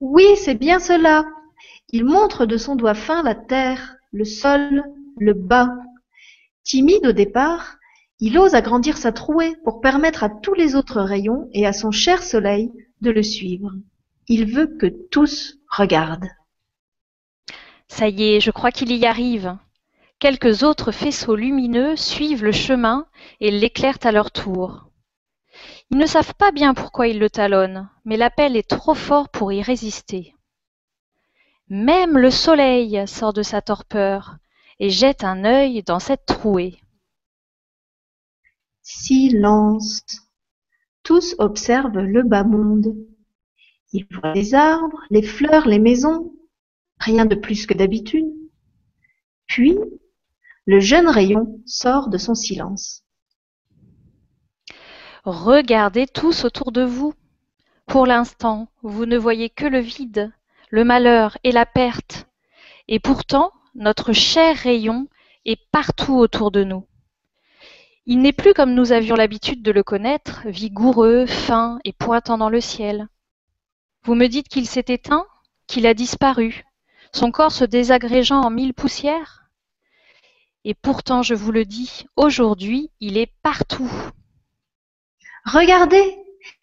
Oui, c'est bien cela. Il montre de son doigt fin la terre, le sol, le bas. Timide au départ, il ose agrandir sa trouée pour permettre à tous les autres rayons et à son cher soleil de le suivre. Il veut que tous regardent. Ça y est, je crois qu'il y arrive. Quelques autres faisceaux lumineux suivent le chemin et l'éclairent à leur tour. Ils ne savent pas bien pourquoi ils le talonnent, mais l'appel est trop fort pour y résister. Même le soleil sort de sa torpeur et jette un œil dans cette trouée. Silence. Tous observent le bas monde. Ils voient les arbres, les fleurs, les maisons, rien de plus que d'habitude. Puis, le jeune rayon sort de son silence. Regardez tous autour de vous. Pour l'instant, vous ne voyez que le vide, le malheur et la perte. Et pourtant, notre cher rayon est partout autour de nous. Il n'est plus comme nous avions l'habitude de le connaître, vigoureux, fin et pointant dans le ciel. Vous me dites qu'il s'est éteint, qu'il a disparu, son corps se désagrégeant en mille poussières Et pourtant, je vous le dis, aujourd'hui, il est partout. Regardez,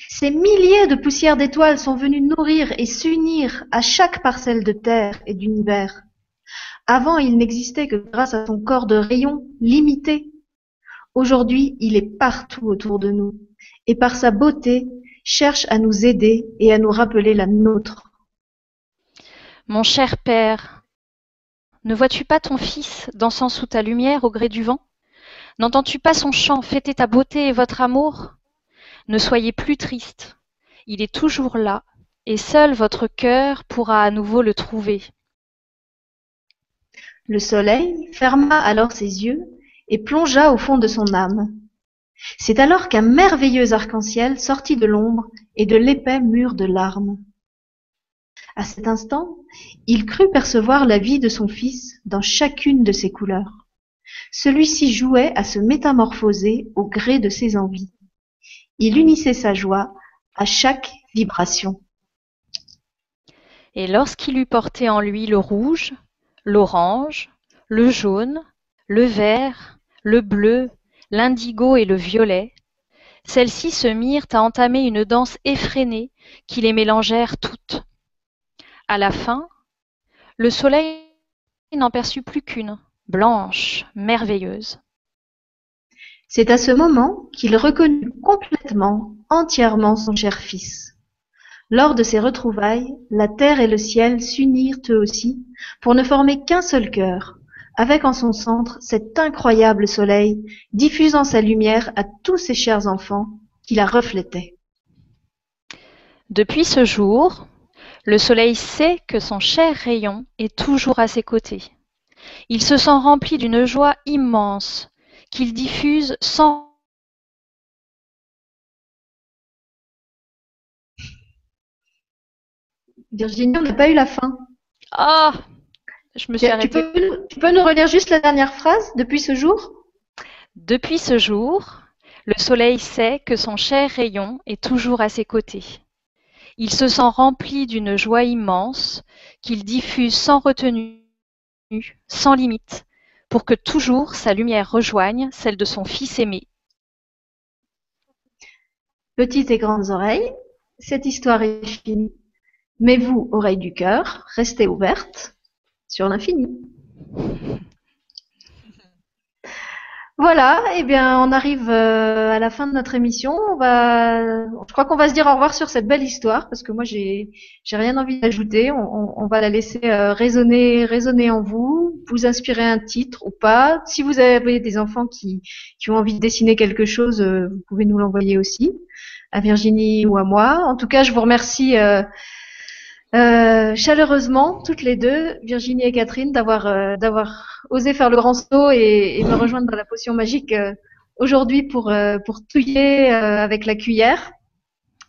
ces milliers de poussières d'étoiles sont venues nourrir et s'unir à chaque parcelle de terre et d'univers. Avant, il n'existait que grâce à son corps de rayons limité. Aujourd'hui, il est partout autour de nous, et par sa beauté, cherche à nous aider et à nous rappeler la nôtre. Mon cher père, ne vois-tu pas ton fils dansant sous ta lumière au gré du vent? N'entends-tu pas son chant? Fêter ta beauté et votre amour? Ne soyez plus triste, il est toujours là, et seul votre cœur pourra à nouveau le trouver. Le soleil ferma alors ses yeux et plongea au fond de son âme. C'est alors qu'un merveilleux arc-en-ciel sortit de l'ombre et de l'épais mur de larmes. À cet instant, il crut percevoir la vie de son fils dans chacune de ses couleurs. Celui-ci jouait à se métamorphoser au gré de ses envies. Il unissait sa joie à chaque vibration. Et lorsqu'il eut porté en lui le rouge, l'orange, le jaune, le vert, le bleu, l'indigo et le violet, celles-ci se mirent à entamer une danse effrénée qui les mélangèrent toutes. À la fin, le soleil n'en perçut plus qu'une, blanche, merveilleuse. C'est à ce moment qu'il reconnut complètement, entièrement son cher fils. Lors de ces retrouvailles, la terre et le ciel s'unirent eux aussi pour ne former qu'un seul cœur, avec en son centre cet incroyable soleil diffusant sa lumière à tous ses chers enfants qui la reflétaient. Depuis ce jour, le soleil sait que son cher rayon est toujours à ses côtés. Il se sent rempli d'une joie immense qu'il diffuse sans Virginie, on n'a pas eu la fin. Ah Je me suis tu, arrêtée. peux, tu peux nous relire juste la dernière phrase depuis ce jour? Depuis ce jour, le soleil sait que son cher rayon est toujours à ses côtés. Il se sent rempli d'une joie immense qu'il diffuse sans retenue, sans limite, pour que toujours sa lumière rejoigne celle de son Fils aimé. Petites et grandes oreilles, cette histoire est finie. Mais vous, oreilles du cœur, restez ouvertes sur l'infini. Voilà, eh bien, on arrive euh, à la fin de notre émission. On va, je crois qu'on va se dire au revoir sur cette belle histoire parce que moi, j'ai, j'ai rien envie d'ajouter. On, va la laisser euh, résonner, résonner en vous, vous inspirer un titre ou pas. Si vous avez des enfants qui, qui ont envie de dessiner quelque chose, euh, vous pouvez nous l'envoyer aussi à Virginie ou à moi. En tout cas, je vous remercie. chaleureusement, toutes les deux, Virginie et Catherine, d'avoir d'avoir osé faire le grand saut et, et me rejoindre dans la potion magique euh, aujourd'hui pour euh, pour touiller euh, avec la cuillère.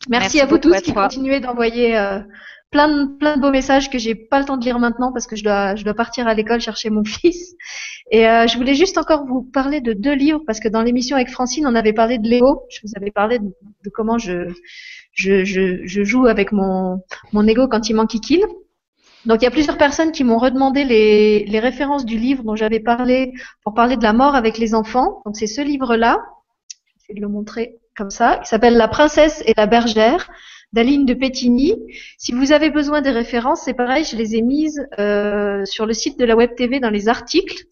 Merci, Merci à vous tous qui toi. continuez d'envoyer euh, plein de plein de beaux messages que j'ai pas le temps de lire maintenant parce que je dois je dois partir à l'école chercher mon [LAUGHS] fils. Et euh, je voulais juste encore vous parler de deux livres parce que dans l'émission avec Francine, on avait parlé de Léo. Je vous avais parlé de, de comment je je, je, je joue avec mon, mon ego quand il m'enquiquine. Donc il y a plusieurs personnes qui m'ont redemandé les, les références du livre dont j'avais parlé pour parler de la mort avec les enfants. Donc c'est ce livre-là, je vais de le montrer comme ça, qui s'appelle La princesse et la bergère d'Aline de Pétigny. Si vous avez besoin des références, c'est pareil, je les ai mises euh, sur le site de la Web TV dans les articles.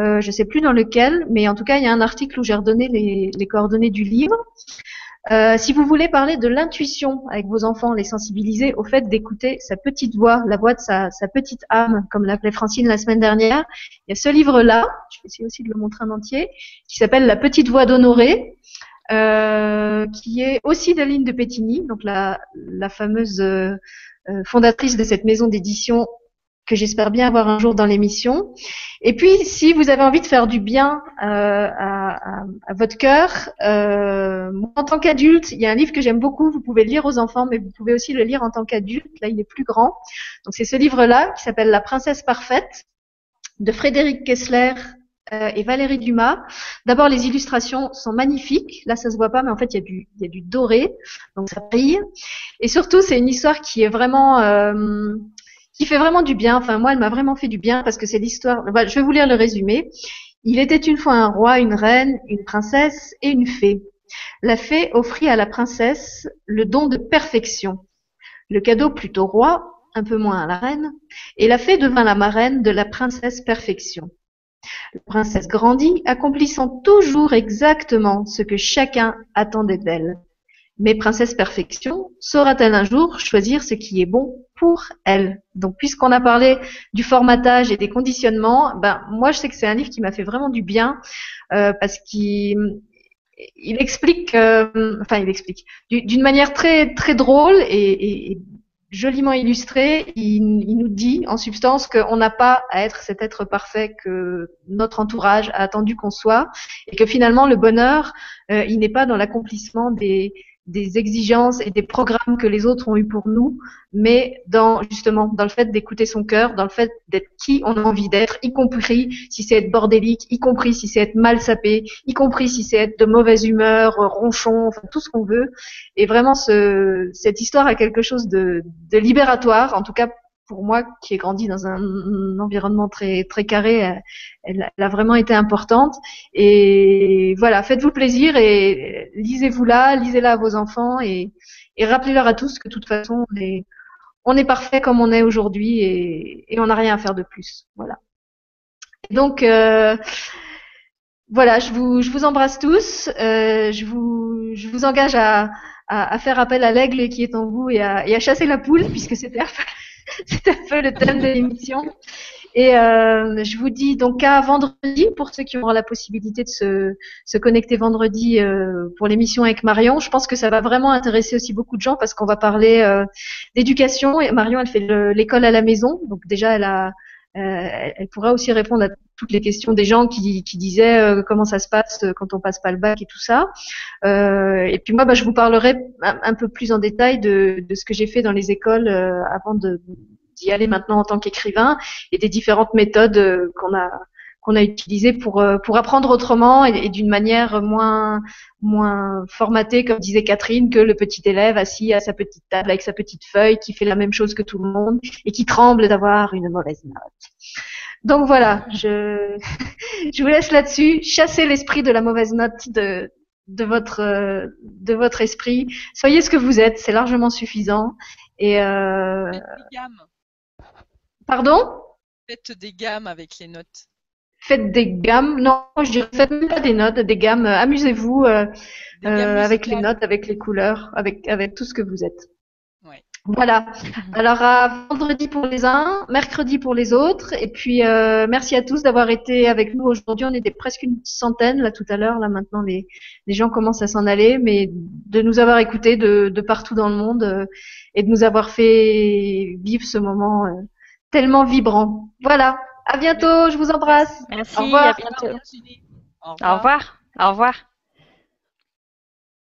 Euh, je sais plus dans lequel, mais en tout cas il y a un article où j'ai redonné les, les coordonnées du livre. Euh, si vous voulez parler de l'intuition avec vos enfants, les sensibiliser au fait d'écouter sa petite voix, la voix de sa, petite âme, comme l'appelait Francine la semaine dernière, il y a ce livre-là, je vais essayer aussi de le montrer en entier, qui s'appelle La petite voix d'Honoré, euh, qui est aussi d'Aline de Pétigny, donc la, fameuse euh, fondatrice de cette maison d'édition que j'espère bien avoir un jour dans l'émission. Et puis, si vous avez envie de faire du bien euh, à, à, à, votre cœur, euh, en tant qu'adulte, il y a un livre que j'aime beaucoup. Vous pouvez le lire aux enfants, mais vous pouvez aussi le lire en tant qu'adulte. Là, il est plus grand. Donc, c'est ce livre-là qui s'appelle La princesse parfaite de Frédéric Kessler euh, et Valérie Dumas. D'abord, les illustrations sont magnifiques. Là, ça se voit pas, mais en fait, il y a du, il y a du doré, donc ça brille. Et surtout, c'est une histoire qui est vraiment euh, qui fait vraiment du bien. Enfin, moi, elle m'a vraiment fait du bien parce que c'est l'histoire. je vais vous lire le résumé. Il était une fois un roi, une reine, une princesse et une fée. La fée offrit à la princesse le don de perfection. Le cadeau plutôt roi, un peu moins à la reine, et la fée devint la marraine de la princesse perfection. La princesse grandit, accomplissant toujours exactement ce que chacun attendait d'elle. Mais Princesse Perfection saura-t-elle un jour choisir ce qui est bon pour elle Donc, puisqu'on a parlé du formatage et des conditionnements, ben moi je sais que c'est un livre qui m'a fait vraiment du bien euh, parce qu'il il explique, euh, enfin il explique d'une manière très très drôle et, joliment illustrée. Il, il, nous dit en substance qu'on n'a pas à être cet être parfait que notre entourage a attendu qu'on soit et que finalement le bonheur, euh, il n'est pas dans l'accomplissement des des exigences et des programmes que les autres ont eu pour nous, mais dans justement dans le fait d'écouter son cœur, dans le fait d'être qui on a envie d'être, y compris si c'est être bordélique, y compris si c'est être mal sapé, y compris si c'est être de mauvaise humeur, ronchon, enfin tout ce qu'on veut. Et vraiment, ce, cette histoire a quelque chose de, de libératoire, en tout cas pour moi qui ai grandi dans un, environnement très très carré, elle, a vraiment été importante. Et voilà, faites-vous plaisir et lisez-vous-la, lisez-la à vos enfants et, rappelez-leur à tous que de toute façon on est, on est parfait comme on est aujourd'hui et, on n'a rien à faire de plus. Voilà. donc euh, voilà, je vous, je vous embrasse tous. Euh, je, vous, je vous engage à, à, faire appel à l'aigle qui est en vous et à, et à chasser la poule, puisque c'était [LAUGHS] c'est un peu le thème de l'émission. Et euh, je vous dis donc à vendredi pour ceux qui auront la possibilité de se, se connecter vendredi euh, pour l'émission avec Marion. Je pense que ça va vraiment intéresser aussi beaucoup de gens parce qu'on va parler euh, d'éducation. Et Marion, elle fait l'école à la maison, donc déjà elle a elle pourra aussi répondre à toutes les questions des gens qui, disaient euh, comment ça se passe quand on passe pas le bac et tout ça. Euh, et puis moi, bah, je vous parlerai un, peu plus en détail de ce que j'ai fait dans les écoles avant d'y aller maintenant en tant qu'écrivain et des différentes méthodes qu'on a qu'on a utilisé pour euh, pour apprendre autrement et, d'une manière moins moins formatée, comme disait Catherine, que le petit élève assis à sa petite table avec sa petite feuille, qui fait la même chose que tout le monde et qui tremble d'avoir une mauvaise note. Donc voilà, je [LAUGHS] je vous laisse là-dessus. Chassez l'esprit de la mauvaise note de de votre de votre esprit. Soyez ce que vous êtes, c'est largement suffisant. Et euh... Pardon? Faites des gammes avec les notes faites des gammes. Non, je dirais faites même pas des notes, des gammes. Amusez-vous euh, euh, avec les notes, avec les couleurs, avec avec tout ce que vous êtes. Ouais. Voilà. [LAUGHS] Alors à vendredi pour les uns, mercredi pour les autres, et puis euh, merci à tous d'avoir été avec nous aujourd'hui. On était presque une centaine là tout à l'heure. Là maintenant les les gens commencent à s'en aller, mais de nous avoir écoutés de de partout dans le monde euh, et de nous avoir fait vivre ce moment euh, tellement vibrant. Voilà. À bientôt, je vous embrasse. Merci, à bientôt. Au revoir. Au revoir.